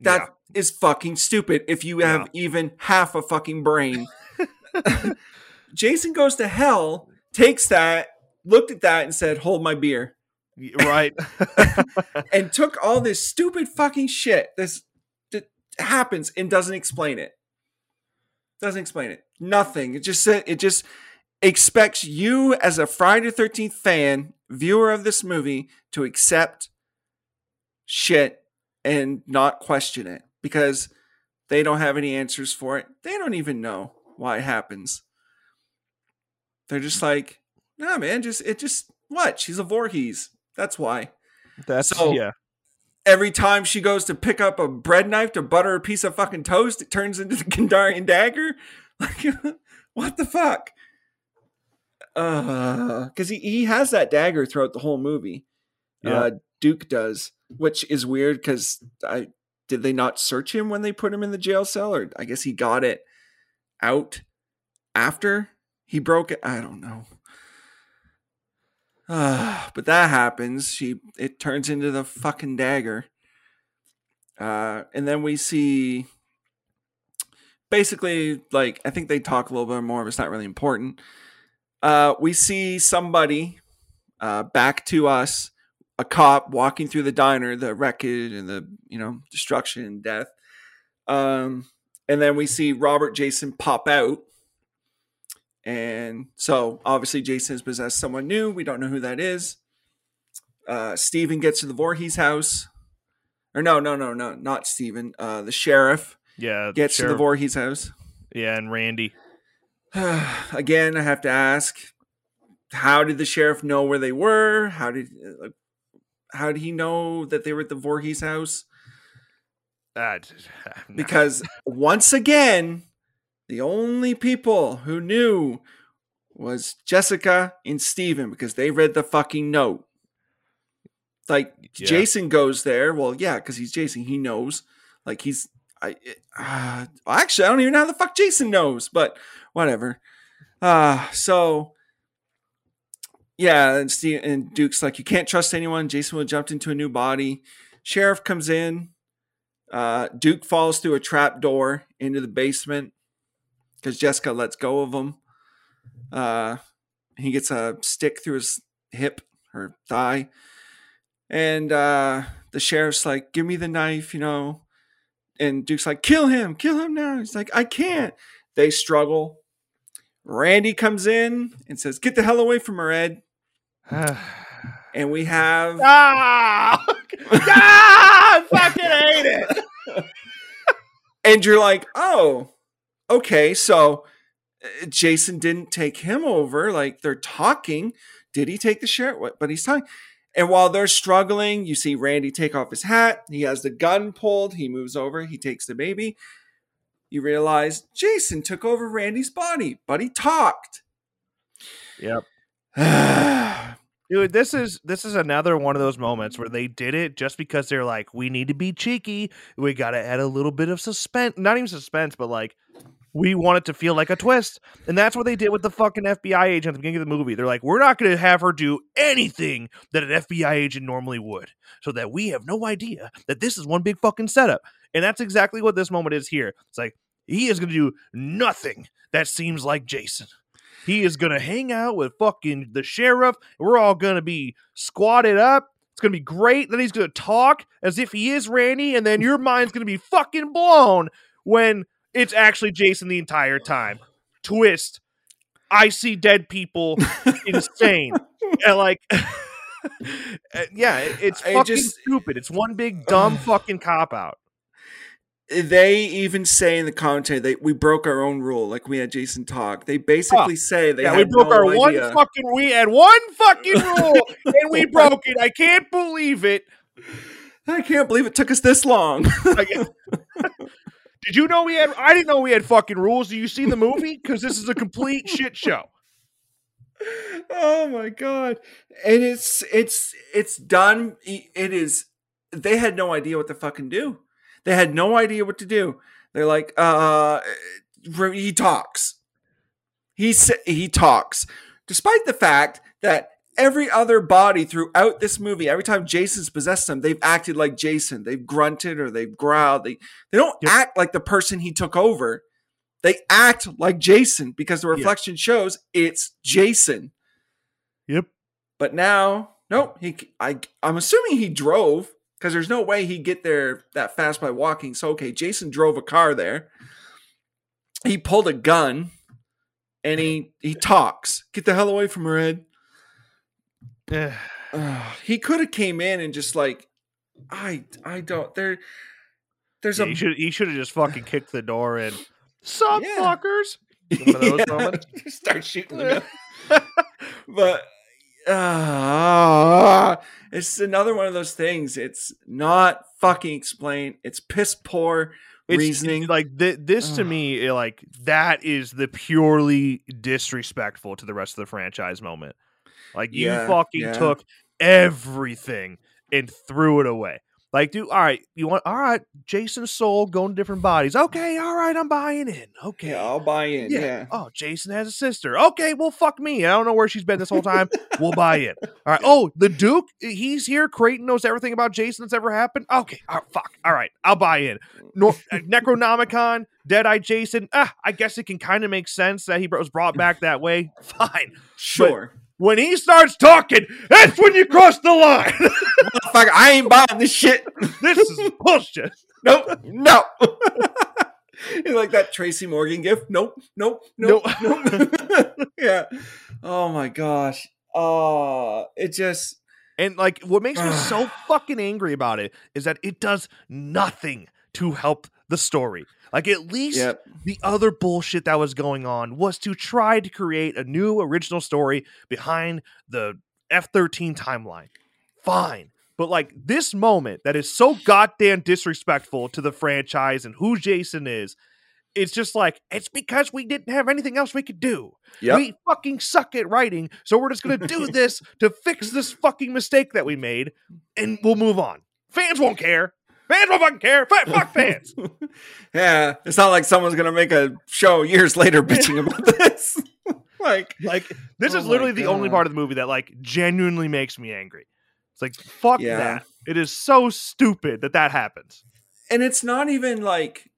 [SPEAKER 2] That is fucking stupid if you have even half a fucking brain. Jason goes to hell, takes that, looked at that, and said, Hold my beer.
[SPEAKER 1] Right.
[SPEAKER 2] And took all this stupid fucking shit this that happens and doesn't explain it. Doesn't explain it. Nothing. It just it just expects you as a Friday the 13th fan, viewer of this movie, to accept shit and not question it because they don't have any answers for it. They don't even know why it happens. They're just like, nah, man, just it just what? She's a Voorhees. That's why.
[SPEAKER 1] That's
[SPEAKER 2] So-
[SPEAKER 1] yeah.
[SPEAKER 2] Every time she goes to pick up a bread knife to butter a piece of fucking toast, it turns into the Kandarian dagger. Like, what the fuck? Uh, because he, he has that dagger throughout the whole movie.
[SPEAKER 1] Yeah.
[SPEAKER 2] Uh, Duke does, which is weird because I did they not search him when they put him in the jail cell, or I guess he got it out after he broke it. I don't know. Uh, but that happens. She it turns into the fucking dagger. Uh, and then we see basically like I think they talk a little bit more, but it's not really important. Uh, we see somebody uh, back to us, a cop walking through the diner, the wreckage and the you know destruction and death. Um, and then we see Robert Jason pop out. And so obviously Jason has possessed someone new. We don't know who that is. Uh, Steven gets to the Voorhees house. Or no, no, no, no, not Steven. Uh, the sheriff
[SPEAKER 1] Yeah.
[SPEAKER 2] gets to the
[SPEAKER 1] Sheriff-
[SPEAKER 2] Voorhees house.
[SPEAKER 1] Yeah, and Randy.
[SPEAKER 2] Again, I have to ask, how did the sheriff know where they were? How did uh, how did he know that they were at the Voorhees house?
[SPEAKER 1] Ah, d- no.
[SPEAKER 2] Because once again, the only people who knew was Jessica and Steven because they read the fucking note. Like
[SPEAKER 1] Yeah.
[SPEAKER 2] Jason goes there. Well, yeah, because he's Jason. He knows. Like he's I uh, actually I don't even know how the fuck Jason knows, but whatever. Uh so yeah, and Steve and Duke's like, you can't trust anyone. Jason will jumped into a new body. Sheriff comes in. Uh, Duke falls through a trap door into the basement because Jessica lets go of him. Uh, he gets a stick through his hip or thigh. And uh, the sheriff's like, give me the knife, you know. And Duke's like, kill him, kill him now. He's like, I can't. They struggle. Randy comes in and says, get the hell away from her, Ed. And we have.
[SPEAKER 1] ah! ah! I fucking hate it.
[SPEAKER 2] and you're like, oh, okay, so uh, Jason didn't take him over. Like they're talking. Did he take the sheriff? What? But he's talking. And while they're struggling, you see Randy take off his hat. He has the gun pulled. He moves over. He takes the baby. You realize Jason took over Randy's body, but he talked.
[SPEAKER 1] Yep. Dude, this is this is another one of those moments where they did it just because they're like, we need to be cheeky. We got to add a little bit of suspense, not even suspense, but like we want it to feel like a twist, and that's what they did with the fucking FBI agent at the beginning of the movie. They're like, we're not going to have her do anything that an FBI agent normally would, so that we have no idea that this is one big fucking setup. And that's exactly what this moment is here. It's like he is going to do nothing that seems like Jason. He is gonna hang out with fucking the sheriff. We're all gonna be squatted up. It's gonna be great. Then he's gonna talk as if he is Randy, and then your mind's gonna be fucking blown when it's actually Jason the entire time. Twist. I see dead people. Insane. and like, uh, yeah, it's
[SPEAKER 2] I
[SPEAKER 1] fucking
[SPEAKER 2] just-
[SPEAKER 1] stupid. It's one big dumb fucking cop out.
[SPEAKER 2] they even say in the commentary that we broke our own rule, like we had Jason talk. They basically say they
[SPEAKER 1] yeah, we broke
[SPEAKER 2] no
[SPEAKER 1] our one fucking. We had one fucking rule, and we broke it. I can't believe it.
[SPEAKER 2] I can't believe it took us this long.
[SPEAKER 1] Did you know we had? I didn't know we had fucking rules. Do you see the movie? Because this is a complete shit show.
[SPEAKER 2] oh my god and it's it's it's done it is they had no idea what to fucking do they had no idea what to do they're like uh he talks he he talks despite the fact that every other body throughout this movie every time jason's possessed them they've acted like jason they've grunted or they've growled they they don't
[SPEAKER 1] Yep.
[SPEAKER 2] act like the person he took over they act like jason because the reflection shows it's jason
[SPEAKER 1] Yep.
[SPEAKER 2] but now, nope. He, I, I'm assuming he drove because there's no way he'd get there that fast by walking. So okay, Jason drove a car there. He pulled a gun, and he he talks. Get the hell away from her head. He could have came in and just like, I I don't there. There's
[SPEAKER 1] yeah,
[SPEAKER 2] a
[SPEAKER 1] he should. He should have just fucking kicked the door in. Sup,
[SPEAKER 2] Yeah.
[SPEAKER 1] fuckers? Those
[SPEAKER 2] Yeah. Start shooting the gun. but uh, it's another one of those things. It's not fucking explained. It's piss poor
[SPEAKER 1] It's
[SPEAKER 2] reasoning.
[SPEAKER 1] like th- this to me, eh, like that is the purely disrespectful to the rest of the franchise moment. Like you
[SPEAKER 2] Yeah,
[SPEAKER 1] fucking
[SPEAKER 2] yeah.
[SPEAKER 1] took everything and threw it away. Like, dude, all right, you want all right, Jason's soul going to different bodies. Okay, all right, I'm buying in. Okay.
[SPEAKER 2] yeah, I'll buy in. Yeah.
[SPEAKER 1] Oh, Jason has a sister. Okay, well, fuck me. I don't know where she's been this whole time. we'll buy in. All right. Oh, the Duke, he's here. Creighton knows everything about Jason that's ever happened. Okay. All right, fuck. All right. I'll buy in. Nor- uh, Necronomicon, Deadite Jason. Ah, I guess it can kind of make sense that he was brought back that way. Fine.
[SPEAKER 2] Sure.
[SPEAKER 1] When he starts talking, that's when you cross the line.
[SPEAKER 2] Fuck, I ain't buying this shit.
[SPEAKER 1] this is bullshit.
[SPEAKER 2] nope. No. You like that Tracy Morgan gift? Nope. Nope. Nope. Nope. yeah. Oh my gosh. Oh, it just
[SPEAKER 1] And like what makes me so fucking angry about it is that it does nothing to help the story. Like at least
[SPEAKER 2] Yep.
[SPEAKER 1] the other bullshit that was going on was to try to create a new original story behind the F13 timeline. Fine. But like this moment that is so goddamn disrespectful to the franchise and who Jason is, it's just like it's because we didn't have anything else we could do.
[SPEAKER 2] Yep.
[SPEAKER 1] We fucking suck at writing, so we're just gonna do this to fix this fucking mistake that we made, and we'll move on. Fans won't care. Fans won't fucking care. Fuck, fuck fans.
[SPEAKER 2] yeah. It's not like someone's gonna make a show years later bitching about this. like
[SPEAKER 1] Like this
[SPEAKER 2] Oh
[SPEAKER 1] is
[SPEAKER 2] my
[SPEAKER 1] literally the only part of the movie that like genuinely makes me angry. It's like fuck
[SPEAKER 2] Yeah.
[SPEAKER 1] that. It is so stupid that that happens.
[SPEAKER 2] and it's not even like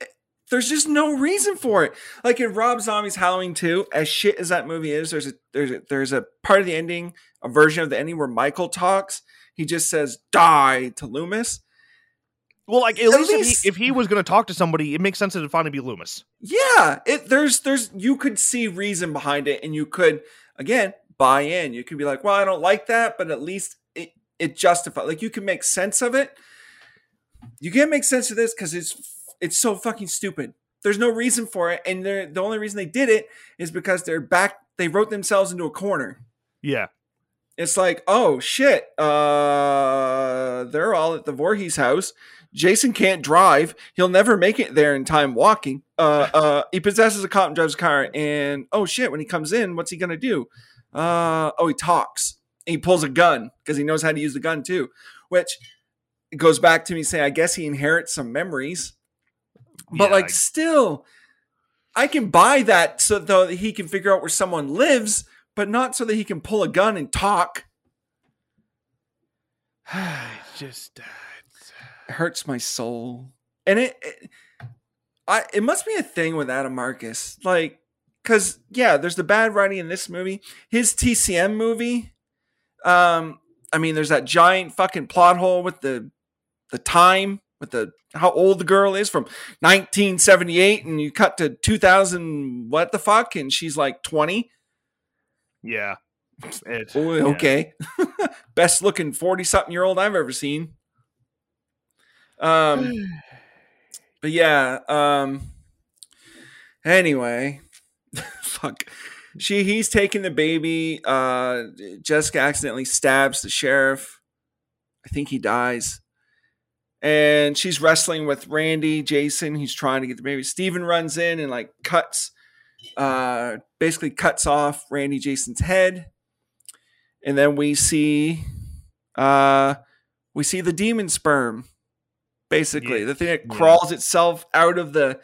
[SPEAKER 2] eh, there's just no reason for it. Like in Rob Zombie's Halloween 2, as shit as that movie is, there's a there's a, there's a part of the ending, a version of the ending where Michael talks. He just says "die" to Loomis.
[SPEAKER 1] Well, like at,
[SPEAKER 2] At
[SPEAKER 1] least,
[SPEAKER 2] least-
[SPEAKER 1] if, he, if he was going to talk to somebody, it makes sense that it'd finally be Loomis.
[SPEAKER 2] Yeah, it there's there's you could see reason behind it, and you could again buy in. You could be like, well, I don't like that, but at least it it justifies. Like you can make sense of it. You can't make sense of this because it's it's so fucking stupid. There's no reason for it, and they're the only reason they did it is because they're back. They wrote themselves into a corner.
[SPEAKER 1] Yeah.
[SPEAKER 2] It's like, oh shit, uh, they're all at the Voorhees house. Jason can't drive. He'll never make it there in time walking. Uh, uh, he possesses a cop and drives a car. And oh shit, when he comes in, what's he gonna do? Uh, oh, he talks. And he pulls a gun because he knows how to use the gun too. Which goes back to me saying, I guess he inherits some memories. But
[SPEAKER 1] Yeah,
[SPEAKER 2] like,
[SPEAKER 1] I-
[SPEAKER 2] still, I can buy that so though that he can figure out where someone lives, but not so that he can pull a gun and talk.
[SPEAKER 1] It's just uh,
[SPEAKER 2] hurts my soul. And it, it I it must be a thing with Adam Marcus. Like cuz yeah, there's the bad writing in this movie. His TCM movie um I mean there's that giant fucking plot hole with the the time with the how old the girl is from 1978 and you cut to 2000 what the fuck and she's like 20.
[SPEAKER 1] yeah. It-
[SPEAKER 2] Oh,
[SPEAKER 1] yeah.
[SPEAKER 2] okay. Best looking 40 something year old I've ever seen. Um but yeah, um anyway, fuck. She he's taking the baby. Uh Jessica accidentally stabs the sheriff. I think he dies. And she's wrestling with Randy, Jason. He's trying to get the baby. Steven runs in and like cuts uh basically cuts off Randy Jason's head. And then we see uh we see the demon sperm basically
[SPEAKER 1] Yeah.
[SPEAKER 2] the thing that
[SPEAKER 1] Yeah.
[SPEAKER 2] crawls itself out of the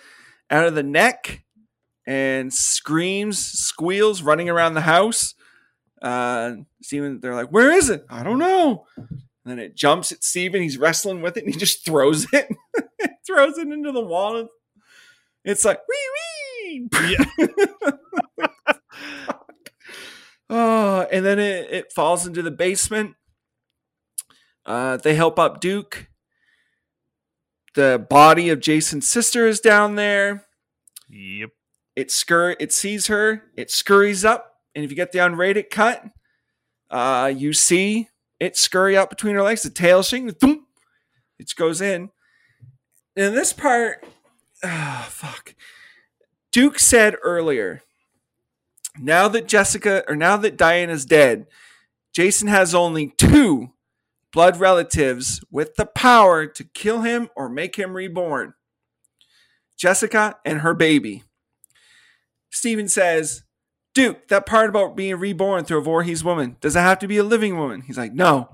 [SPEAKER 2] out of the neck and screams squeals running around the house uh steven they're like where is it i don't know and then it jumps at steven he's wrestling with it and he just throws it throws it into the wall it's like wee wee Yeah. oh and then it, it falls into the basement uh, they help up Duke. The body of Jason's sister is down there.
[SPEAKER 1] Yep.
[SPEAKER 2] It scur it sees her, it scurries up, and if you get the unrated cut, uh, you see it scurry up between her legs, the tail shing, thump, it goes in. And this part, ah, fuck. Duke said earlier, now that Jessica or now that Diana's dead, Jason has only two blood relatives with the power to kill him or make him reborn Jessica and her baby. Steven says, Duke, that part about being reborn through a Voorhees woman, does it have to be a living woman? He's like, no.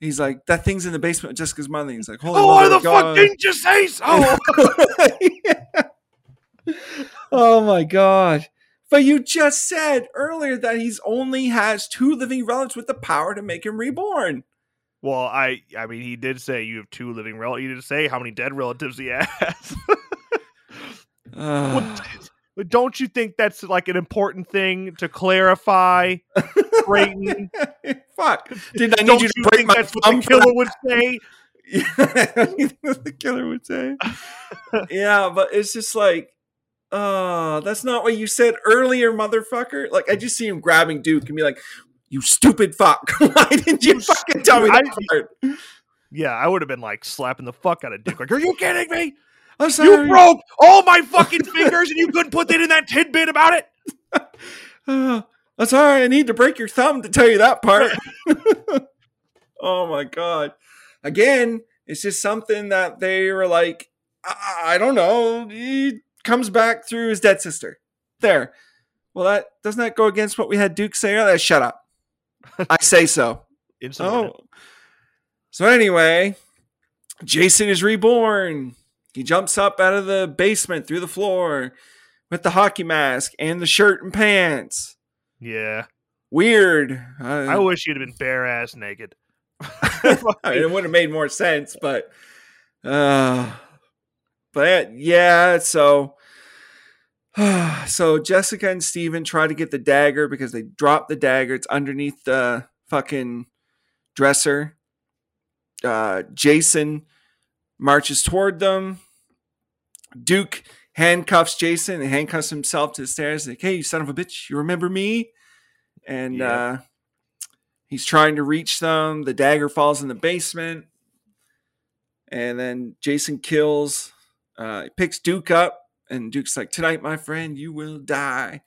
[SPEAKER 2] He's like, that thing's in the basement with Jessica's mother. He's like, holy
[SPEAKER 1] Oh, why the
[SPEAKER 2] God.
[SPEAKER 1] fuck didn't you say so?
[SPEAKER 2] Oh my god. But you just said earlier that he's only has two living relatives with the power to make him reborn.
[SPEAKER 1] Well, I I mean, he did say you have two living relatives. He didn't say how many dead relatives he has. But don't you think that's like an important thing to clarify, Creighton?
[SPEAKER 2] Fuck. Did I need
[SPEAKER 1] don't
[SPEAKER 2] you
[SPEAKER 1] you
[SPEAKER 2] to break
[SPEAKER 1] think
[SPEAKER 2] my
[SPEAKER 1] that's what
[SPEAKER 2] thumb
[SPEAKER 1] the killer would say?
[SPEAKER 2] the killer would say. yeah, but it's just like, uh, that's not what you said earlier, motherfucker. Like, I just see him grabbing Duke and be like, you stupid fuck. Why didn't you fucking tell me that part?
[SPEAKER 1] Yeah, I would have been like slapping the fuck out of Dick. Like, are you kidding me?
[SPEAKER 2] I'm sorry.
[SPEAKER 1] You broke all my fucking fingers and you couldn't put that in that tidbit about it?
[SPEAKER 2] Uh, I'm sorry, I need to break your thumb to tell you that part. oh my god. Again, it's just something that they were like, I, I don't know. He comes back through his dead sister. There. Well, that doesn't that go against what we had Duke say earlier? Shut up. I say so. Oh. So anyway, Jason is reborn. He jumps up out of the basement through the floor with the hockey mask and the shirt and pants.
[SPEAKER 1] Yeah.
[SPEAKER 2] Weird. Uh,
[SPEAKER 1] I wish you'd have been bare ass naked.
[SPEAKER 2] It would have made more sense, but uh but yeah, so so Jessica and Steven try to get the dagger because they drop the dagger. It's underneath the fucking dresser. Uh Jason marches toward them. Duke handcuffs Jason and handcuffs himself to the stairs. Like, hey, you son of a bitch, you remember me? And
[SPEAKER 1] Yeah.
[SPEAKER 2] uh He's trying to reach them. The dagger falls in the basement. And then Jason kills, uh, picks Duke up. And Duke's like, Tonight, my friend, you will die.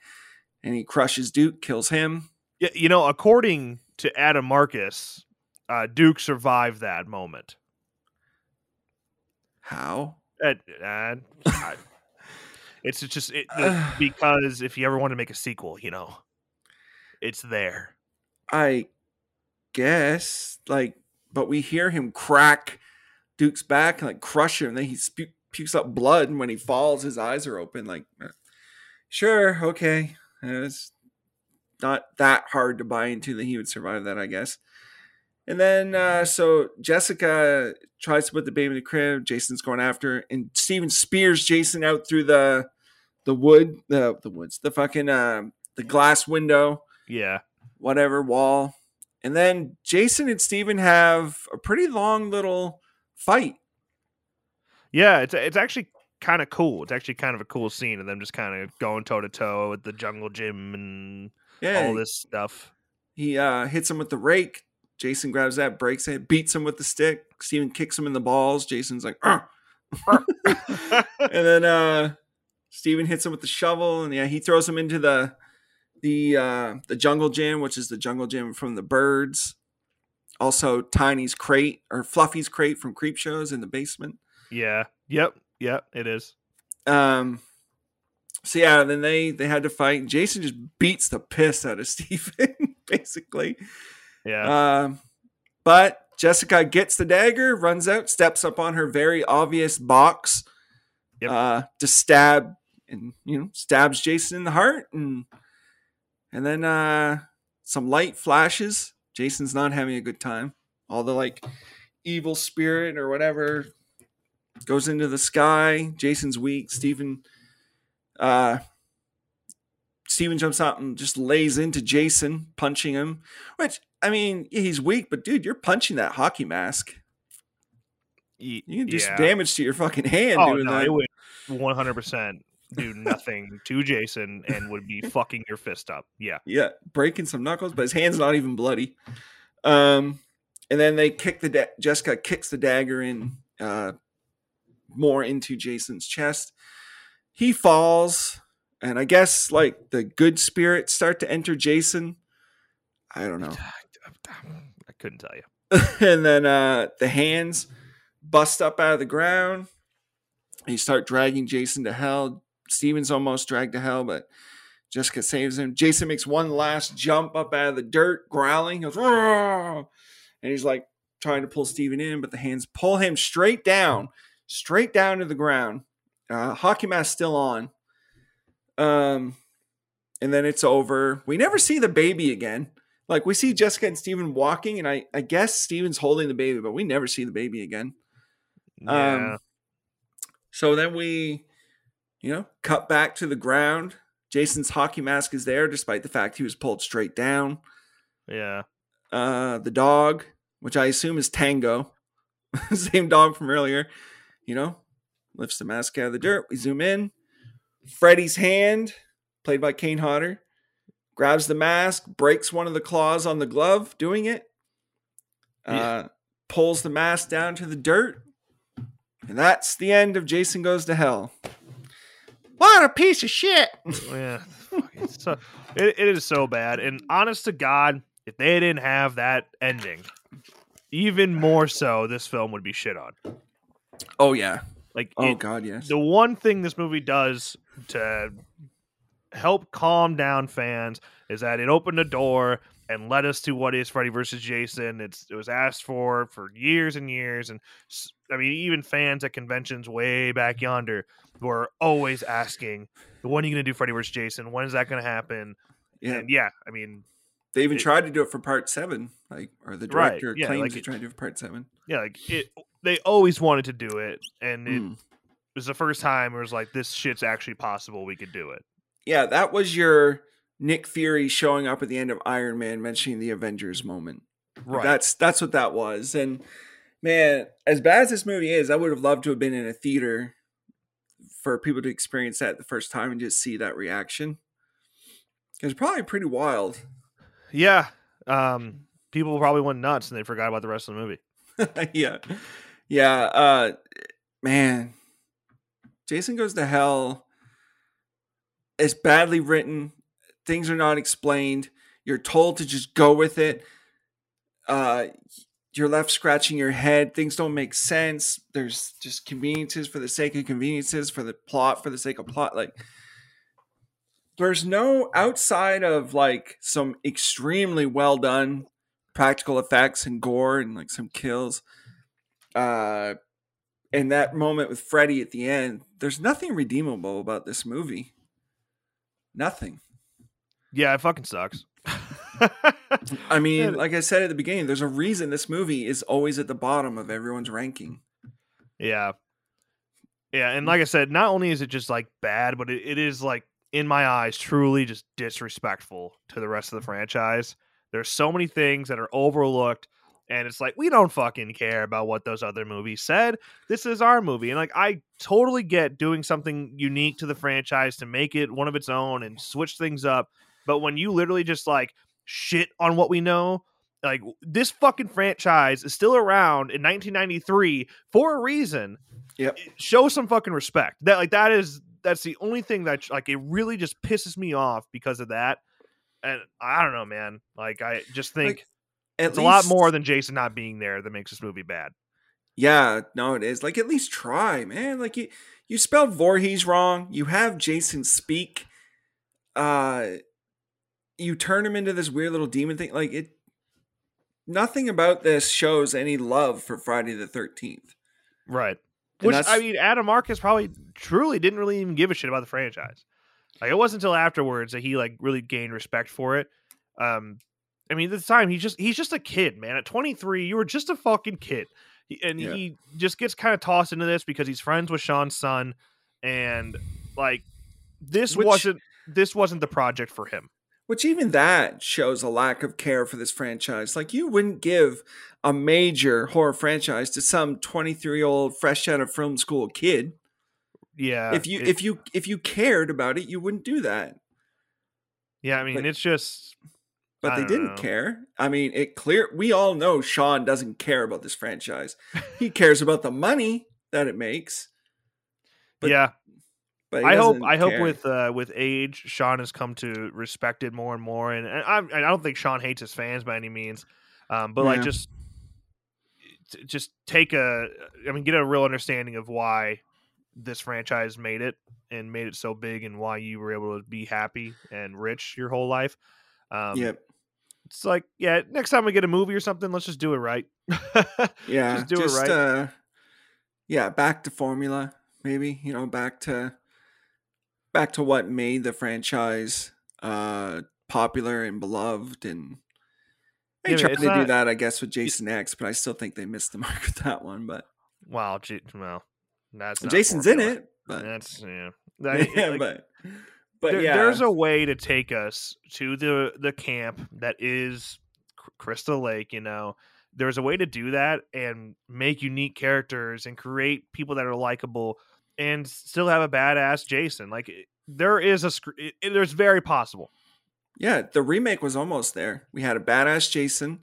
[SPEAKER 2] And he crushes Duke, kills him.
[SPEAKER 1] Yeah, you know, according to Adam Marcus, uh, Duke survived that moment.
[SPEAKER 2] How?
[SPEAKER 1] Uh, uh, it's just it, because if you ever want to make a sequel, you know, it's there.
[SPEAKER 2] I guess. Like, but we hear him crack Duke's back and like crush him. And then he spu- pukes up blood. And when he falls, his eyes are open. Like, uh, sure, okay. It's not that hard to buy into that he would survive that, I guess. And then, uh, so Jessica tries to put the baby in the crib. Jason's going after, and Steven spears Jason out through the the wood, the the woods, the fucking uh, the glass window
[SPEAKER 1] Yeah.
[SPEAKER 2] whatever wall. And then Jason and Steven have a pretty long little fight.
[SPEAKER 1] Yeah, it's it's actually kind of cool. It's actually kind of a cool scene of them just kind of going toe to toe with the jungle gym and
[SPEAKER 2] Yeah.
[SPEAKER 1] all this stuff.
[SPEAKER 2] He uh, hits him with the rake. Jason grabs that, breaks it, beats him with the stick. Steven kicks him in the balls. Jason's like, and then uh Steven hits him with the shovel, and yeah, he throws him into the the uh the jungle gym, which is the jungle gym from the birds. Also, Tiny's crate or Fluffy's crate from Creepshow's in the basement.
[SPEAKER 1] Yeah. Yep. Yep. It is.
[SPEAKER 2] Um, so yeah, then they they had to fight. Jason just beats the piss out of Steven, basically.
[SPEAKER 1] Yeah.
[SPEAKER 2] Um, but Jessica gets the dagger, runs out, steps up on her very obvious box,
[SPEAKER 1] Yep.
[SPEAKER 2] uh, to stab and you know stabs Jason in the heart, and and then uh, some light flashes. Jason's not having a good time. All the like evil spirit or whatever goes into the sky. Jason's weak. Stephen, uh, Steven jumps out and just lays into Jason, punching him. Which I mean, he's weak, but dude, you're punching that hockey mask. You can do some
[SPEAKER 1] yeah.
[SPEAKER 2] damage to your fucking hand
[SPEAKER 1] Oh
[SPEAKER 2] doing
[SPEAKER 1] no,
[SPEAKER 2] that.
[SPEAKER 1] it would 100 percent do nothing to Jason and would be fucking your fist up. Yeah.
[SPEAKER 2] Yeah, breaking some knuckles, but his hand's not even bloody. Um, and then they kick the da- Jessica kicks the dagger in uh, more into Jason's chest. He falls, and I guess like the good spirits start to enter Jason. I don't know.
[SPEAKER 1] I couldn't tell you.
[SPEAKER 2] and then uh, the hands bust up out of the ground. They start dragging Jason to hell. Steven's almost dragged to hell, but Jessica saves him. Jason makes one last jump up out of the dirt, growling. He goes, and he's like trying to pull Steven in, but the hands pull him straight down, straight down to the ground. Uh, hockey mask still on. Um, and then it's over. We never see the baby again. Like we see Jessica and Steven walking, and I, I guess Steven's holding the baby, but we never see the baby again.
[SPEAKER 1] Yeah.
[SPEAKER 2] Um, So then we, you know, cut back to the ground. Jason's hockey mask is there, despite the fact he was pulled straight down.
[SPEAKER 1] yeah.
[SPEAKER 2] Uh, the dog, which I assume is Tango, same dog from earlier, you know, lifts the mask out of the dirt. We zoom in. Freddy's hand, played by Kane Hodder, grabs the mask, breaks one of the claws on the glove, doing it. Uh,
[SPEAKER 1] Yeah.
[SPEAKER 2] Pulls the mask down to the dirt. And that's the end of Jason Goes to Hell. What a piece of shit!
[SPEAKER 1] Yeah. It's so, it, it is so bad. And honest to God, if they didn't have that ending, even more so, this film would be shit on.
[SPEAKER 2] Oh, yeah.
[SPEAKER 1] Like,
[SPEAKER 2] Oh,
[SPEAKER 1] it-
[SPEAKER 2] God, yes.
[SPEAKER 1] the one thing this movie does to help calm down fans is that it opened a door and led us to what is Freddy versus Jason. It's it was asked for for years and years, and I mean even fans at conventions way back yonder were always asking, "When are you going to do Freddy versus Jason? When is that going to happen?"
[SPEAKER 2] Yeah.
[SPEAKER 1] And yeah, I mean,
[SPEAKER 2] They even
[SPEAKER 1] It-
[SPEAKER 2] tried to do it for part seven, like or the
[SPEAKER 1] Right,
[SPEAKER 2] director
[SPEAKER 1] yeah,
[SPEAKER 2] claims
[SPEAKER 1] like
[SPEAKER 2] to try to do it for part seven.
[SPEAKER 1] yeah, like it. They always wanted to do it, and it
[SPEAKER 2] Mm.
[SPEAKER 1] was the first time it was like, "This shit's actually possible. We could do it."
[SPEAKER 2] Yeah, that was your Nick Fury showing up at the end of Iron Man, mentioning the Avengers moment.
[SPEAKER 1] Right.
[SPEAKER 2] That's that's what that was. And man, as bad as this movie is, I would have loved to have been in a theater for people to experience that the first time and just see that reaction. It's probably pretty wild.
[SPEAKER 1] Yeah. Um, people probably went nuts and they forgot about the rest of the movie.
[SPEAKER 2] yeah. Yeah. Uh man. Jason Goes to Hell It's badly written. Things are not explained. You're told to just go with it. Uh you're left scratching your head. Things don't make sense. There's just conveniences for the sake of conveniences, for the plot, for the sake of plot. Like there's no outside of like some extremely well done practical effects and gore and like some kills. Uh and that moment with Freddy at the end, there's nothing redeemable about this movie. Nothing.
[SPEAKER 1] Yeah, it fucking sucks.
[SPEAKER 2] I mean, like I said at the beginning, there's a reason this movie is always at the bottom of everyone's ranking.
[SPEAKER 1] yeah. Yeah, and like I said, not only is it just like bad, but it, it is like in my eyes truly just disrespectful to the rest of the franchise. There's so many things that are overlooked and it's like we don't fucking care about what those other movies said. This is our movie. And like I totally get doing something unique to the franchise to make it one of its own and switch things up. But when you literally just like shit on what we know, like this fucking franchise is still around in 1993 for a reason.
[SPEAKER 2] Yep.
[SPEAKER 1] Eh, show some fucking respect. That like that is that's the only thing that like it really just pisses me off because of that. And I don't know, man. Like I just think
[SPEAKER 2] Like, At
[SPEAKER 1] it's a lot more than Jason not being there that makes this movie bad.
[SPEAKER 2] Yeah, no, it is. Like, at least try, man. Like, you you spelled Voorhees wrong. You have Jason speak. Uh, you turn him into this weird little demon thing. Like it. Nothing about this shows any love for Friday the Thirteenth.
[SPEAKER 1] Right.
[SPEAKER 2] And
[SPEAKER 1] Which I mean, Adam Marcus probably truly didn't really even give a shit about the franchise. Like it wasn't until afterwards that he like really gained respect for it. Um, I mean, at the time he's just he's just a kid, man. At 23, you were just a fucking kid, and
[SPEAKER 2] Yeah.
[SPEAKER 1] he just gets kind of tossed into this because he's friends with Sean's son, and like this
[SPEAKER 2] Which-
[SPEAKER 1] wasn't this wasn't the project for him.
[SPEAKER 2] Which even that shows a lack of care for this franchise. Like you wouldn't give a major horror franchise to some 23-year-old fresh out of film school kid.
[SPEAKER 1] Yeah,
[SPEAKER 2] if you
[SPEAKER 1] it-
[SPEAKER 2] if you if you cared about it, you wouldn't do that.
[SPEAKER 1] yeah, I mean,
[SPEAKER 2] but-
[SPEAKER 1] it's just
[SPEAKER 2] But they didn't
[SPEAKER 1] know.
[SPEAKER 2] care. I mean, it clear we all know Sean doesn't care about this franchise. he cares about the money that it makes. But
[SPEAKER 1] yeah.
[SPEAKER 2] But
[SPEAKER 1] I hope I hope with uh, with age, Sean has come to respect it more and more. And, and I, and I don't think Sean hates his fans by any means, um, but like just just take a I mean get a real understanding of why this franchise made it and made it so big and why you were able to be happy and rich your whole life. Um,
[SPEAKER 2] Yep.
[SPEAKER 1] It's like yeah, next time we get a movie or something, let's just do it right.
[SPEAKER 2] Yeah.
[SPEAKER 1] just do it right.
[SPEAKER 2] Uh, yeah, back to formula, maybe. You know, back to back to what made the franchise uh popular and beloved and they
[SPEAKER 1] Yeah,
[SPEAKER 2] tried to do that, I guess, with Jason X, but I still think they missed the mark with that one. But
[SPEAKER 1] wow, gee, well, that's not
[SPEAKER 2] Jason's in it. But
[SPEAKER 1] That's yeah. That-
[SPEAKER 2] yeah,
[SPEAKER 1] like,
[SPEAKER 2] but but
[SPEAKER 1] there-
[SPEAKER 2] yeah,
[SPEAKER 1] there's a way to take us to the the camp that is Crystal Lake. You know, there's a way to do that and make unique characters and create people that are likable and still have a badass Jason. Like eh, there is a it, it- there's very possible.
[SPEAKER 2] yeah. The remake was almost there. We had a badass Jason.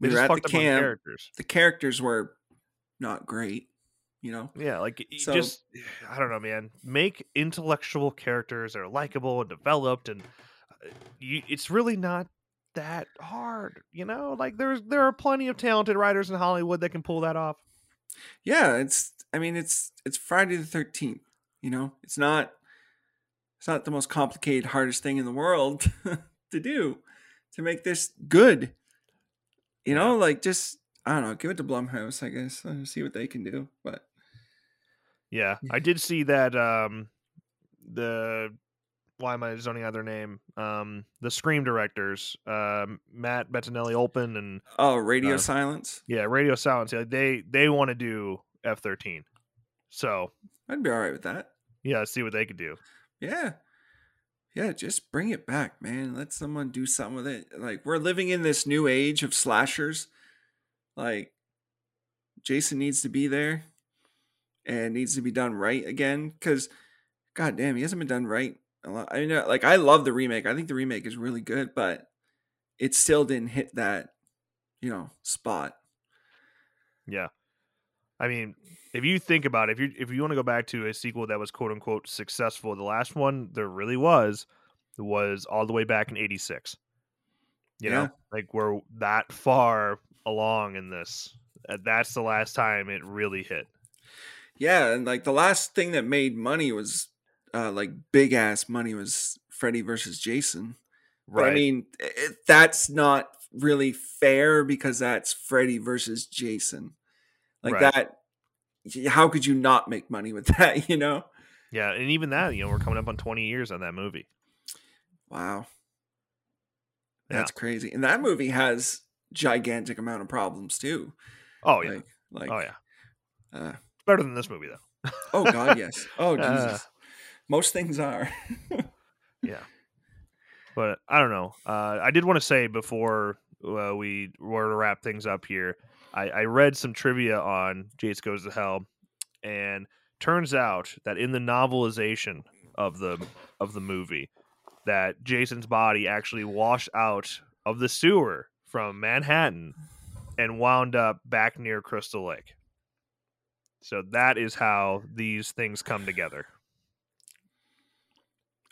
[SPEAKER 1] They
[SPEAKER 2] We were
[SPEAKER 1] just
[SPEAKER 2] at the
[SPEAKER 1] fucked up on
[SPEAKER 2] camp.
[SPEAKER 1] characters.
[SPEAKER 2] The characters were not great. You know,
[SPEAKER 1] Yeah, like
[SPEAKER 2] So-
[SPEAKER 1] just I don't know, man. Make intellectual characters that are likable and developed, and uh, you, it's really not that hard, you know. Like there's there are plenty of talented writers in Hollywood that can pull that off.
[SPEAKER 2] yeah. It's. I mean, it's it's Friday the Thirteenth. You know, it's not. It's not the most complicated, hardest thing in the world to do to make this good. You know, like just I don't know, give it to Blumhouse, I guess. See what they can do. But
[SPEAKER 1] Yeah, I did see that. Um, the why am I zoning out their name? Um, the Scream directors, um, Matt Bettinelli, Olpin, and
[SPEAKER 2] oh, radio
[SPEAKER 1] Uh,
[SPEAKER 2] silence.
[SPEAKER 1] yeah, Radio Silence. Yeah, they they want to do F thirteen, so
[SPEAKER 2] I'd be all right with that.
[SPEAKER 1] yeah, see what they could do.
[SPEAKER 2] Yeah. Yeah, just bring it back, man. Let someone do something with it. Like we're living in this new age of slashers. Like Jason needs to be there and needs to be done right again cuz god damn, he hasn't been done right a lot. I know like I love the remake. I think the remake is really good, but it still didn't hit that, you know, spot.
[SPEAKER 1] Yeah. I mean, if you think about it, if you if you want to go back to a sequel that was quote unquote successful, the last one there really was was all the way back in '86. You
[SPEAKER 2] Yeah.
[SPEAKER 1] know, like we're that far along in this. That's the last time it really hit.
[SPEAKER 2] Yeah, and like the last thing that made money was uh like big ass money was Freddy versus Jason. But I mean, it, that's not really fair because that's Freddy versus Jason. Like
[SPEAKER 1] Right.
[SPEAKER 2] that how could you not make money with that, you know?
[SPEAKER 1] yeah, and even that, you know, we're coming up on 20 years on that movie.
[SPEAKER 2] Wow.
[SPEAKER 1] Yeah.
[SPEAKER 2] That's crazy. And that movie has gigantic amount of problems too.
[SPEAKER 1] Oh yeah,
[SPEAKER 2] Like like
[SPEAKER 1] oh yeah,
[SPEAKER 2] uh,
[SPEAKER 1] better than this movie though.
[SPEAKER 2] oh god, yes. Oh
[SPEAKER 1] Uh.
[SPEAKER 2] Jesus. Most things are.
[SPEAKER 1] Yeah. But I don't know. Uh, I did want to say before uh, we were to wrap things up here, I, I read some trivia on Jace Goes to Hell, and turns out that in the novelization of the of the movie, that Jason's body actually washed out of the sewer from Manhattan and wound up back near Crystal Lake. So that is how these things come together.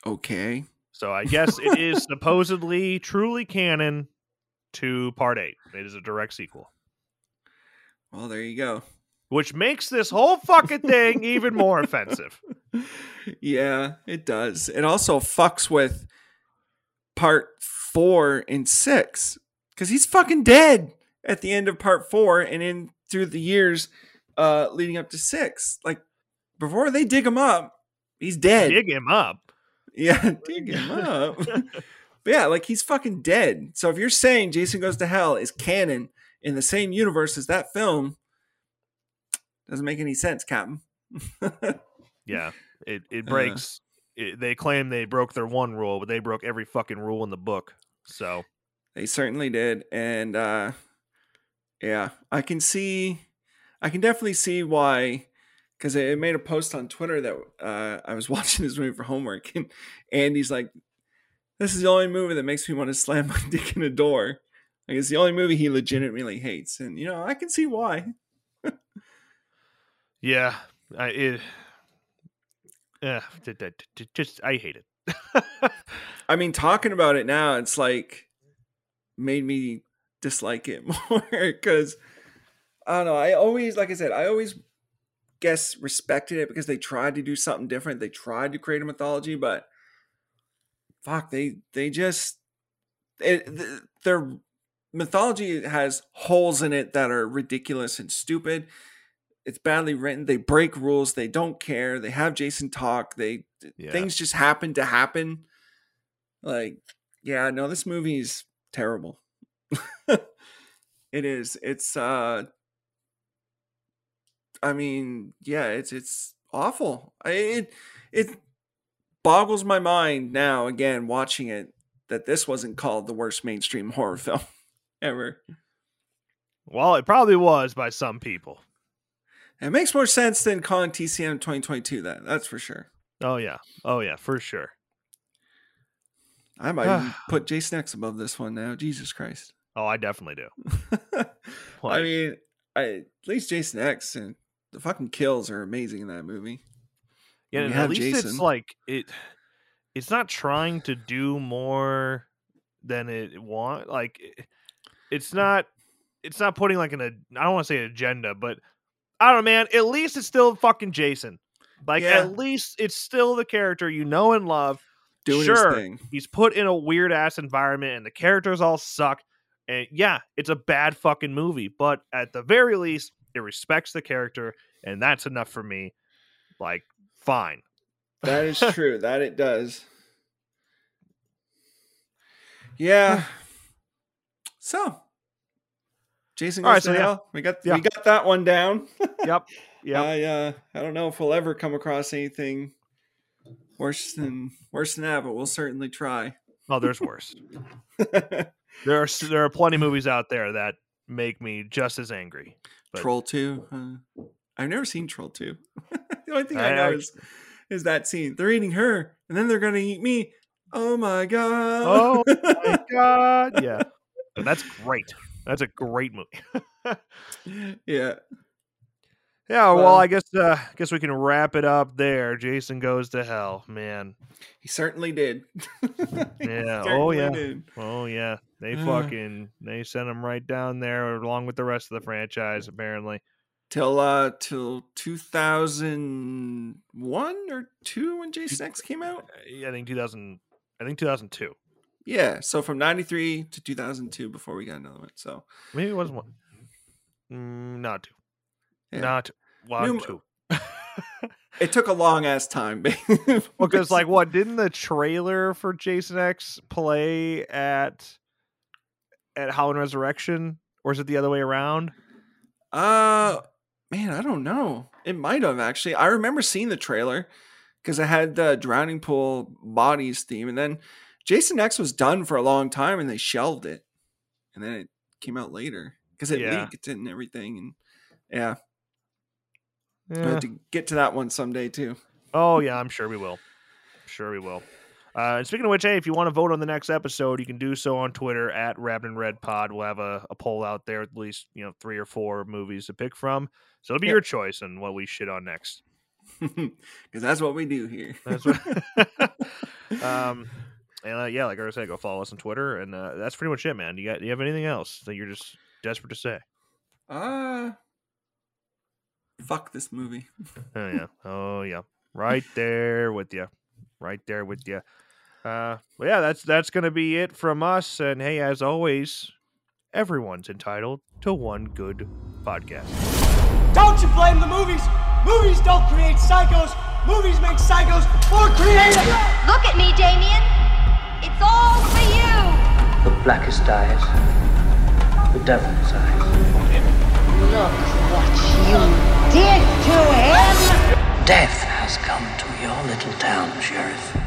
[SPEAKER 2] Okay.
[SPEAKER 1] So I guess it is supposedly truly canon to part eight. It is a direct sequel,
[SPEAKER 2] Well, there you go.
[SPEAKER 1] which makes this whole fucking thing even more offensive.
[SPEAKER 2] Yeah, it does. It also fucks with part four and six because he's fucking dead at the end of part four and in through the years uh leading up to six. Like before they dig him up, he's dead.
[SPEAKER 1] Dig him up.
[SPEAKER 2] Yeah, dig him up. but yeah, like he's fucking dead. So if you're saying Jason Goes to Hell is canon in the same universe as that film, doesn't make any sense, Captain.
[SPEAKER 1] Yeah, it it
[SPEAKER 2] Uh.
[SPEAKER 1] breaks. it, they claim they broke their one rule, but they broke every fucking rule in the book. So
[SPEAKER 2] They certainly did. And uh yeah, I can see I can definitely see why because it made a post on Twitter that uh I was watching this movie for homework and Andy's like, This is the only movie that makes me want to slam my dick in a door. Like it's the only movie he legitimately hates. And you know, I can see why.
[SPEAKER 1] yeah, I it. Yeah, d- d- d- just I hate it.
[SPEAKER 2] I mean, talking about it now, it's like made me dislike it more because I don't know. I always, like I said, I always guess respected it because they tried to do something different. They tried to create a mythology, but fuck, they they just it, th- their mythology has holes in it that are ridiculous and stupid. It's badly written. They break rules. They don't care. They have Jason talk. They
[SPEAKER 1] Yeah.
[SPEAKER 2] things just happen to happen. Like, yeah, no, this movie's terrible. it is. It's uh I mean, yeah, it's it's awful. I it it boggles my mind now again watching it that this wasn't called the worst mainstream horror film ever.
[SPEAKER 1] well, it probably was by some people.
[SPEAKER 2] It makes more sense than calling TCM 2022 that. That's for sure.
[SPEAKER 1] Oh yeah, oh yeah, for sure.
[SPEAKER 2] I might put Jason X above this one now. Jesus Christ.
[SPEAKER 1] Oh, I definitely do.
[SPEAKER 2] I mean, I, at least Jason X and the fucking kills are amazing in that movie.
[SPEAKER 1] yeah, and at least it's
[SPEAKER 2] Jason.
[SPEAKER 1] like it. It's not trying to do more than it want. Like, it- it's mm. not. It's not putting like an. I don't want to say agenda, but I don't know, man. At least it's still fucking Jason. Like,
[SPEAKER 2] Yeah.
[SPEAKER 1] at least it's still the character you know and love.
[SPEAKER 2] Doing
[SPEAKER 1] Sure.
[SPEAKER 2] his thing.
[SPEAKER 1] he's put in a weird ass environment and the characters all suck and yeah it's a bad fucking movie but at the very least it respects the character and that's enough for me like fine
[SPEAKER 2] That is true. that it does. Yeah. So, Jason goes
[SPEAKER 1] All right,
[SPEAKER 2] to
[SPEAKER 1] so yeah.
[SPEAKER 2] We got
[SPEAKER 1] Yeah.
[SPEAKER 2] we got that one down.
[SPEAKER 1] yep Yeah.
[SPEAKER 2] I uh, I don't know if we'll ever come across anything worse than worse than that, but we'll certainly try.
[SPEAKER 1] oh there's worse there are there are plenty of movies out there that make me just as angry But-
[SPEAKER 2] Troll Two. Uh, I've never seen Troll Two. the only thing I,
[SPEAKER 1] I
[SPEAKER 2] know is is that scene. They're eating her, and then they're gonna eat me. Oh my god!
[SPEAKER 1] oh my god yeah and that's great that's a great movie
[SPEAKER 2] yeah.
[SPEAKER 1] yeah well,
[SPEAKER 2] Well-
[SPEAKER 1] i guess uh I guess we can wrap it up there jason goes to hell man
[SPEAKER 2] He certainly did.
[SPEAKER 1] Yeah, oh, yeah.
[SPEAKER 2] did.
[SPEAKER 1] Oh yeah, they
[SPEAKER 2] Ah.
[SPEAKER 1] fucking they sent him right down there along with the rest of the franchise. Apparently,
[SPEAKER 2] Till uh till two thousand one or two when Jason X came out.
[SPEAKER 1] Uh, I think two thousand. I think two thousand two.
[SPEAKER 2] Yeah, so from ninety three to two thousand two before we got another one. So
[SPEAKER 1] Maybe it was one. Mm, not two.
[SPEAKER 2] Yeah.
[SPEAKER 1] Not one
[SPEAKER 2] New-
[SPEAKER 1] two.
[SPEAKER 2] it took a long ass time.
[SPEAKER 1] Well, because like what didn't the trailer for Jason X play at at Halloween Resurrection, or is it the other way around?
[SPEAKER 2] Uh, man, I don't know. It might have actually. I remember seeing the trailer because it had the drowning pool bodies theme, and then Jason X was done for a long time, and they shelved it, and then it came out later because it
[SPEAKER 1] Yeah.
[SPEAKER 2] leaked and everything, and yeah, I
[SPEAKER 1] Yeah.
[SPEAKER 2] have to get to that one someday too.
[SPEAKER 1] Oh yeah, I'm sure we will. Sure we will. Uh, and speaking of which, hey, if you want to vote on the next episode, you can do so on Twitter at Rabbit in Red Pod. We'll have a, a poll out there, at least you know three or four movies to pick from. So it'll be
[SPEAKER 2] Yep.
[SPEAKER 1] your choice on what we shit on next.
[SPEAKER 2] Because that's what we do here.
[SPEAKER 1] That's what. um, and uh, yeah, like I said, go follow us on Twitter, and uh, that's pretty much it, man. You got? Do you have anything else that you're just desperate to say?
[SPEAKER 2] Ah, fuck this movie.
[SPEAKER 1] Oh yeah, oh yeah, right there with you, right there with you. Uh, well, yeah, that's that's gonna be it from us. And hey, as always, everyone's entitled to one good podcast.
[SPEAKER 3] Don't you blame the movies. Movies don't create psychos. Movies make psychos more creative.
[SPEAKER 4] Look at me, Damien. It's all for you.
[SPEAKER 5] The blackest eyes. The devil's eyes.
[SPEAKER 6] Look what you did to him!
[SPEAKER 5] Death has come to your little town, Sheriff.